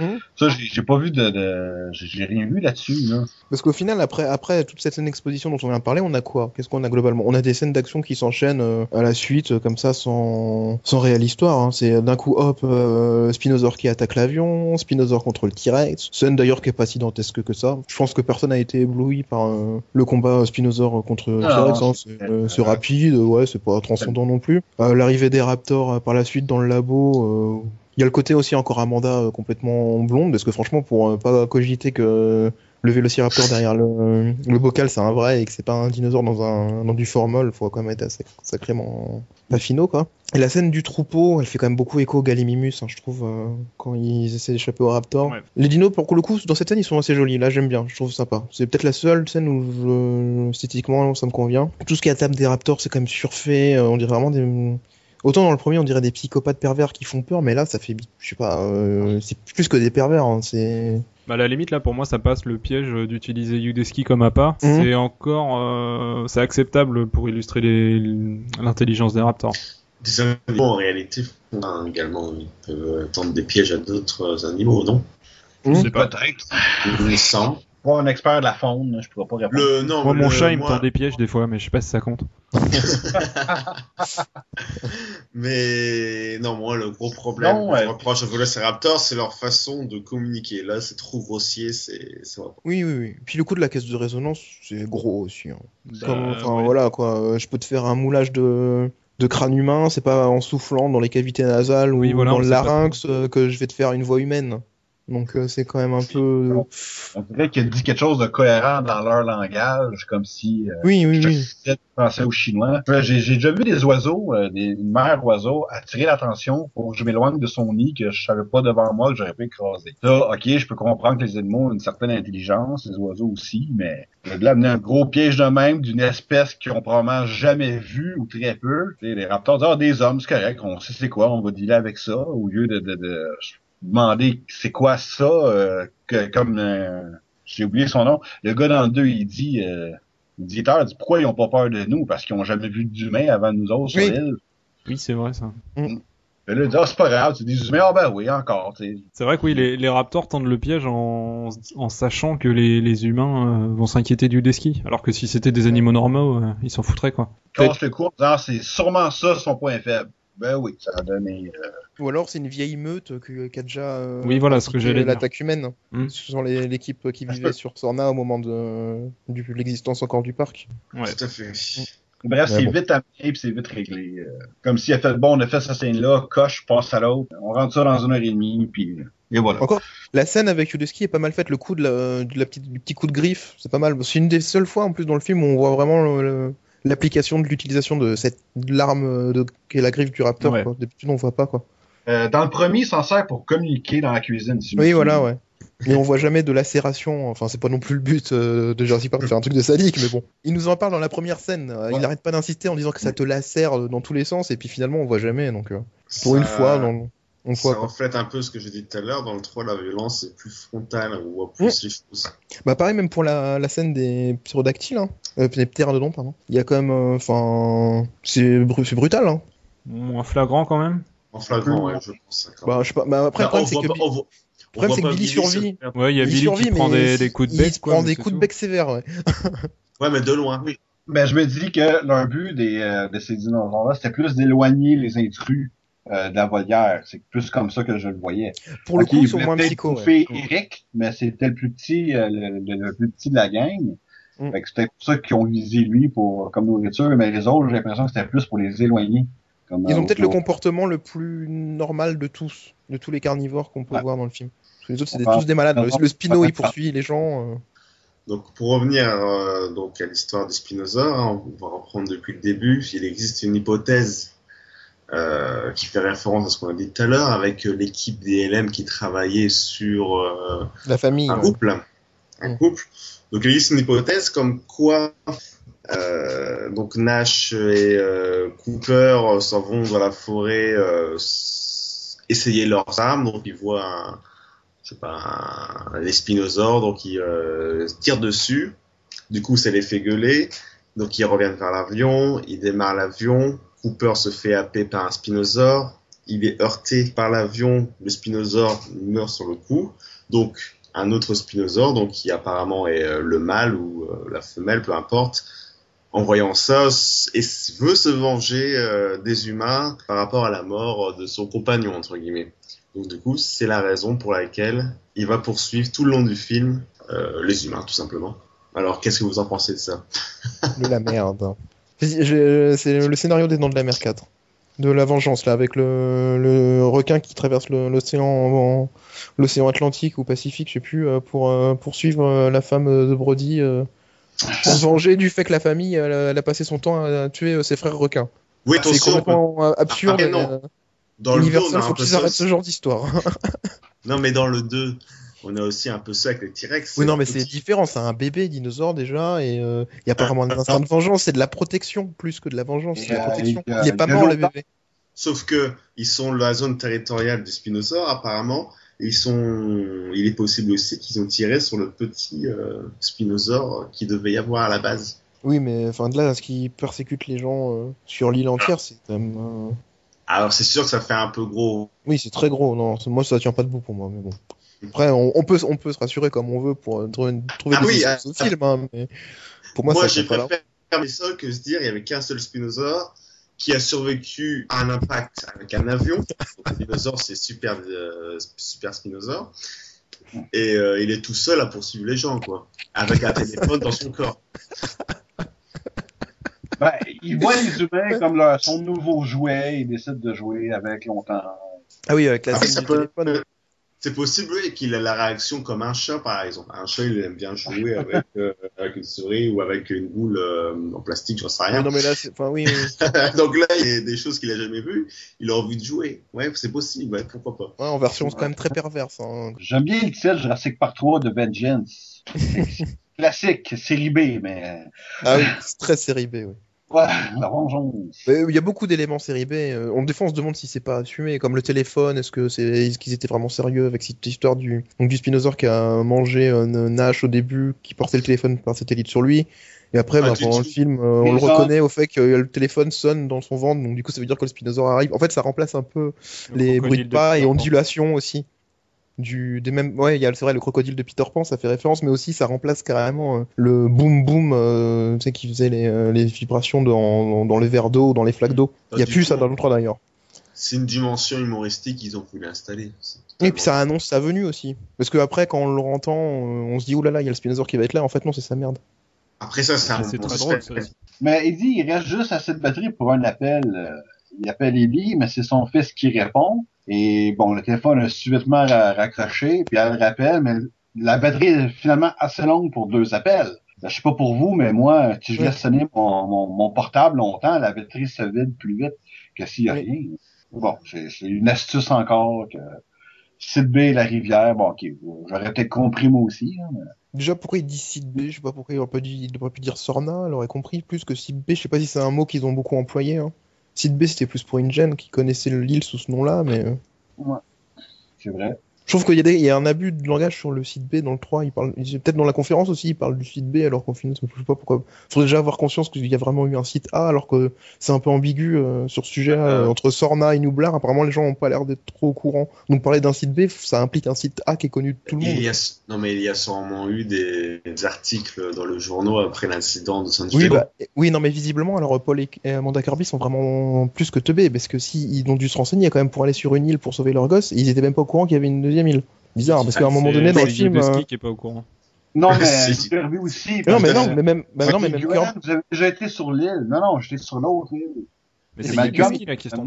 euh, Mhm. Ça j'ai pas vu de, de j'ai rien vu là-dessus là. Parce qu'au final, après, après toute cette scène d'exposition dont on vient de parler, on a quoi? Qu'est-ce qu'on a globalement? On a des scènes d'action qui s'enchaînent euh, à la suite, euh, comme ça, sans, sans réelle histoire. hein. C'est d'un coup, hop, euh, Spinosaur qui attaque l'avion, Spinosaur contre le T-Rex. Scène d'ailleurs qui est pas si dantesque que ça. Je pense que personne n'a été ébloui par euh, le combat Spinosaur contre T-Rex. hein. c'est- euh, rapide, ouais, c'est pas transcendant non plus. Euh, L'arrivée des Raptors euh, par la suite dans le labo. Il y a le côté aussi encore Amanda euh, complètement blonde, parce que franchement, pour euh, pas cogiter que le vélociraptor derrière le, le bocal, c'est un vrai et que c'est pas un dinosaure dans, un, dans du formol, faut quand même être assez, sacrément pas finaux, quoi. Et la scène du troupeau, elle fait quand même beaucoup écho au Gallimimus, hein, je trouve, euh, quand ils essaient d'échapper au raptor. Ouais. Les dinos, pour le coup, dans cette scène, ils sont assez jolis. Là, j'aime bien, je trouve sympa. C'est peut-être la seule scène où je... esthétiquement, ça me convient. Tout ce qui est à table des raptors, c'est quand même surfait. on dirait vraiment des. Autant dans le premier, on dirait des psychopathes pervers qui font peur, mais là, ça fait, je sais pas, euh, c'est plus que des pervers. hein, c'est. Bah, à la limite, là, pour moi, ça passe le piège d'utiliser Udesky comme appât. Mhm. C'est encore, euh, c'est acceptable pour illustrer l'intelligence des raptors. Des animaux, en réalité, font également, ils peuvent tendre des pièges à d'autres animaux, non? C'est peut-être. Il me semble. Pas un expert de la faune, je pourrais pas répondre. Le, non, Moi, mon le- chat, il me tend des pièges des fois, mais je sais pas si ça compte. Mais non, moi, le gros problème Non, que ouais. je reproche aux Velociraptors, c'est leur façon de communiquer. Là, c'est trop grossier, c'est ça va pas. Oui, oui, oui. Puis le coup de la caisse de résonance, c'est gros aussi. hein. Comme, Bah, ouais. voilà, quoi. Euh, Je peux te faire un moulage de, de crâne humain, c'est pas en soufflant dans les cavités nasales Oui, ou voilà, dans le pas larynx euh, que je vais te faire une voix humaine. Donc euh, c'est quand même un peu. On dirait qu'il dit quelque chose de cohérent dans leur langage, comme si euh, Oui, oui, je oui. pensais aux Chinois. Euh, J'ai j'ai déjà vu des oiseaux, euh, des, une mère oiseau attirer l'attention pour que je m'éloigne de son nid que je savais pas devant moi que j'aurais pu écraser. Ça, ok, je peux comprendre que les animaux ont une certaine intelligence, les oiseaux aussi, mais de là amener un gros piège de même d'une espèce qu'ils ont probablement jamais vue ou très peu. Les raptors disent, ah, des hommes, c'est correct, on sait c'est quoi, on va dealer avec ça, au lieu de, de, de demander c'est quoi ça, euh, que, comme euh, j'ai oublié son nom, le gars dans le 2, il dit euh, le directeur dit pourquoi ils ont pas peur de nous? Parce qu'ils ont jamais vu d'humains avant nous autres sur Oui. l'île. Oui, c'est vrai, ça. Et là, il dit ah c'est pas grave, c'est des humains, ah ben oui encore. tu sais. C'est vrai que oui, les, les raptors tendent le piège en, en sachant que les, les humains euh, vont s'inquiéter du Udesky. Alors que si c'était des animaux normaux, euh, ils s'en foutraient, quoi. Casse le coup en disant c'est sûrement ça son point faible. Ben oui, ça a donné. euh, Ou alors c'est une vieille meute que- qui a déjà. euh, Oui, voilà, ce que pratiqué j'allais dire. L'attaque humaine. Hmm. Ce sont les- l'équipe qui vivait sur Sorna au moment de de l'existence encore du parc. Ouais. Tout à fait. Bref, Ouais, c'est bon. vite amené puis c'est vite réglé. euh, comme si elle fait bon, on a fait cette scène-là, coche, passe à l'autre, on rentre ça dans une heure et demie, puis et voilà. Encore, la scène avec Udesky est pas mal faite. Le coup de la, de la petite, du petit coup de griffe, c'est pas mal. C'est une des seules fois en plus dans le film où on voit vraiment l'application de l'utilisation de cette l'arme de qu'est la griffe du raptor. Ouais. D'habitude on voit pas quoi. Euh, dans le premier, il s'en sert pour communiquer dans la cuisine. si Oui voilà ouais. Mais on voit jamais de lacération. Enfin c'est pas non plus le but euh, de Jurassic Park de faire un truc de sadique, mais bon. Il nous en parle dans la première scène. Euh, Il n'arrête pas d'insister en disant que ça te lacère dans tous les sens et puis finalement on voit jamais. Donc euh, pour une fois, on, on Ça voit. quoi. reflète un peu ce que j'ai dit tout à l'heure. Dans le 3, la violence est plus frontale, on voit plus les choses. Bah pareil même pour la, la scène des pterodactyles, hein. euh, des pardon. Il y a quand même, euh, enfin, c'est brutal. Hein. Moins flagrant, quand même. En flagrant, ouais, je pense. Bah je sais pas. Bah, après le on problème c'est que on voit- le problème, c'est que Billy survit. faire- Ouais, il y a Billy Billy survit, qui prend mais des, des coups de il bec. se quoi, prend mais des c'est coups de bec sévères. Ouais. Ouais, mais de loin. Oui. Ben, je me dis que leur but des, euh, de ces dinosaures-là, c'était plus d'éloigner les intrus euh, de la volière. C'est plus comme ça que je le voyais. Pour le coup, ils sont moins psycho. ouais. Eric, mais c'était le plus petit, euh, le, le- le plus petit de la gang. Mm. Fait que c'était pour ça qu'ils ont visé lui pour comme nourriture, mais les autres, j'ai l'impression que c'était plus pour les éloigner. Comme, Ils ont peut-être le comportement le plus normal de tous, de tous les carnivores qu'on peut Ouais. voir dans le film. Parce que les autres, c'est Enfin, tous des malades. Le, le Spino, il poursuit les gens. euh. Donc, pour revenir euh, donc à l'histoire des spinosaures, hein, on va reprendre depuis le début. Il existe une hypothèse euh, qui fait référence à ce qu'on a dit tout à l'heure avec euh, l'équipe des LM qui travaillait sur euh, La famille. un ouais. couple. Un Mm. couple. Donc, il existe une hypothèse comme quoi donc Nash et euh, Cooper euh, s'en vont dans la forêt euh, essayer leurs armes. Donc, ils voient un, je sais pas, un, des spinosaures, donc ils euh, tirent dessus. Du coup, ça les fait gueuler. Donc, ils reviennent vers l'avion, ils démarrent l'avion. Cooper se fait happer par un spinosaure. Il est heurté par l'avion. Le spinosaure meurt sur le coup. Donc, un autre spinosaure, donc qui apparemment est euh, le mâle ou euh, la femelle, peu importe, en voyant ça, et veut se venger euh, des humains par rapport à la mort de son compagnon, entre guillemets. Donc du coup, c'est la raison pour laquelle il va poursuivre tout le long du film euh, les humains, tout simplement. Alors, qu'est-ce que vous en pensez de ça? De la merde. C'est le scénario des Dents de la Mer 4. de la vengeance, là, avec le, requin qui traverse l'océan Atlantique ou Pacifique, je sais plus, euh, pour euh, poursuivre euh, la femme de Brody, euh, pour se venger du fait que la famille, elle, a- elle a passé son temps à tuer euh, ses frères requins. Oui, C'est complètement euh, absurde. Ah, non. euh, dans le 2, on a faut qu'ils ça arrêtent ce genre d'histoire. Non, mais dans le 2, on a aussi un peu ça avec les T-Rex. Oui, non, mais c'est petit- différent. C'est un bébé dinosaure déjà, et il n'y a pas vraiment d'instinct de vengeance. C'est de la protection plus que de la vengeance. C'est de la Et, euh, protection. il y a- Il est pas mort le bébé. Sauf que ils sont la zone territoriale du Spinosaure, apparemment. Et Ils sont... Il est possible aussi qu'ils ont tiré sur le petit euh, Spinosaure qui devait y avoir à la base. Oui, mais enfin de là à ce qui persécute les gens euh, sur l'île entière, c'est quand même. euh, Alors c'est sûr que ça fait un peu gros. Oui, c'est très gros. Non, moi ça tient pas debout pour moi, mais bon. Après, on, on peut, on peut se rassurer comme on veut pour euh, trouver, trouver Ah des oui, ah, au film, hein, mais pour moi, Moi, ça j'ai préféré ça que se dire il y avait qu'un seul Spinosaure qui a survécu à un impact avec un avion. Le dinosaure, c'est super, euh, super Spinosaure. Et euh, il est tout seul à poursuivre les gens, quoi. Avec un téléphone dans son corps. Ben, il voit les humains comme leur- son nouveau jouet, il décide de jouer avec longtemps. Ah oui, avec la scène du peut- téléphone. C'est possible oui, qu'il ait la réaction comme un chat, par exemple. Un chat, il aime bien jouer avec, euh, avec une souris ou avec une boule euh, en plastique, j'en sais rien. non, mais là, c'est- enfin, oui, oui. Donc là, il y a des choses qu'il a jamais vues. Il a envie de jouer. Ouais, c'est possible. Ouais, pourquoi pas. Ouais, en version c'est quand même très perverse. Hein. J'aime bien le titre Jurassic Park 3 de Vengeance. Classique, série B, mais Ah oui, c'est très série B, oui. Ouais, la vengeance. Mais Il y a beaucoup d'éléments série B. euh, On, des fois, on se demande si c'est pas assumé, comme le téléphone. Est-ce que c'est, est-ce qu'ils étaient vraiment sérieux avec cette histoire du, donc du Spinosaure qui a mangé une Nash au début, qui portait le téléphone par satellite sur lui. Et après, Pas bah, pendant le film, euh, on le ça- reconnaît au fait que le téléphone sonne dans son ventre. Donc du coup, ça veut dire que le Spinosaure arrive. En fait, ça remplace un peu les bruits de pas et ondulations aussi. Du, des mêmes, ouais, il y a, c'est vrai, le crocodile de Peter Pan, ça fait référence, mais aussi ça remplace carrément euh, le boom boom, euh, tu sais, qui faisait les, euh, les vibrations dans, dans les verres d'eau ou dans les flaques d'eau. Pas Il y a plus ça dans le 3 d'ailleurs. C'est une dimension humoristique qu'ils ont voulu installer. Et puis ça annonce sa venue aussi. Parce que après, quand on le entend, euh, on se dit, oulala, il y a le Spinosaure qui va être là. En fait, non, c'est sa merde. Après ça, c'est bon très drôle, ça. Mais il dit, il reste juste assez de batterie pour un appel. Il appelle Ellie, mais c'est son fils qui répond. Et bon, le téléphone est subitement ra- raccroché, puis elle le rappelle, mais la batterie est finalement assez longue pour deux appels. Je sais pas pour vous, mais moi, si je laisse sonner mon, mon, mon portable longtemps, la batterie se vide plus vite que s'il y a rien. Bon, c'est une astuce encore que Site B, la rivière, bon, ok, j'aurais peut-être compris moi aussi. hein, mais- Déjà, pourquoi il dit site B Je sais pas pourquoi il aurait pas dit, il aurait pu dire Sorna, elle aurait compris plus que site B. Je sais pas si c'est un mot qu'ils ont beaucoup employé. Hein. Site B, c'était plus pour InGen qui connaissait l'île sous ce nom-là, mais. euh, C'est vrai. Je trouve qu'il y, a des- il y a un abus de langage sur le site B dans le 3. Il parle, peut-être dans la conférence aussi, il parle du site B alors qu'au final, je sais pas pourquoi? Il faudrait déjà avoir conscience qu'il y a vraiment eu un site A alors que c'est un peu ambigu euh, sur ce sujet Euh. entre Sorna et Nublar. Apparemment, les gens n'ont pas l'air d'être trop au courant. Donc parler d'un site B, ça implique un site A qui est connu de tout le monde. Il y a, non, mais il y a sûrement eu des, des articles dans le journal après l'incident de San Oui, bah, oui, non, mais visiblement, alors Paul et et Amanda Kirby sont vraiment plus que teubés, parce que si ils ont dû se renseigner quand même pour aller sur une île pour sauver leur gosse, ils étaient même pas au courant qu'il y avait une deuxième île. Bizarre, parce qu'à un moment donné dans c'est le film. Euh, qui est pas au courant. Non, mais. Kirby aussi. Non, mais non, mais même, bah, non, mais même Johan, Kirby. vous avez déjà été sur l'île. Non, non, j'étais sur l'autre île. Mais C'est Yodeski la question.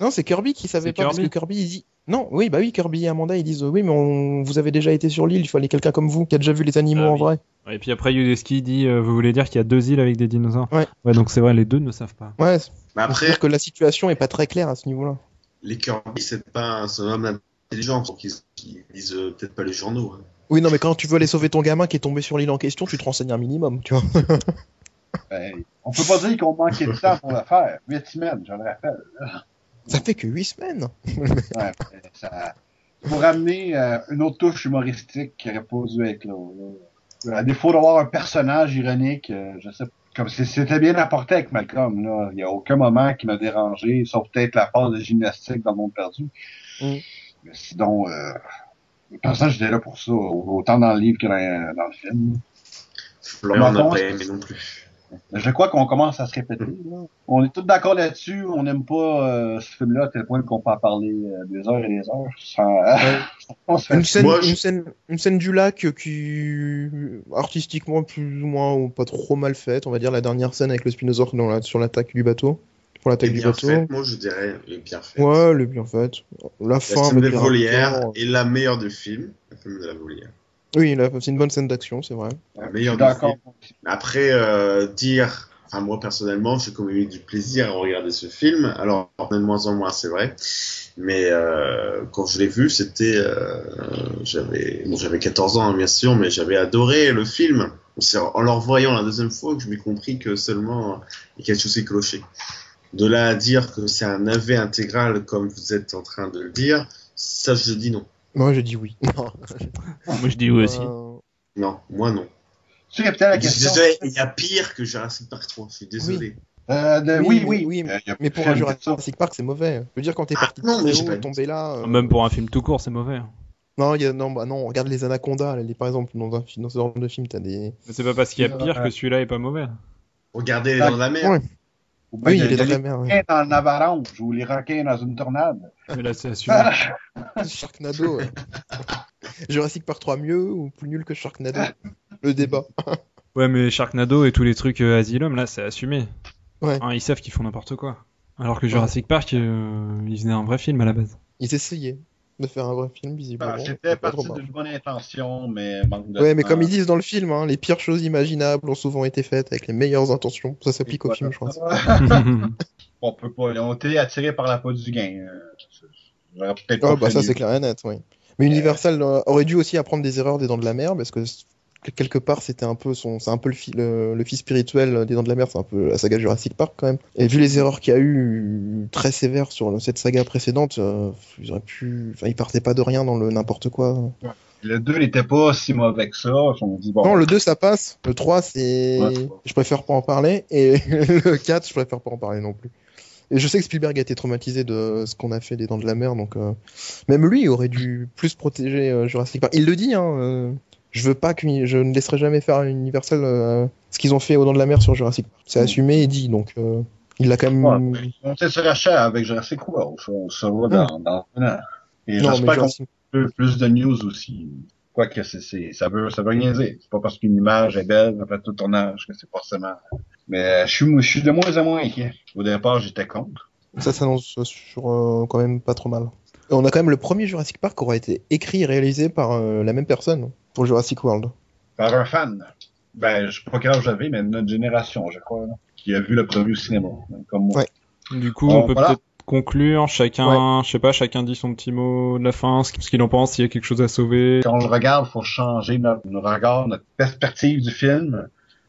Non, c'est Kirby qui savait pas, parce que Kirby. Kirby, il dit. Non, oui, bah oui, Kirby et Amanda, ils disent oui, mais on... vous avez déjà été sur l'île, il fallait quelqu'un comme vous qui a déjà vu les animaux Ah en oui. vrai. Et puis après, Yodeski dit euh, Vous voulez dire qu'il y a deux îles avec des dinosaures Ouais. donc c'est vrai, les deux ne savent pas. Ouais, Mais après, que la situation est pas très claire à ce niveau-là. les Kirby, c'est pas un homme intelligent pour qu'ils qu'ils lisent euh, peut-être pas les journaux. hein. Oui, non, mais quand tu veux aller sauver ton gamin qui est tombé sur l'île en question, tu te renseignes un minimum, tu vois. Ben, on peut pas dire qu'on manquait de temps pour le faire. Huit semaines, je le rappelle. Ça fait que 8 semaines. Ouais, ça... Pour ramener euh, une autre touche humoristique qui aurait pas dû être là. là. À défaut d'avoir un personnage ironique, euh, je sais pas. Comme c'était bien apporté avec Malcolm, là. Il n'y a aucun moment qui m'a dérangé, sauf peut-être la phase de gymnastique dans le monde perdu. Mm. Mais sinon, euh, le personnage était là pour ça, autant dans le livre que dans, dans le film. Florian n'a Comment- pas aimé non plus. Mais je crois qu'on commence à se répéter. là. On est tous d'accord là-dessus. On n'aime pas euh, ce film-là à tel point qu'on peut en parler euh, des heures et des heures. Sans... on se fait Une scène, Moi, je- une, scène, une scène du lac qui, artistiquement, plus ou moins ou pas trop mal faite. On va dire la dernière scène avec le Spinosaure dans la- sur l'attaque du bateau. Pour Et l'attaque du bien bateau. fait, moi je dirais et bien fait. Ouais, le bien fait. La La fin scène de les volière est la meilleure du film, le film de la volière. Oui, c'est une bonne scène d'action, c'est vrai. La meilleure du d'accord. film. Après, euh, dire, enfin moi personnellement, j'ai quand même eu du plaisir à regarder ce film. Alors de moins en moins, c'est vrai, mais euh, quand je l'ai vu, c'était, euh, j'avais, bon, j'avais 14 ans hein, bien sûr, mais j'avais adoré le film. C'est en le revoyant la deuxième fois que je m'ai compris que seulement euh, il y a quelque chose qui clochait. De là à dire que c'est un AV intégral comme vous êtes en train de le dire, ça je dis non. Moi, j'ai dit oui. Non. Moi je dis oui aussi. Euh, Non, moi non. La Je suis question. désolé, il y a pire que Jurassic Park 3, je suis désolé. Euh, de- Oui, oui, oui, oui, Euh, Mais pour plein un Jurassic. Park, c'est mauvais. Je veux dire, quand t'es Ah, parti de non, mais tomber là. euh, Même pour un film tout court, c'est mauvais. Non, il y a... non, bah non, regarde les anacondas. là, les- Par exemple, dans, un... dans ce genre de film, t'as des. Mais c'est pas parce qu'il y a Ouais. pire que celui-là est pas mauvais. Regardez les dents de la mer. Ouais. Ou bien Oui, il y a il est dans les ouais. requins dans une avalanche ou les requins dans une tornade. Mais là, c'est assumé. Sharknado. ouais. Jurassic Park 3 mieux ou plus nul que Sharknado Le débat. Ouais, mais Sharknado et tous les trucs euh, Asylum, là, c'est assumé. Ouais. Hein, ils savent qu'ils font n'importe quoi. Alors que Jurassic Park, euh, ils faisaient un vrai film à la base. Ils essayaient de faire un vrai film, visiblement. Ah, Ça C'était a pas trop parti d'une bonne intention, mais manque de Ouais, mais comme ils disent dans le film, hein, les pires choses imaginables ont souvent été faites avec les meilleures intentions. Ça s'applique au film, je pense. On peut pas. On était attirés par la peau du gain. Euh, pas bah ça c'est clair et net, oui. Mais Universal euh, aurait dû aussi apprendre des erreurs des Dents de la Mer, parce que quelque part c'était un peu son, c'est un peu le, fi- le, le fils spirituel des Dents de la Mer, c'est un peu la saga Jurassic Park quand même. Et vu les erreurs qu'il y a eu très sévères sur cette saga précédente, euh, ils auraient pu, enfin ils partaient pas de rien dans le n'importe quoi. Le 2 n'était pas si mauvais que ça. On dit, bon, Non, le 2 ça passe, le 3 c'est, Ouais. je préfère pas en parler, et le 4 je préfère pas en parler non plus. Et je sais que Spielberg a été traumatisé de ce qu'on a fait des Dents de la Mer, donc euh, même lui aurait dû plus protéger euh, Jurassic Park. Il le dit, hein, euh, je veux pas que je ne laisserai jamais faire à Universal euh, ce qu'ils ont fait aux Dents de la Mer sur Jurassic Park. C'est assumé et dit, donc euh, il l'a quand même. Ouais, sait se rachat avec Jurassic World. On se voit dans, dans un an. Et j'espère qu'on Jurassic... peu plus de news aussi. Quoique c'est, c'est, ça veut, ça veut rien dire. C'est pas parce qu'une image est belle après tout tournage que c'est forcément. Mais euh, je suis, je suis de moins en moins inquiet. Au départ, j'étais contre. ça s'annonce sur euh, quand même pas trop mal. On a quand même le premier Jurassic Park qui aura été écrit et réalisé par euh, la même personne pour Jurassic World. Par un fan. Ben, je sais pas quel âge j'avais, mais notre génération, je crois, là, qui a vu le premier au cinéma, comme moi. Ouais. Du coup, Bon, on peut voilà. peut-être conclure. Chacun, je sais pas, chacun dit son petit mot de la fin, ce ce qu'il en pense, s'il y a quelque chose à sauver. Quand on le regarde, faut changer notre, notre regard, notre perspective du film.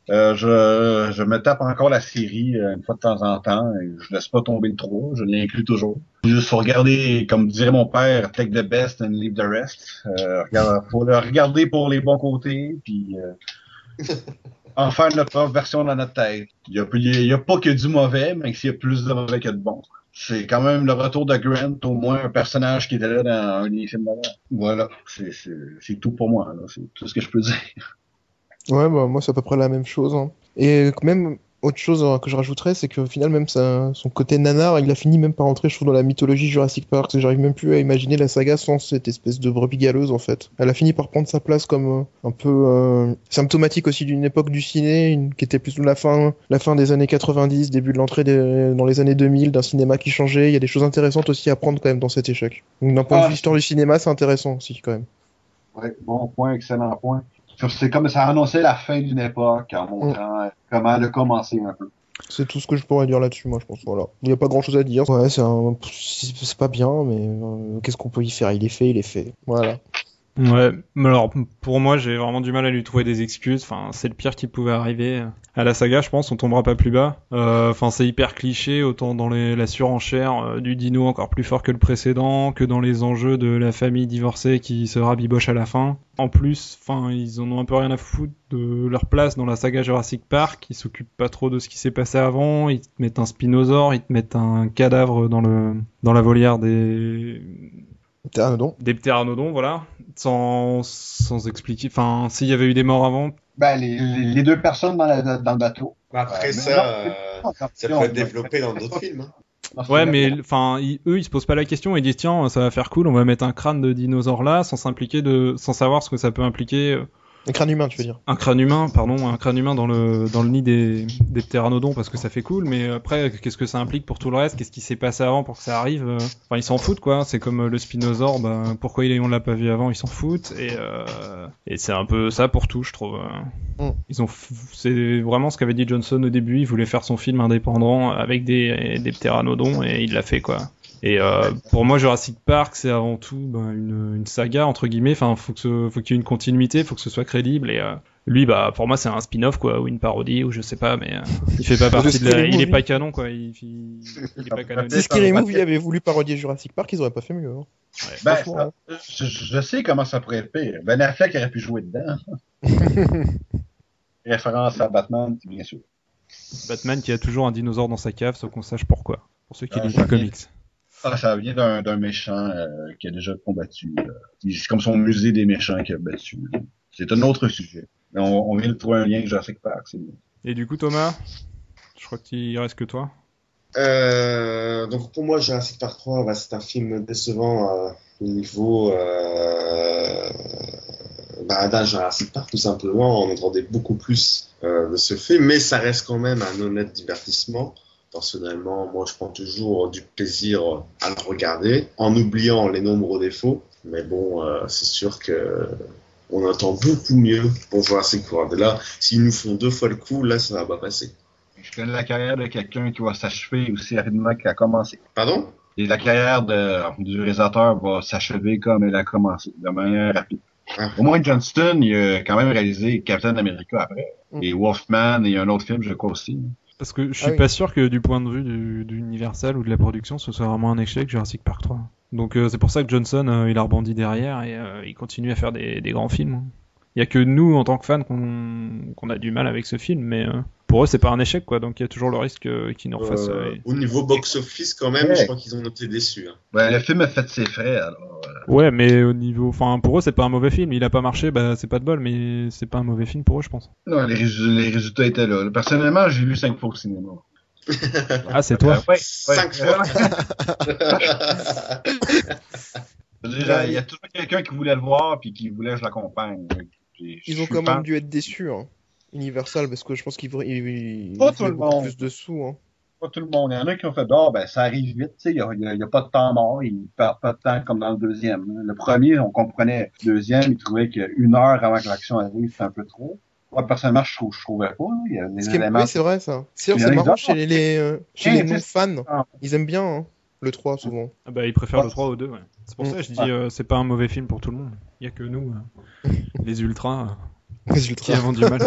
Euh, je, je me tape encore la série euh, une fois de temps en temps et je laisse pas tomber le trop, je l'inclus toujours. Juste faut regarder, comme dirait mon père, take the best and leave the rest. Euh, regarde, faut le regarder pour les bons côtés, puis euh, en faire notre propre version dans notre tête. Il y a, il y a pas que du mauvais, mais il y a plus de mauvais que de bon. C'est quand même le retour de Grant, au moins un personnage qui était là dans un des films d'avant. Voilà, c'est tout pour moi. là. C'est tout ce que je peux dire. Ouais, bah, moi c'est à peu près la même chose. hein. Et même autre chose euh, que je rajouterais, c'est qu'au final, même sa- son côté nanar, il a fini même par entrer, je trouve, dans la mythologie Jurassic Park. J'arrive même plus à imaginer la saga sans cette espèce de brebis galeuse, en fait. Elle a fini par prendre sa place comme euh, un peu euh, symptomatique aussi d'une époque du ciné, une- qui était plutôt la fin, la fin des années 90, début de l'entrée dans les années 2000, d'un cinéma qui changeait. Il y a des choses intéressantes aussi à prendre quand même dans cet échec. Donc d'un point de Ah, vue histoire du cinéma, c'est intéressant aussi quand même. Ouais, bon point, excellent point. C'est comme ça annonçait la fin d'une époque en montrant comment elle a commencé un peu. C'est tout ce que je pourrais dire là-dessus, moi, je pense. Voilà. Il n'y a pas grand-chose à dire. Ouais, c'est un... c'est c'est pas bien, mais euh, qu'est-ce qu'on peut y faire? Il est fait, il est fait. Voilà. Ouais, mais alors pour moi j'ai vraiment du mal à lui trouver des excuses. Enfin, c'est le pire qui pouvait arriver à la saga, je pense. On tombera pas plus bas. Euh, Enfin, c'est hyper cliché, autant dans la surenchère euh, du dino encore plus fort que le précédent, que dans les enjeux de la famille divorcée qui se rabiboche à la fin. En plus, enfin, ils en ont un peu rien à foutre de leur place dans la saga Jurassic Park. Ils s'occupent pas trop de ce qui s'est passé avant. Ils te mettent un spinosaure, ils te mettent un cadavre dans le dans la volière des T'es un don. des ptéranodons, voilà, sans, sans expliquer. Enfin, s'il y avait eu des morts avant, Ben, les, les, les deux personnes dans, la- dans le bateau. Après Ouais, ça, non, euh, c'est- ça peut être développé dans d'autres films. hein. Ouais, vrai. mais enfin, eux, ils se posent pas la question. Ils disent tiens, ça va faire cool, on va mettre un crâne de dinosaure là, sans s'impliquer de, sans savoir ce que ça peut impliquer euh, Un crâne humain, tu veux dire un crâne humain, pardon, un crâne humain dans le dans le nid des des ptéranodons parce que ça fait cool, mais après qu'est-ce que ça implique pour tout le reste? Qu'est-ce qui s'est passé avant pour que ça arrive? Enfin, ils s'en foutent quoi. C'est comme le Spinosaure, bah, pourquoi on l'a pas vu avant? Ils s'en foutent et euh, et c'est un peu ça pour tout, je trouve. Mm. Ils ont, c'est vraiment ce qu'avait dit Johnson au début. Il voulait faire son film indépendant avec des des ptéranodons et il l'a fait quoi. Et euh, pour moi, Jurassic Park, c'est avant tout ben, une, une saga entre guillemets. Enfin, faut que ce, faut qu'il y ait une continuité, faut que ce soit crédible. Et euh, lui, bah, pour moi, c'est un spin-off quoi, ou une parodie, ou je sais pas, mais euh, il fait pas partie de la, il est pas canon quoi. Il, il, il est pas canon. Si Scary Movie avait voulu parodier Jurassic Park, ils auraient pas fait mieux. Hein. Ben, Franchement, je, je sais comment ça pourrait être pire. Ben Affleck aurait pu jouer dedans. Référence à Batman, bien sûr. Batman qui a toujours un dinosaure dans sa cave, sans qu'on sache pourquoi. Pour ceux qui lisent les comics. Ah, ça vient d'un méchant euh, qui a déjà combattu. euh, C'est comme son musée des méchants qui a battu. C'est un autre sujet. Mais on, on vient de trouver un lien avec Jurassic Park. Et du coup, Thomas, je crois qu'il reste que toi. Euh, donc pour moi, Jurassic Park 3, bah, c'est un film décevant euh, au niveau euh, bah, d'un Jurassic Park tout simplement. On entendait beaucoup plus euh, de ce film, mais ça reste quand même un honnête divertissement. Personnellement, moi, je prends toujours du plaisir à le regarder, en oubliant les nombreux défauts. Mais bon, euh, c'est sûr que on entend beaucoup mieux pour Jurassic World. Et là, s'ils nous font deux fois le coup, là, ça va pas passer. Je connais la carrière de quelqu'un qui va s'achever aussi rapidement qu'il a commencé. Pardon? Et la carrière de, du réalisateur va s'achever comme elle a commencé, de manière rapide. Ah. Au moins, Johnston, il a quand même réalisé Captain America après. Mm. Et Wolfman et un autre film, je crois aussi. Parce que je suis Ah oui. pas sûr que du point de vue du, d'Universal ou de la production, ce soit vraiment un échec Jurassic Park 3. Donc euh, c'est pour ça que Johnson, euh, il a rebondi derrière et euh, il continue à faire des, des grands films. Il y a que nous, en tant que fans, qu'on a du mal avec ce film, mais pour eux, c'est pas un échec, quoi. Donc il y a toujours le risque euh, qu'ils nous refassent. Euh, euh, au niveau box-office, quand même, Ouais. je crois qu'ils ont été déçus. hein. Ben, le film a fait ses frais, alors. euh, Ouais, mais au niveau, enfin, pour eux, c'est pas un mauvais film. Il a pas marché, bah c'est pas de bol, mais c'est pas un mauvais film pour eux, je pense. non, les, résu- les résultats étaient là. Personnellement, j'ai vu cinq fois au cinéma. Ah, c'est toi. Euh, ouais, Cinq ouais. fois. Je veux dire, Il y a toujours quelqu'un qui voulait le voir puis qui voulait que je l'accompagne. Ils ont quand même dû être déçus, hein. Universal, parce que je pense qu'ils ils- ils- Pas ils tout le monde. plus de sous. Hein. Pas tout le monde. Il y en a qui ont fait, ah, ben, ça arrive vite, tu sais, il y a, il a- il a pas de temps mort, il perd pas de temps comme dans le deuxième. Le premier, on comprenait. Le deuxième, il trouvait qu'une heure avant que l'action arrive, c'est un peu trop. Moi, personnellement, je, trouve, je trouvais pas. Il y a des Ce qui est... éléments. Oui, c'est vrai, ça. C'est Il marrant chez les, les, euh, chez Ouais, les. Ah. Ils aiment bien hein, le 3, souvent. Ah bah, ils préfèrent Ouais. le 3 au 2, ouais. C'est pour Mm. ça que je dis, euh, c'est pas un mauvais film pour tout le monde. Il y a que nous, euh, les ultras, euh, Les qui du mal.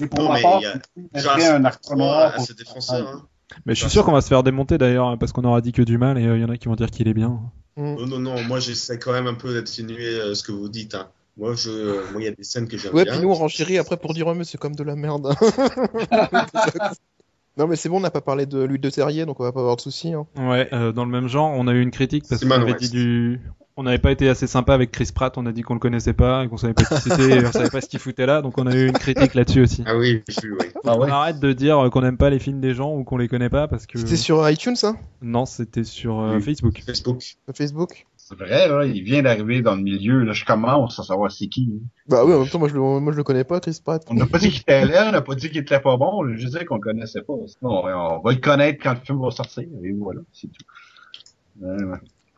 Et pour Non, ma mais part, il y a- c'est un Park arc 3 noir a pour- ses défenseurs. Hein. Mais je suis sûr qu'on va se faire démonter d'ailleurs, parce qu'on aura dit que du mal, et il y en a qui vont dire qu'il est bien. Mm. Non, non, non, moi j'essaie quand même un peu d'atténuer euh, ce que vous dites. Hein. Moi, je, moi, il y a des scènes que j'aime Ouais, bien. puis nous on renchérit après pour dire ouais, mais c'est comme de la merde. non, mais c'est bon, on n'a pas parlé de l'huile de terrier, donc on va pas avoir de soucis. Hein. Ouais, euh, dans le même genre, on a eu une critique parce qu'on avait dit du... On n'avait pas été assez sympa avec Chris Pratt, on a dit qu'on le connaissait pas, et qu'on savait pas qui c'était, on savait pas ce qu'il foutait là, donc on a eu une critique là-dessus aussi. Ah oui, je suis, oui. Ah ouais. On arrête de dire euh, qu'on n'aime pas les films des gens ou qu'on les connaît pas parce que... C'était sur iTunes, ça? Non, c'était sur euh, Oui. Facebook. Facebook. Sur Facebook? C'est vrai, là, il vient d'arriver dans le milieu, là, je commence à savoir c'est qui. hein. Bah oui, en même temps, moi je le, moi, je le connais pas, Chris Pratt. On n'a pas dit qu'il était laid, on n'a pas dit qu'il était pas bon, juste dit qu'on le connaissait pas. Sinon, on va le connaître quand le film va sortir, et voilà, c'est tout. Ouais,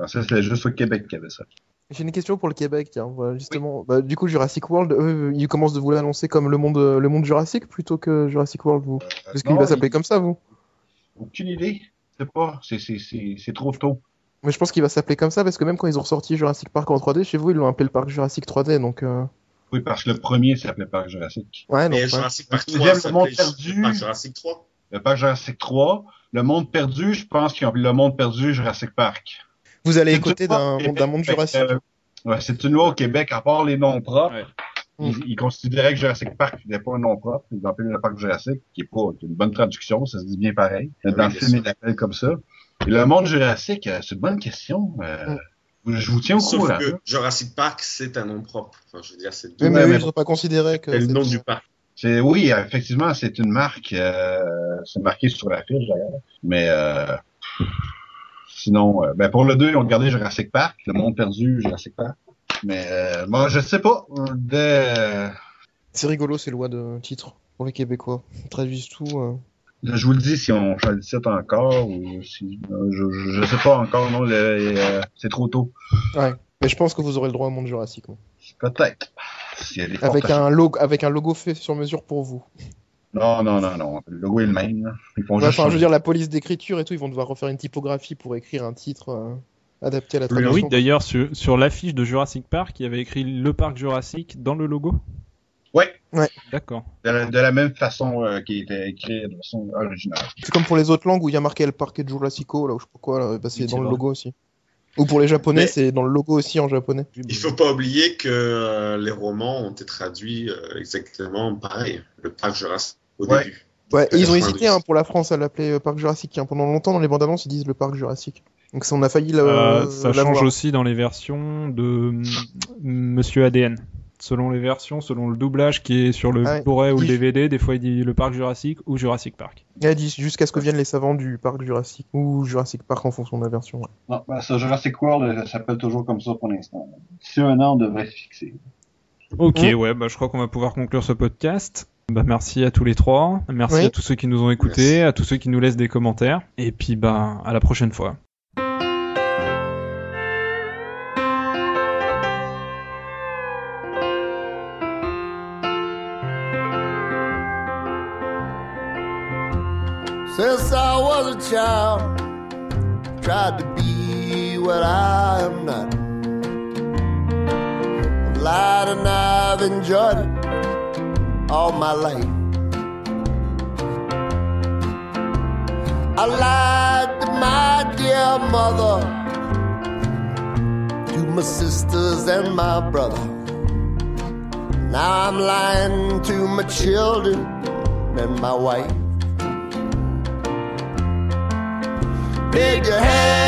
c'était juste au Québec qu'il y avait ça. J'ai une question pour le Québec, tiens. Voilà, justement. Bah, du coup, Jurassic World, eux, ils commencent de vous l'annoncer comme le monde, le monde Jurassic plutôt que Jurassic World, vous? Parce qu'il va s'appeler comme ça, vous Aucune idée. C'est pas, c'est, c'est, c'est, c'est trop tôt. Mais je pense qu'il va s'appeler comme ça parce que même quand ils ont ressorti Jurassic Park en 3D, chez vous, ils l'ont appelé le parc Jurassic 3D, donc. euh, Oui, parce que le premier s'appelait Parc Jurassic. Ouais. Jurassic Park Le 3, deuxième, ça le monde perdu. Parc Jurassic 3. Le Parc Jurassic 3. Le Monde Perdu, je pense qu'ils ont appelé le Monde Perdu Jurassic Park. Vous allez écouter d'un monde, Jurassic. euh, ouais, c'est une loi au Québec, à part les noms propres. Ouais. Ils, ils considéraient que Jurassic Park n'était pas un nom propre. Ils l'appelaient le parc Jurassic, qui est pas qui est une bonne traduction, ça se dit bien pareil. Oui, Dans le film, ils l'appellent comme ça. Et le monde Jurassic, euh, c'est une bonne question. Euh, Je vous tiens au Sauf courant. que Jurassic Park, c'est un nom propre. Enfin, je veux dire, c'est Oui, mais ils pas considéré que. c'est le nom du parc. C'est oui, effectivement, c'est une marque. Euh, c'est marqué sur la fiche d'ailleurs. Mais euh, sinon, euh, ben pour le 2, on regardait Jurassic Park, le monde perdu, Jurassic Park. Mais euh, moi, je sais pas. Dès, C'est rigolo ces lois de titre pour les Québécois. Ils traduisent tout. euh. je vous le dis si on site encore ou si euh, je, je, je sais pas encore. Non, euh, c'est trop tôt. Ouais. Mais je pense que vous aurez le droit au monde jurassique. moi. Peut-être. Avec un logo, avec un logo fait sur mesure pour vous. Non, non, non, non. Le logo est le même. là. Ils font Ouais, juste enfin, je veux dire, la police d'écriture et tout, ils vont devoir refaire une typographie pour écrire un titre euh, adapté à la Oui, traduction. d'ailleurs, sur, sur l'affiche de Jurassic Park, il y avait écrit le parc Jurassic dans le logo. Ouais. D'accord. De la, de la même façon euh, qui était écrit de façon originale. C'est comme pour les autres langues où il y a marqué le de Jurassico, là, ou je sais pas quoi, bah, c'est Oui, dans le vrai. logo aussi. Ou pour les japonais, Mais- c'est dans le logo aussi en japonais. Il faut pas oublier que euh, les romans ont été traduits euh, exactement pareil. Le parc Jurassique au Ouais. début. Ouais, et ils ont 92. hésité hein, pour la France à l'appeler euh, parc Jurassique. hein. Pendant longtemps, dans les bandes annonces, ils disent le parc Jurassique. Donc ça, on a failli le, Euh, ça change aussi dans les versions de mm, Monsieur ADN. Selon les versions, selon le doublage qui est sur le Ah ouais. Blu-ray ou le DVD, des fois il dit le parc Jurassique ou Jurassic Park. Dit jusqu'à ce que viennent les savants du parc Jurassique ou Jurassic Park en fonction de la version. ouais. Non, ben, ça, Jurassic World euh, s'appelle toujours comme ça pour l'instant. D'ici un an, on devrait se fixer. Ok, Mm. ouais, bah, je crois qu'on va pouvoir conclure ce podcast. Bah, merci à tous les trois. Merci Oui. à tous ceux qui nous ont écoutés, Merci. à tous ceux qui nous laissent des commentaires. Et puis, bah, à la prochaine fois. Since I was a child, tried to be what I am not. I've lied and I've enjoyed it all my life. I lied to my dear mother, to my sisters and my brother. Now I'm lying to my children and my wife. Big your hand.